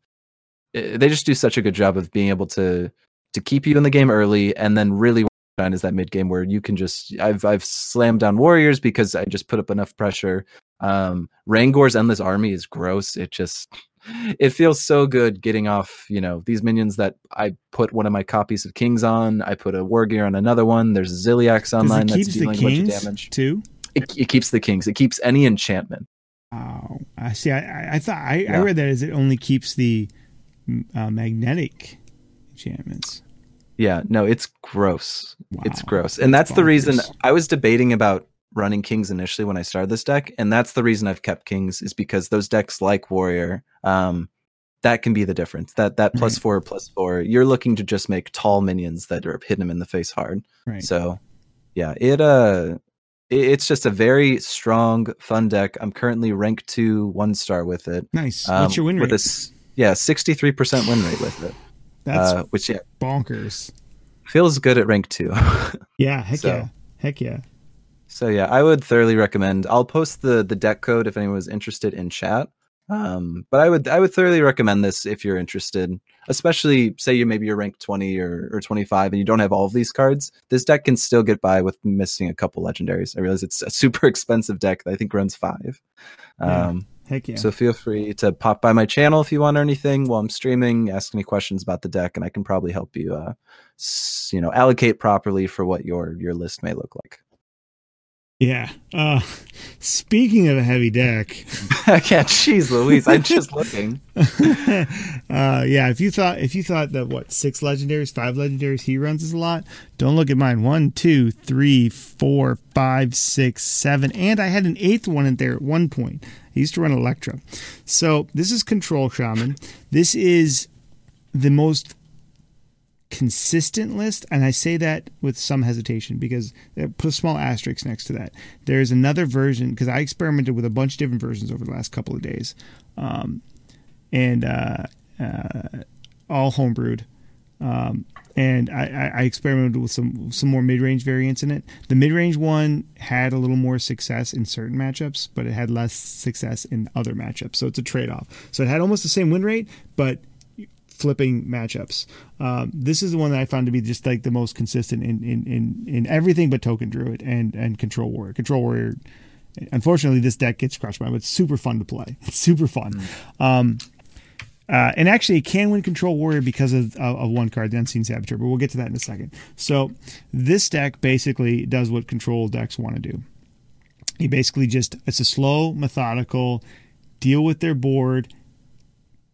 eh, they just do such a good job of being able to to keep you in the game early and then really shine is that mid game where you can just I've I've slammed down warriors because I just put up enough pressure. Um Kangor's endless army is gross. It just it feels so good getting off, you know, these minions that I put one of my copies of Kings on. I put a Wargear on another one. There's Ziliax online that's dealing a bunch of damage. too? It, it keeps the kings. It keeps any enchantment. Oh, I see. I, I, thought I, I read that as it only keeps the uh, magnetic enchantments. Yeah, no, it's gross. It's gross. And that's, That's the reason. I was debating about running kings initially when I started this deck. And that's the reason I've kept kings is because those decks like warrior, um, that can be the difference. That that plus Right. four plus four, you're looking to just make tall minions that are hitting them in the face hard. Right. So yeah, it uh it, it's just a very strong, fun deck. I'm currently rank two one star with it. nice. Um, What's your win with rate? yeah, sixty three percent win rate with it. That's uh, which yeah, bonkers. feels good at rank two. Yeah. Heck so- yeah. Heck yeah. So yeah, I would thoroughly recommend. I'll post the the deck code if anyone was interested in chat. Um, but I would I would thoroughly recommend this if you're interested. Especially say you maybe you're ranked 20 or, or 25 and you don't have all of these cards. This deck can still get by with missing a couple legendaries. I realize it's a super expensive deck that I think runs five. Yeah. Um, Heck yeah. So feel free to pop by my channel if you want or anything while I'm streaming. Ask any questions about the deck, and I can probably help you, uh, s- you know, allocate properly for what your your list may look like. Yeah. Uh, speaking of a heavy deck, yeah, jeez, Louise, I'm just looking. uh, yeah. If you thought if you thought that what six legendaries, five legendaries he runs is a lot, don't look at mine. One, two, three, four, five, six, seven, and I had an eighth one in there at one point. I used to run Electra. So this is Control Shaman. This is the most consistent list, and I say that with some hesitation because uh, put a small asterisk next to that. There's another version because I experimented with a bunch of different versions over the last couple of days, um, and uh, uh, all homebrewed. Um, and I, I, I experimented with some some more mid range variants in it. The mid range one had a little more success in certain matchups, but it had less success in other matchups. So it's a trade off. So it had almost the same win rate, but flipping matchups. Um, this is the one that I found to be just like the most consistent in in, in, in everything but Token Druid and and Control Warrior. Control Warrior. Unfortunately, this deck gets crushed by, but it's super fun to play. It's super fun. Um, Uh, and actually, it can win Control Warrior because of, of, of, one card, the Unseen Saboteur, but we'll get to that in a second. So, this deck basically does what Control decks want to do. You basically just, it's a slow, methodical, deal with their board,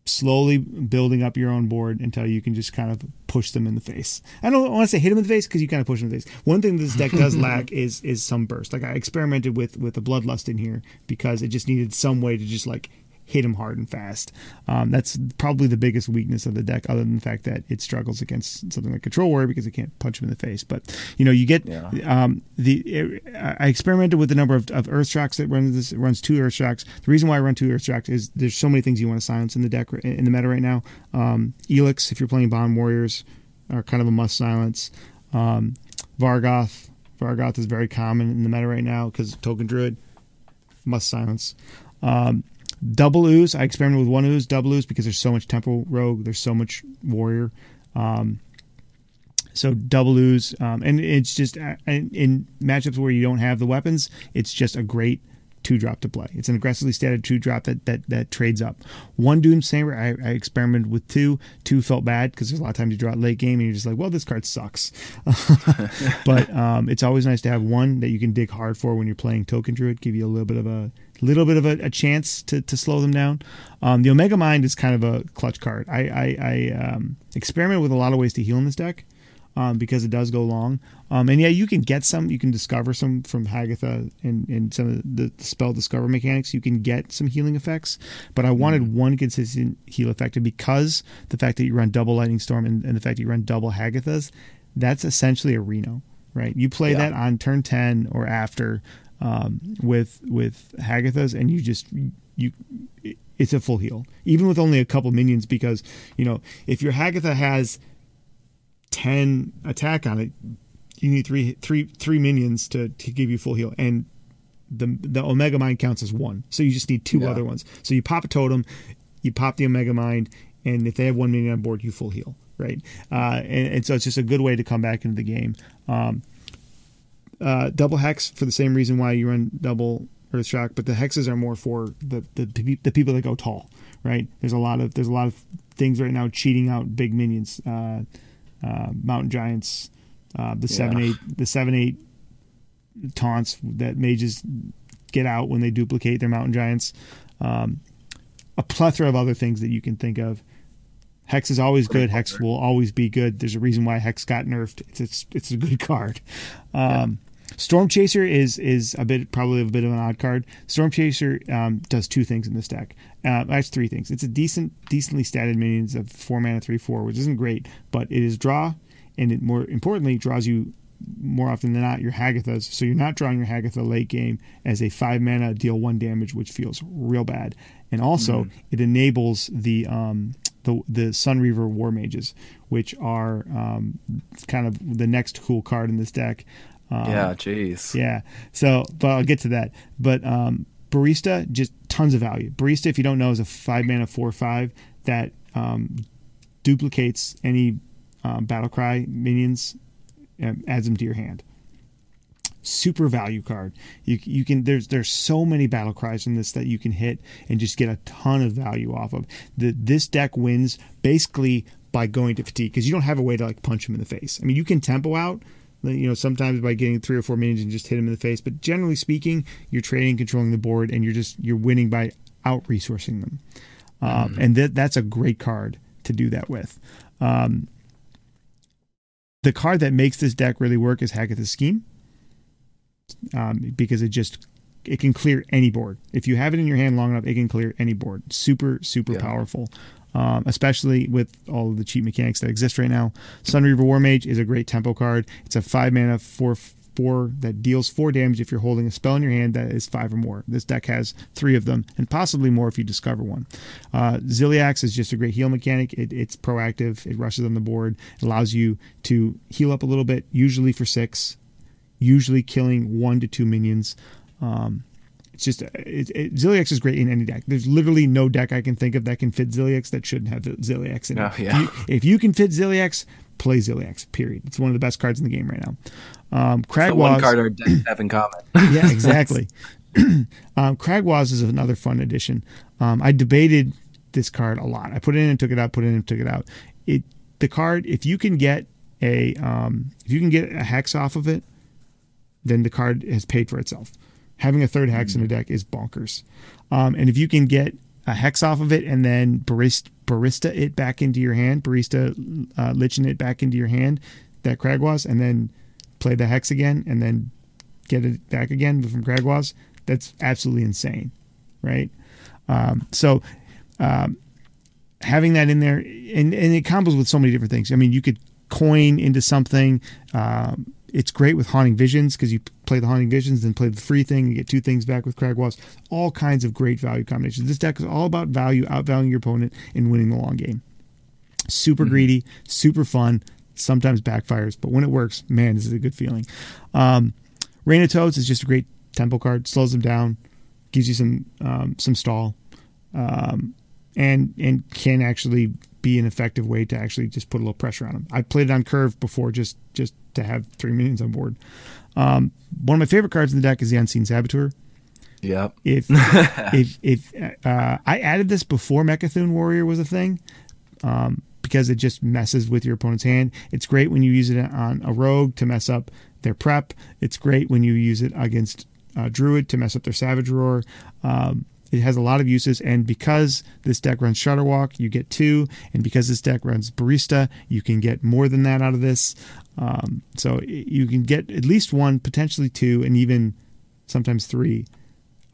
slowly building up your own board until you can just kind of push them in the face. I don't want to say hit them in the face because you kind of push them in the face. One thing this deck does lack is is some burst. Like I experimented with with the bloodlust in here because it just needed some way to just like hit him hard and fast. Um, that's probably the biggest weakness of the deck, other than the fact that it struggles against something like Control Warrior because it can't punch him in the face. But you know, you get yeah. um, the. It, I experimented with the number of, of Earth Shocks that runs this. Runs two Earth Shocks. The reason why I run two Earth Shocks is there's so many things you want to silence in the deck in the meta right now. Um, Elix, if you're playing Bomb Warriors, are kind of a must silence. Um, Vargoth, Vargoth is very common in the meta right now because Token Druid must silence. Um, Double ooze. I experimented with one ooze, double ooze, because there's so much tempo rogue, there's so much warrior. Um, so double ooze, um, and it's just uh, in matchups where you don't have the weapons, it's just a great two drop to play. It's an aggressively statted two drop that that that trades up. One Doomsaber, I, I experimented with two. Two felt bad because there's a lot of times you draw it late game and you're just like, well, this card sucks. but um, it's always nice to have one that you can dig hard for when you're playing Token Druid, give you a little bit of a little bit of a, a chance to, to slow them down. Um, the Omega Mind is kind of a clutch card. I, I, I um, experiment with a lot of ways to heal in this deck um, because it does go long. Um, and yeah, you can get some, you can discover some from Hagatha and, and some of the spell discover mechanics. You can get some healing effects, but I wanted mm-hmm. one consistent heal effect. And because the fact that you run double Lightning Storm and, and the fact that you run double Hagathas, that's essentially a Reno right? You play yeah. that on turn 10 or after um, with with Hagathas, and you just you it's a full heal, even with only a couple minions. Because you know if your Hagatha has ten attack on it, you need three three three minions to to give you full heal, and the the Omega Mind counts as one, so you just need two yeah. other ones. So you pop a totem, you pop the Omega Mind, and if they have one minion on board, you full heal, right? Uh, and, and, so it's just a good way to come back into the game. Um, uh, double hex for the same reason why you run double earth shock, but the hexes are more for the, the the people that go tall, right? There's a lot of there's a lot of things right now cheating out big minions, uh, uh, mountain giants, uh, the yeah. seven eight the seven eight taunts that mages get out when they duplicate their mountain giants. Um, a plethora of other things that you can think of. Hex is always good. Hex will always be good. There's a reason why Hex got nerfed. It's it's, it's a good card. Um, Storm Chaser is is a bit probably a bit of an odd card. Storm Chaser um, does two things in this deck. Uh, that's three things. It's a decent, decently statted minions of four mana, three four, which isn't great, but it is draw, and it more importantly draws you more often than not your Hagathas. So you're not drawing your Hagatha late game as a five mana deal one damage, which feels real bad. And also mm. it enables the um, the the Sunreaver Warmages, which are um, kind of the next cool card in this deck. Um, yeah, jeez. Yeah. So, but I'll get to that. But um, Barista, just tons of value. Barista, if you don't know, is a five mana four five that um, duplicates any um, battle cry minions, and adds them to your hand. Super value card. You you can there's there's so many battle cries in this that you can hit and just get a ton of value off of. The this deck wins basically by going to fatigue because you don't have a way to like punch him in the face. I mean, you can tempo out, you know, sometimes by getting three or four minions and just hit them in the face. But generally speaking, you're trading, controlling the board, and you're just you're winning by out resourcing them. Um, mm. And that that's a great card to do that with. Um, the card that makes this deck really work is Hagatha's Scheme, um, because it just it can clear any board. If you have it in your hand long enough, it can clear any board. Super super yeah. powerful um, especially with all of the cheap mechanics that exist right now. Sunreaver Warmage is a great tempo card. It's a five mana four four that deals four damage if you're holding a spell in your hand that is five or more. This deck has three of them, and possibly more if you discover one. Uh, Ziliax is just a great heal mechanic. It, it's proactive. It rushes on the board. It allows you to heal up a little bit, usually for six, usually killing one to two minions. Um, it's just it, it, Ziliax is great in any deck. There's literally no deck I can think of that can fit Ziliax that shouldn't have Ziliax in it. Oh, yeah. if, you, if, you, can fit Ziliax, play Ziliax. Period. It's one of the best cards in the game right now. Um, Cragwaz, one card our decks have in common. yeah, exactly. um, Cragwaz is another fun addition. Um, I debated this card a lot. I put it in and took it out, put it in and took it out. It the card if you can get a um, if you can get a hex off of it, then the card has paid for itself. Having a third hex mm-hmm. in a deck is bonkers. Um, and if you can get a hex off of it and then barista, barista it back into your hand, barista uh, Lynchen it back into your hand, that Kragwas, and then play the hex again and then get it back again from Kragwas, that's absolutely insane, right? Um, so um, having that in there, and, and it combos with so many different things. I mean, you could coin into something. Um, it's great with Haunting Visions because you play the Haunting Visions, then play the free thing, you get two things back with Kragwas. All kinds of great value combinations. This deck is all about value, outvaluing your opponent, and winning the long game. Super mm-hmm. greedy, super fun. Sometimes backfires, but when it works, man, this is a good feeling. Um, Rain of Toads is just a great tempo card. Slows them down, gives you some um, some stall, um, and and can actually be an effective way to actually just put a little pressure on them. I played it on curve before just just to have three minions on board. Um, one of my favorite cards in the deck is the Unseen Saboteur. Yep. If if if uh, I added this before Mecha'thun Warrior was a thing, um, because it just messes with your opponent's hand. It's great when you use it on a rogue to mess up their prep. It's great when you use it against uh, druid to mess up their savage roar. Um, it has a lot of uses, and because this deck runs Shudderwock, you get two, and because this deck runs Barista, you can get more than that out of this. Um, so you can get at least one, potentially two, and even sometimes three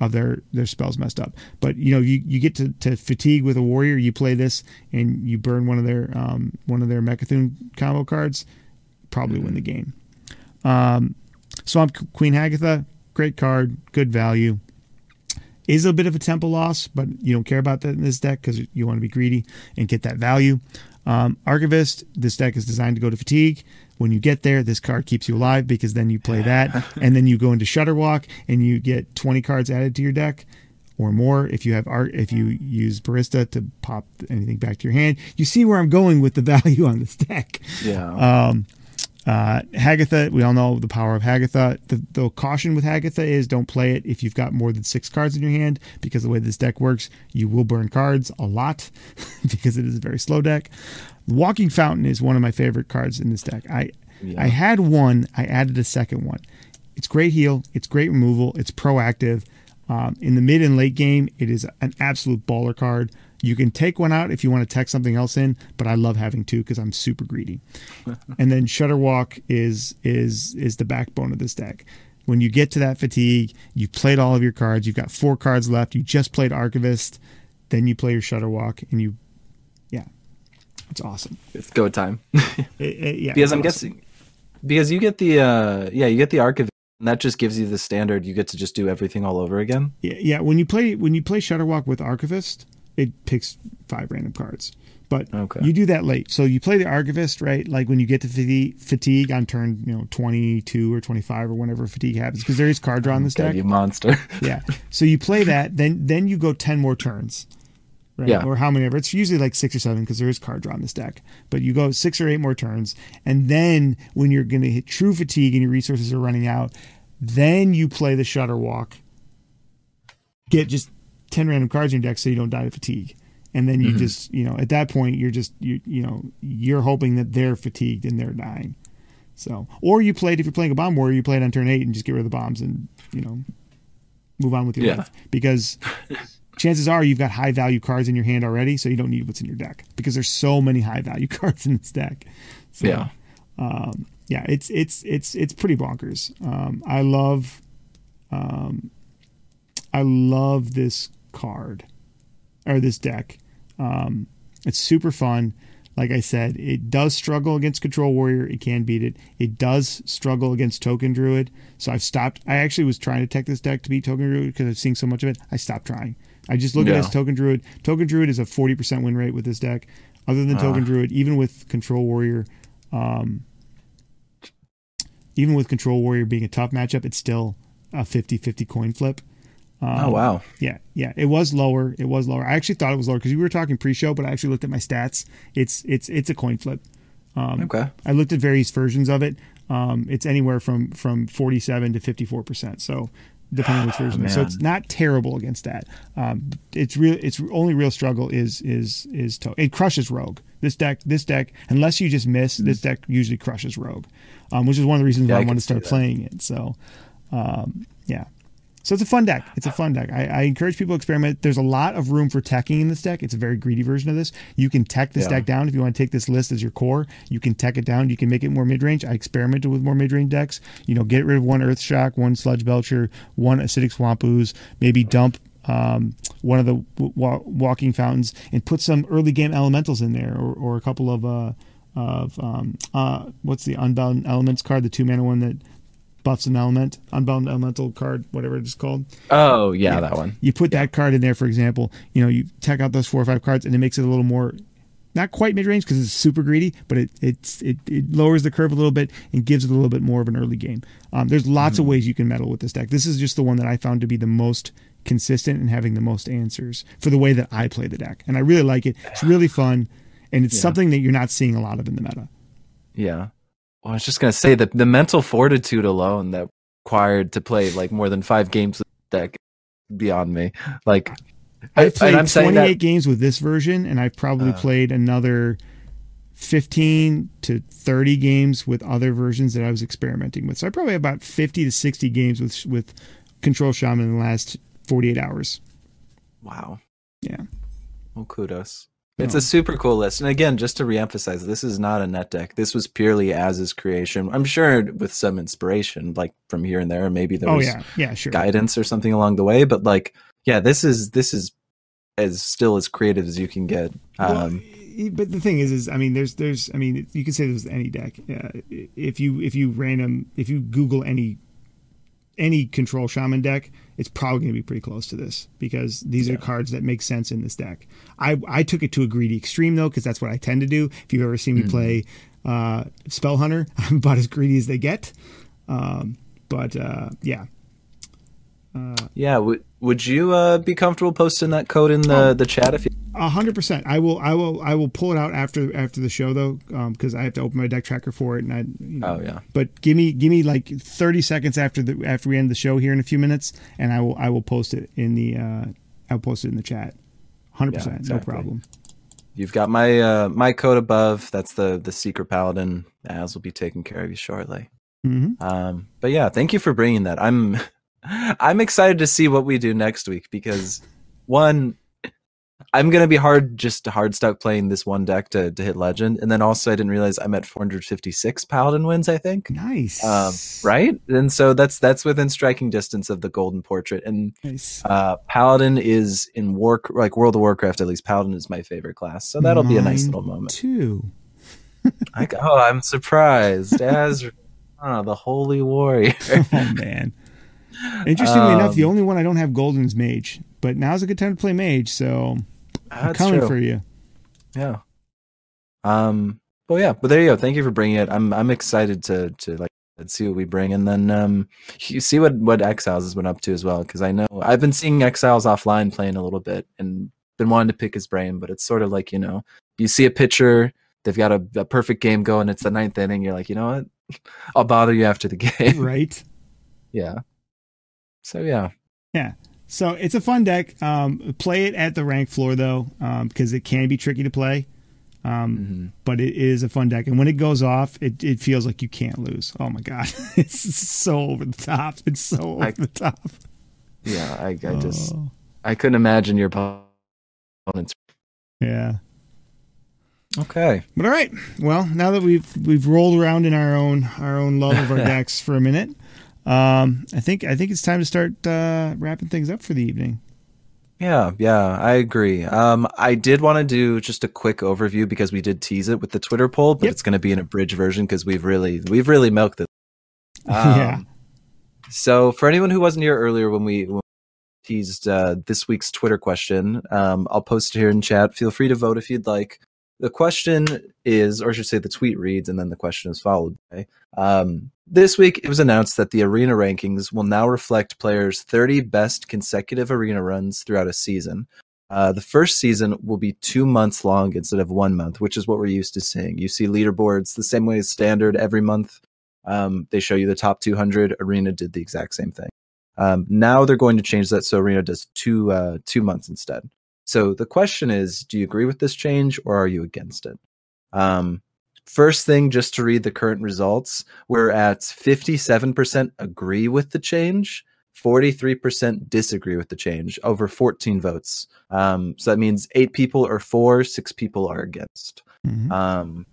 of their their spells messed up. But you know, you, you get to, to fatigue with a warrior, you play this, and you burn one of their um, one of their Mecha'thun combo cards, probably mm-hmm. win the game. Um, so Queen Hagatha, great card, good value is a bit of a tempo loss, but you don't care about that in this deck because you want to be greedy and get that value. Um, Archivist, this deck is designed to go to fatigue. When you get there, this card keeps you alive because then you play that, and then you go into Shudderwock and you get 20 cards added to your deck or more if you have art if you use barista to pop anything back to your hand you see where i'm going with the value on this deck yeah um, uh, Hagatha, we all know the power of Hagatha. The, the, caution with Hagatha is don't play it if you've got more than six cards in your hand, because the way this deck works, you will burn cards a lot because it is a very slow deck. Walking Fountain is one of my favorite cards in this deck. I yeah. I had one, I added a second one. It's great heal, it's great removal, it's proactive. Um, in the mid and late game, it is an absolute baller card. You can take one out if you want to text something else in, but I love having two because I'm super greedy. and then Shudderwock is is is the backbone of this deck. When you get to that fatigue, you've played all of your cards. You've got four cards left. You just played Archivist, then you play your Shudderwock, and you, yeah, it's awesome. It's go time. it, it, yeah, because I'm awesome. guessing because you get the uh yeah you get the Archivist and that just gives you the standard. You get to just do everything all over again. Yeah, yeah. When you play when you play Shudderwock with Archivist, it picks five random cards. But okay. you do that late. So you play the Archivist, right? Like when you get to fatigue, fatigue on turn, you know, 22 or 25 or whenever fatigue happens, because there is card draw on oh, this deck. You monster. yeah. So you play that, then then you go 10 more turns. Right? Yeah. Or how many ever. It's usually like six or seven because there is card draw on this deck. But you go six or eight more turns. And then when you're going to hit true fatigue and your resources are running out, then you play the Shudderwock. Get just 10 random cards in your deck so you don't die of fatigue. And then you mm-hmm. just you know at that point you're just you you know you're hoping that they're fatigued and they're dying. So or you played if you're playing a bomb warrior you play it on turn eight and just get rid of the bombs and you know move on with your yeah. life. Because chances are you've got high value cards in your hand already so you don't need what's in your deck. Because there's so many high value cards in this deck. So, yeah. um, yeah it's it's it's it's pretty bonkers. Um, i love um, i love this card or this deck. Um, it's super fun. Like I said, it does struggle against Control Warrior. It can beat it. It does struggle against Token Druid. So I've stopped. I actually was trying to tech this deck to beat Token Druid because I've seen so much of it. I stopped trying. I just look yeah. at it as Token Druid. Token Druid is a 40% win rate with this deck. Other than uh. Token Druid, even with Control Warrior, um, even with Control Warrior being a tough matchup, it's still a 50 50 coin flip. Um, oh wow! Yeah, yeah. It was lower. It was lower. I actually thought it was lower because we were talking pre-show, but I actually looked at my stats. It's it's it's a coin flip. Um, okay. I looked at various versions of it. Um, it's anywhere from from 47 to 54 percent. So depending on which version. so it's not terrible against that. Um, it's real. Its only real struggle is is is to- it crushes rogue. This deck, this deck, unless you just miss, this deck usually crushes rogue, um, which is one of the reasons Yeah, why I I, want to start playing it. So, um, yeah. So it's a fun deck. It's a fun deck. I, I encourage people to experiment. There's a lot of room for teching in this deck. It's a very greedy version of this. You can tech this Yeah. deck down if you want to take this list as your core. You can tech it down. You can make it more mid range. I experimented with more mid range decks. You know, get rid of one Earth Shock, one Sludge Belcher, one Acidic Swamp Ooze, maybe dump um, one of the wa- walking fountains and put some early game elementals in there or, or a couple of uh, of um, uh, what's the unbound elements card, the two mana one that buffs an element, unbound elemental card, whatever it's called. Oh yeah, that one. You put that card in there, for example. You know, you tech out those four or five cards, and it makes it a little more, not quite mid range because it's super greedy, but it it's it, it lowers the curve a little bit and gives it a little bit more of an early game. Um, there's lots of ways you can meddle with this deck. This is just the one that I found to be the most consistent and having the most answers for the way that I play the deck, and I really like it. It's really fun, and it's Yeah. something that you're not seeing a lot of in the meta. Yeah. Well, I was just gonna say that the mental fortitude alone that required to play like more than five games with the deck beyond me. Like I've played I'm 28 that- games with this version, and I've probably Uh. played another 15 to 30 games with other versions that I was experimenting with. So I probably have about 50 to 60 games with with Control Shaman in the last 48 hours. Wow. Yeah. Well, kudos. It's a super cool list. And again, just to reemphasize, this is not a net deck. This was purely as is creation. I'm sure with some inspiration, like from here and there, maybe there Oh was yeah, yeah, sure. guidance or something along the way. But like, yeah, this is this is as still as creative as you can get. Um, y- but the thing is, is I mean, there's, there's, I mean, you can say this with any deck. Uh, if you, if you random, if you Google any, any control shaman deck, it's probably going to be pretty close to this because these are cards that make sense in this deck. I, I took it to a greedy extreme though, because that's what I tend to do. If you've ever seen me play uh, Spell Hunter, I'm about as greedy as they get. Um, but uh, yeah, yeah, would would you uh, be comfortable posting that code in the Oh. the chat if you? A hundred percent. I will. I will. I will pull it out after after the show though, because I have to open my deck tracker for it. And I. You know, Oh yeah. But give me give me like thirty seconds after the after we end the show here in a few minutes, and I will I will post it in the uh, I'll post it in the chat. Hundred Yeah, percent, exactly. no problem. You've got my uh, my code above. That's the the secret paladin. As will be taking care of you shortly. hmm Um, but yeah, thank you for bringing that. I'm I'm excited to see what we do next week because one, I'm gonna be hard just hard stuck playing this one deck to to hit legend, and then also I didn't realize I'm at 456 paladin wins. I think. Nice. Um, right, and so that's that's within striking distance of the golden portrait, and Nice. uh, paladin is in war like World of Warcraft at least. Paladin is my favorite class, so that'll be a nice little moment. Too. I, oh, I'm surprised as oh, the holy warrior. Oh man. Interestingly enough, the Um, only one I don't have golden is mage, but now's a good time to play mage. So I'm coming true. for you. Yeah. Um. Well, yeah. But there you go. Thank you for bringing it. I'm I'm excited to to like see what we bring, and then um, you see what what Exiles has been up to as well. Because I know I've been seeing Exiles offline playing a little bit, and been wanting to pick his brain. But it's sort of like you know, you see a pitcher, they've got a, a perfect game going. It's the ninth inning. You're like, you know what? I'll bother you after the game. Right. yeah. So yeah. Yeah. So it's a fun deck. Um, play it at the rank floor though, because it can be tricky to play. Um, Mhm. but it is a fun deck, and when it goes off, it, it feels like you can't lose. Oh my god, it's so over the top. It's so over I- the top. Yeah. I I just Oh, I couldn't imagine your opponents. yeah. Okay. But all right. Well, now that we've we've rolled around in our own our own love of our decks for a minute, um, I think I think it's time to start uh, wrapping things up for the evening. Yeah, yeah, I agree. Um, I did want to do just a quick overview because we did tease it with the Twitter poll, but Yep. it's going to be an abridged version because we've really we've really milked it. Yeah. Um, So for anyone who wasn't here earlier when we, when we teased uh, this week's Twitter question, um, I'll post it here in chat. Feel free to vote if you'd like. The question is, or I should say, the tweet reads, and then the question is followed by. Um, this week, it was announced that the arena rankings will now reflect players' 30 best consecutive arena runs throughout a season. Uh, the first season will be two months long instead of one month, which is what we're used to seeing. You see leaderboards the same way as standard every month. Um, they show you the top 200. Arena did the exact same thing. Um, now they're going to change that so Arena does two uh, two months instead. So the question is, do you agree with this change or are you against it? Um, first thing, just to read the current results, we're at 57% agree with the change, 43% disagree with the change, over 14 votes. Um, so that means eight people are for, six people are against. Mhm. Um,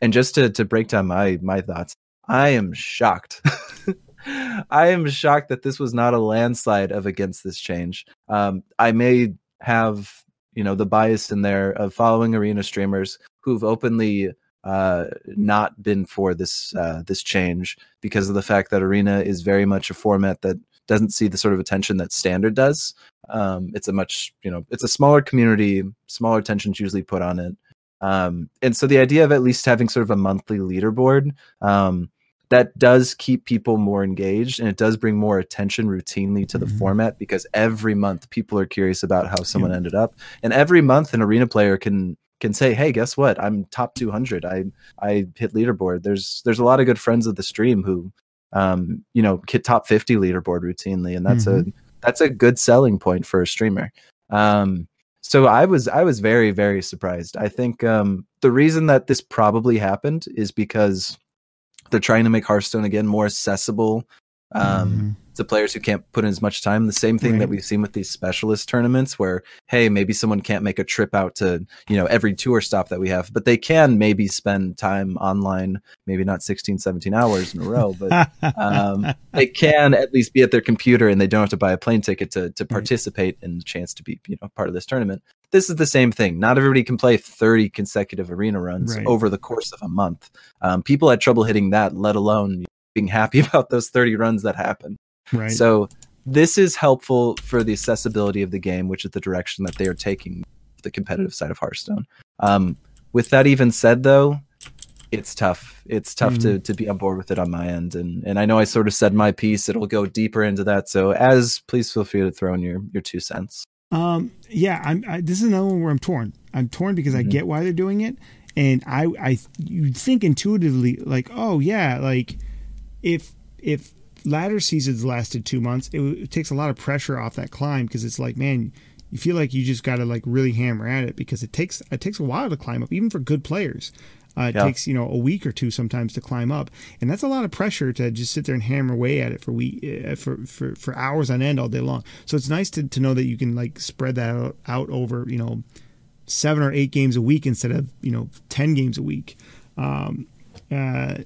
and just to, to break down my my thoughts, I am shocked. I am shocked that this was not a landslide of against this change. Um, I may have you know the bias in there of following arena streamers who've openly uh, not been for this uh, this change because of the fact that arena is very much a format that doesn't see the sort of attention that standard does. Um, it's a much you know it's a smaller community, smaller attention's usually put on it. Um, and so the idea of at least having sort of a monthly leaderboard um, that does keep people more engaged and it does bring more attention routinely to the Mhm. format because every month people are curious about how someone ended up. And every month an arena player can can say hey guess what? I'm top 200 i i hit leaderboard. There's there's a lot of good friends of the stream who um you know hit top 50 leaderboard routinely and that's a that's a good selling point for a streamer. Um so i was i was very very surprised. I think um the reason that this probably happened is because they're trying to make hearthstone again more accessible um Mhm. To players who can't put in as much time. The same thing that we've seen with these specialist tournaments where, hey, maybe someone can't make a trip out to, you know, every tour stop that we have, but they can maybe spend time online, maybe not 16, 17 hours in a row, but um, they can at least be at their computer and they don't have to buy a plane ticket to, to Right. participate in the chance to be, you know, part of this tournament. This is the same thing. Not everybody can play 30 consecutive arena runs Right. over the course of a month. Um, people had trouble hitting that, let alone being happy about those 30 runs that happen. Right. So this is helpful for the accessibility of the game, which is the direction that they are taking the competitive side of Hearthstone. Um, with that even said, though, it's tough. It's tough to to be on board with it on my end, and and I know I sort of said my piece. It'll go deeper into that. So as please feel free to throw in your your two cents. Um, yeah, I'm. I, this is another one where I'm torn. I'm torn because I Mhm. get why they're doing it, and I, I, you think intuitively like, oh yeah, like if if ladder seasons lasted two months, it, it takes a lot of pressure off that climb because it's like, man, you feel like you just got to like really hammer at it because it takes it takes a while to climb up, even for good players. Uh, it Yeah. takes you know a week or two sometimes to climb up, and that's a lot of pressure to just sit there and hammer away at it for week uh, for, for for hours on end all day long. So it's nice to, to know that you can like spread that out, out over you know seven or eight games a week instead of you know ten games a week. Um, uh,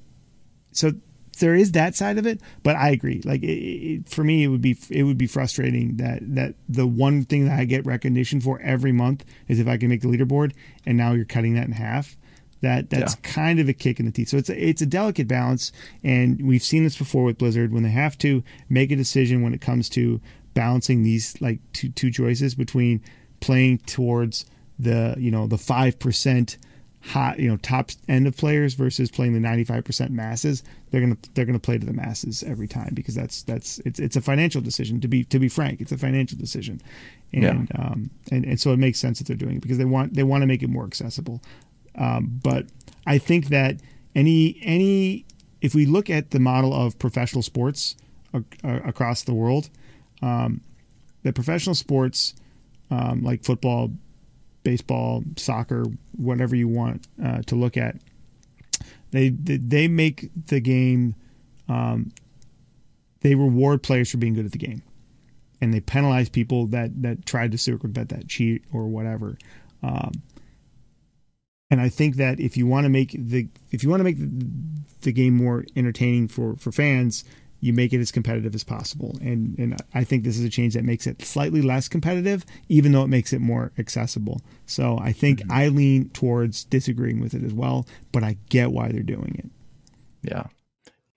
so there is that side of it, but I agree. Like it, it, for me, it would be it would be frustrating that that the one thing that I get recognition for every month is if I can make the leaderboard, and now you're cutting that in half. That that's kind of a kick in the teeth. So it's a, it's a delicate balance, and we've seen this before with Blizzard when they have to make a decision when it comes to balancing these like two two choices between playing towards the you know the five percent hot you know top end of players versus playing the 95% masses they're going to they're going to play to the masses every time because that's that's it's it's a financial decision to be to be frank it's a financial decision. And um and, and so it makes sense that they're doing it because they want they want to make it more accessible. Um but i think that any any if we look at the model of professional sports ac- across the world um the professional sports um, like football baseball, soccer, whatever you want uh, to look at. They they make the game. Um, they reward players for being good at the game, and they penalize people that that tried to circumvent that cheat or whatever. Um, and I think that if you want to make the if you want to make the, the game more entertaining for for fans, you make it as competitive as possible. And and I think this is a change that makes it slightly less competitive, even though it makes it more accessible. So I think Mm-hmm. I lean towards disagreeing with it as well, but I get why they're doing it. Yeah.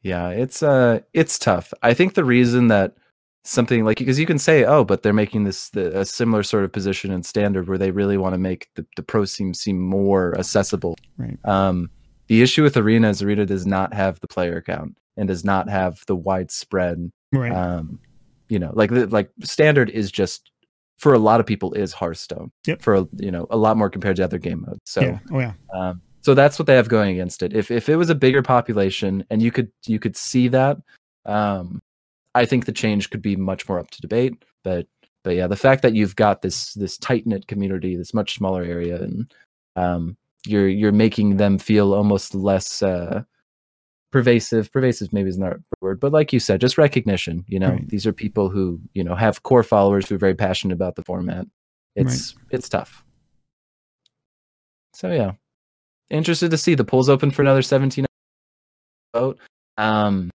Yeah, it's uh it's tough. I think the reason that something like because you can say, oh, but they're making this the, a similar sort of position and standard where they really want to make the, the pro seem seem more accessible. Right. Um the issue with Arena is Arena does not have the player count and does not have the widespread Right. um you know like like standard is just for a lot of people is Hearthstone. Yep. For you know a lot more compared to other game modes. So yeah. Oh yeah. um, so that's what they have going against it. If if it was a bigger population and you could you could see that, um, I think the change could be much more up to debate. But but yeah, the fact that you've got this this tight knit community, this much smaller area, and um, you're you're making them feel almost less uh, pervasive. Pervasive maybe is not a word, but like you said, just recognition. You know, Right. these are people who you know have core followers who are very passionate about the format. It's it's tough. So yeah, interested to see the polls open for another 17 vote. Um,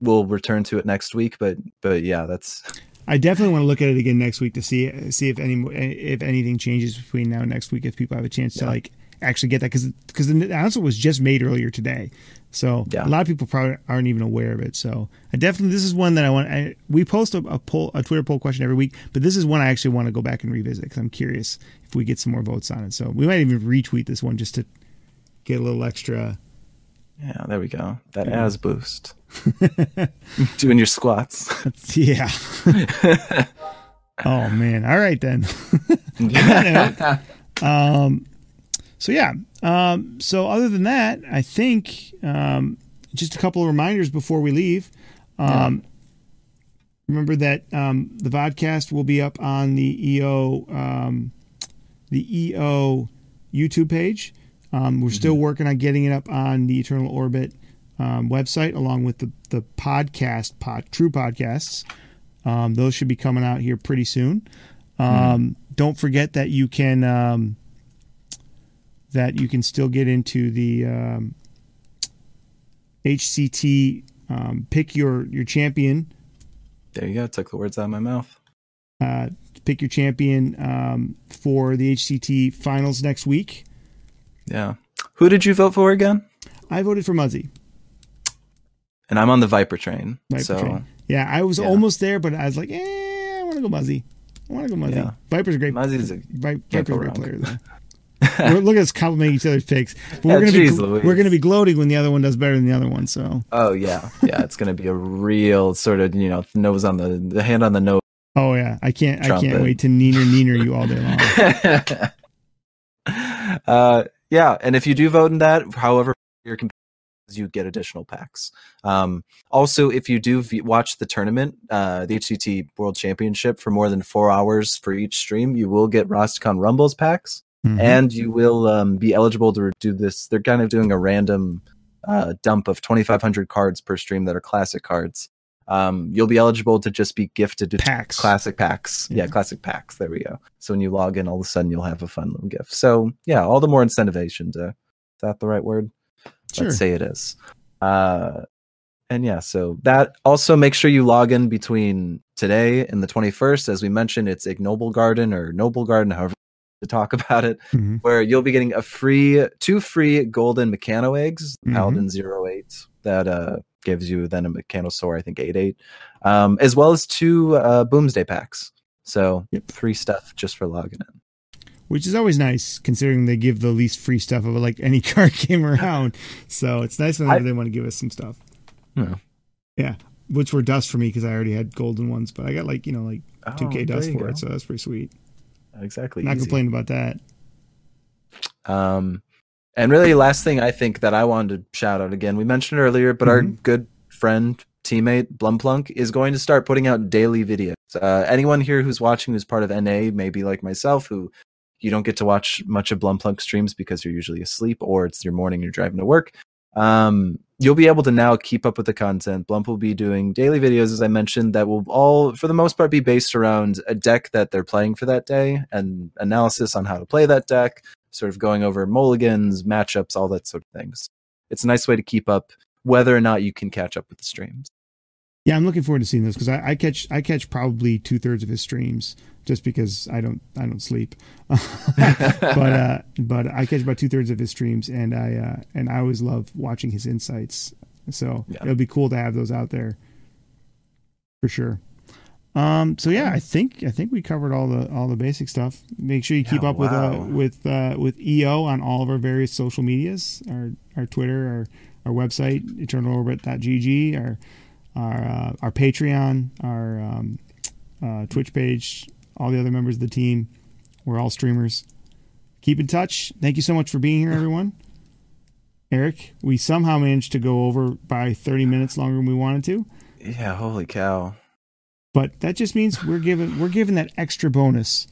we'll return to it next week, but but yeah, that's I definitely want to look at it again next week to see see if any if anything changes between now and next week. If people have a chance to like actually get that because because the announcement was just made earlier today, so Yeah. a lot of people probably aren't even aware of it. So I definitely this is one that I want. I, we post a, a poll a Twitter poll question every week, but this is one I actually want to go back and revisit because I'm curious if we get some more votes on it. So we might even retweet this one just to get a little extra. yeah. There we go. That Yeah. as boost. Doing your squats. Yeah. oh man. All right then. Um, so yeah. Um, so other than that, I think um, just a couple of reminders before we leave. Um, Remember that um, the vodcast will be up on the EO um, the EO YouTube page. Um, we're still working on getting it up on the Eternal Orbit um, website, along with the the podcast pod True Podcasts. Um, those should be coming out here pretty soon. Um, Don't forget that you can um, that you can still get into the um, HCT um, pick your your champion there you go. Took the words out of my mouth. uh, pick your champion um, for the HCT finals next week. Yeah. Who did you vote for again? I voted for Muzzy. And I'm on the Viper train. Viper so train. Yeah, I was Yeah. almost there, but I was like, eh, I want to go Muzzy. I want to go Muzzy. Yeah. Viper's a great. Muzzy's a Viper's a great player, though. we're, look at us complimenting each other's picks. But we're Yeah, gonna be geez gl- Louise. we're gonna be gloating when the other one does better than the other one. So Oh yeah, yeah. It's gonna be a real sort of you know nose on the the hand on the nose. oh yeah, I can't I can't wait to neener neener you all day long. uh, yeah, and if you do vote in that, however your you get additional packs. Um, also, if you do v- watch the tournament, uh, the HCT World Championship for more than four hours for each stream, you will get Rastakhan's Rumbles packs. Mhm. and you will um, be eligible to do this. They're kind of doing a random uh, dump of 2,500 cards per stream that are classic cards. Um, you'll be eligible to just be gifted to Packs. classic packs. Yeah. Yeah. classic packs. There we go. So when you log in, all of a sudden you'll have a fun little gift. So yeah, all the more incentivation to. Is that the right word? Sure. Let's say it is. Uh, and yeah, so that also make sure you log in between today and the 21st. As we mentioned, it's Ignoble Garden or Noble Garden, however to talk about it Mhm. where you'll be getting a free two free golden mechano eggs Mhm. paladin 08 that uh gives you then a mechanosaur i think 88 um as well as two uh boomsday packs so Yep. free stuff just for logging in which is always nice considering they give the least free stuff of like any card game around. So it's nice whenever I- they want to give us some stuff. Yeah. Yeah, which were dust for me because I already had golden ones, but I got like you know like two K there dust for go. it, so that's pretty sweet. Exactly Not easy. complaining about that. Um, and really, last thing I think that I wanted to shout out again, we mentioned earlier, but our Mhm. good friend, teammate Blumplunk is going to start putting out daily videos. Uh, anyone here who's watching who's part of NA, maybe like myself, who you don't get to watch much of Blumplunk streams because you're usually asleep or it's your morning, you're driving to work. Um, you'll be able to now keep up with the content. Blump will be doing daily videos, as I mentioned, that will all, for the most part, be based around a deck that they're playing for that day and analysis on how to play that deck sort of going over mulligans, matchups, all that sort of things. It's a nice way to keep up whether or not you can catch up with the streams. Yeah, I'm looking forward to seeing those because I, I catch I catch probably two thirds of his streams just because I don't I don't sleep, but uh, but I catch about two thirds of his streams and I uh, and I always love watching his insights. So Yeah. it'll be cool to have those out there for sure. Um, so yeah, I think I think we covered all the all the basic stuff. Make sure you keep Yeah, up with uh, with uh, with EO on all of our various social medias, our our Twitter, our our website, eternalorbit.gg, our our uh, our Patreon, our um, uh, Twitch page, all the other members of the team. We're all streamers. Keep in touch. Thank you so much for being here, everyone. Eric, we somehow managed to go over by 30 minutes longer than we wanted to. Yeah, holy cow. But that just means we're given we're given that extra bonus.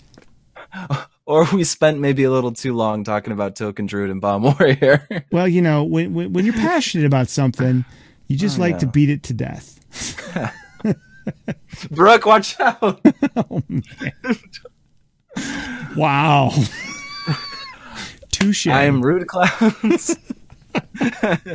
Or we spent maybe a little too long talking about Token Druid and Bomb Warrior. Well, you know, when when, when you're passionate about something, you just Oh, like to beat it to death. Brooke, watch out. oh man! Wow. Touche. I am Rude Clouds.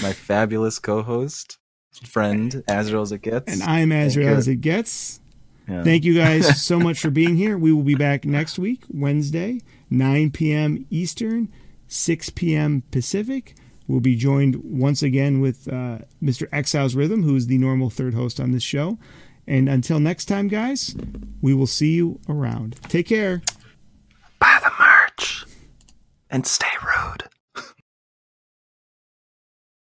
My fabulous co-host, friend, Azrael as it gets. and I'm Azrael as it gets. Yeah. Thank you guys so much for being here. We will be back next week, Wednesday, 9 p.m. Eastern, 6 p.m. Pacific. We'll be joined once again with uh, Mr. Exiles Rhythm, who is the normal third host on this show. And until next time, guys, we will see you around. Take care. Buy the merch and stay rude.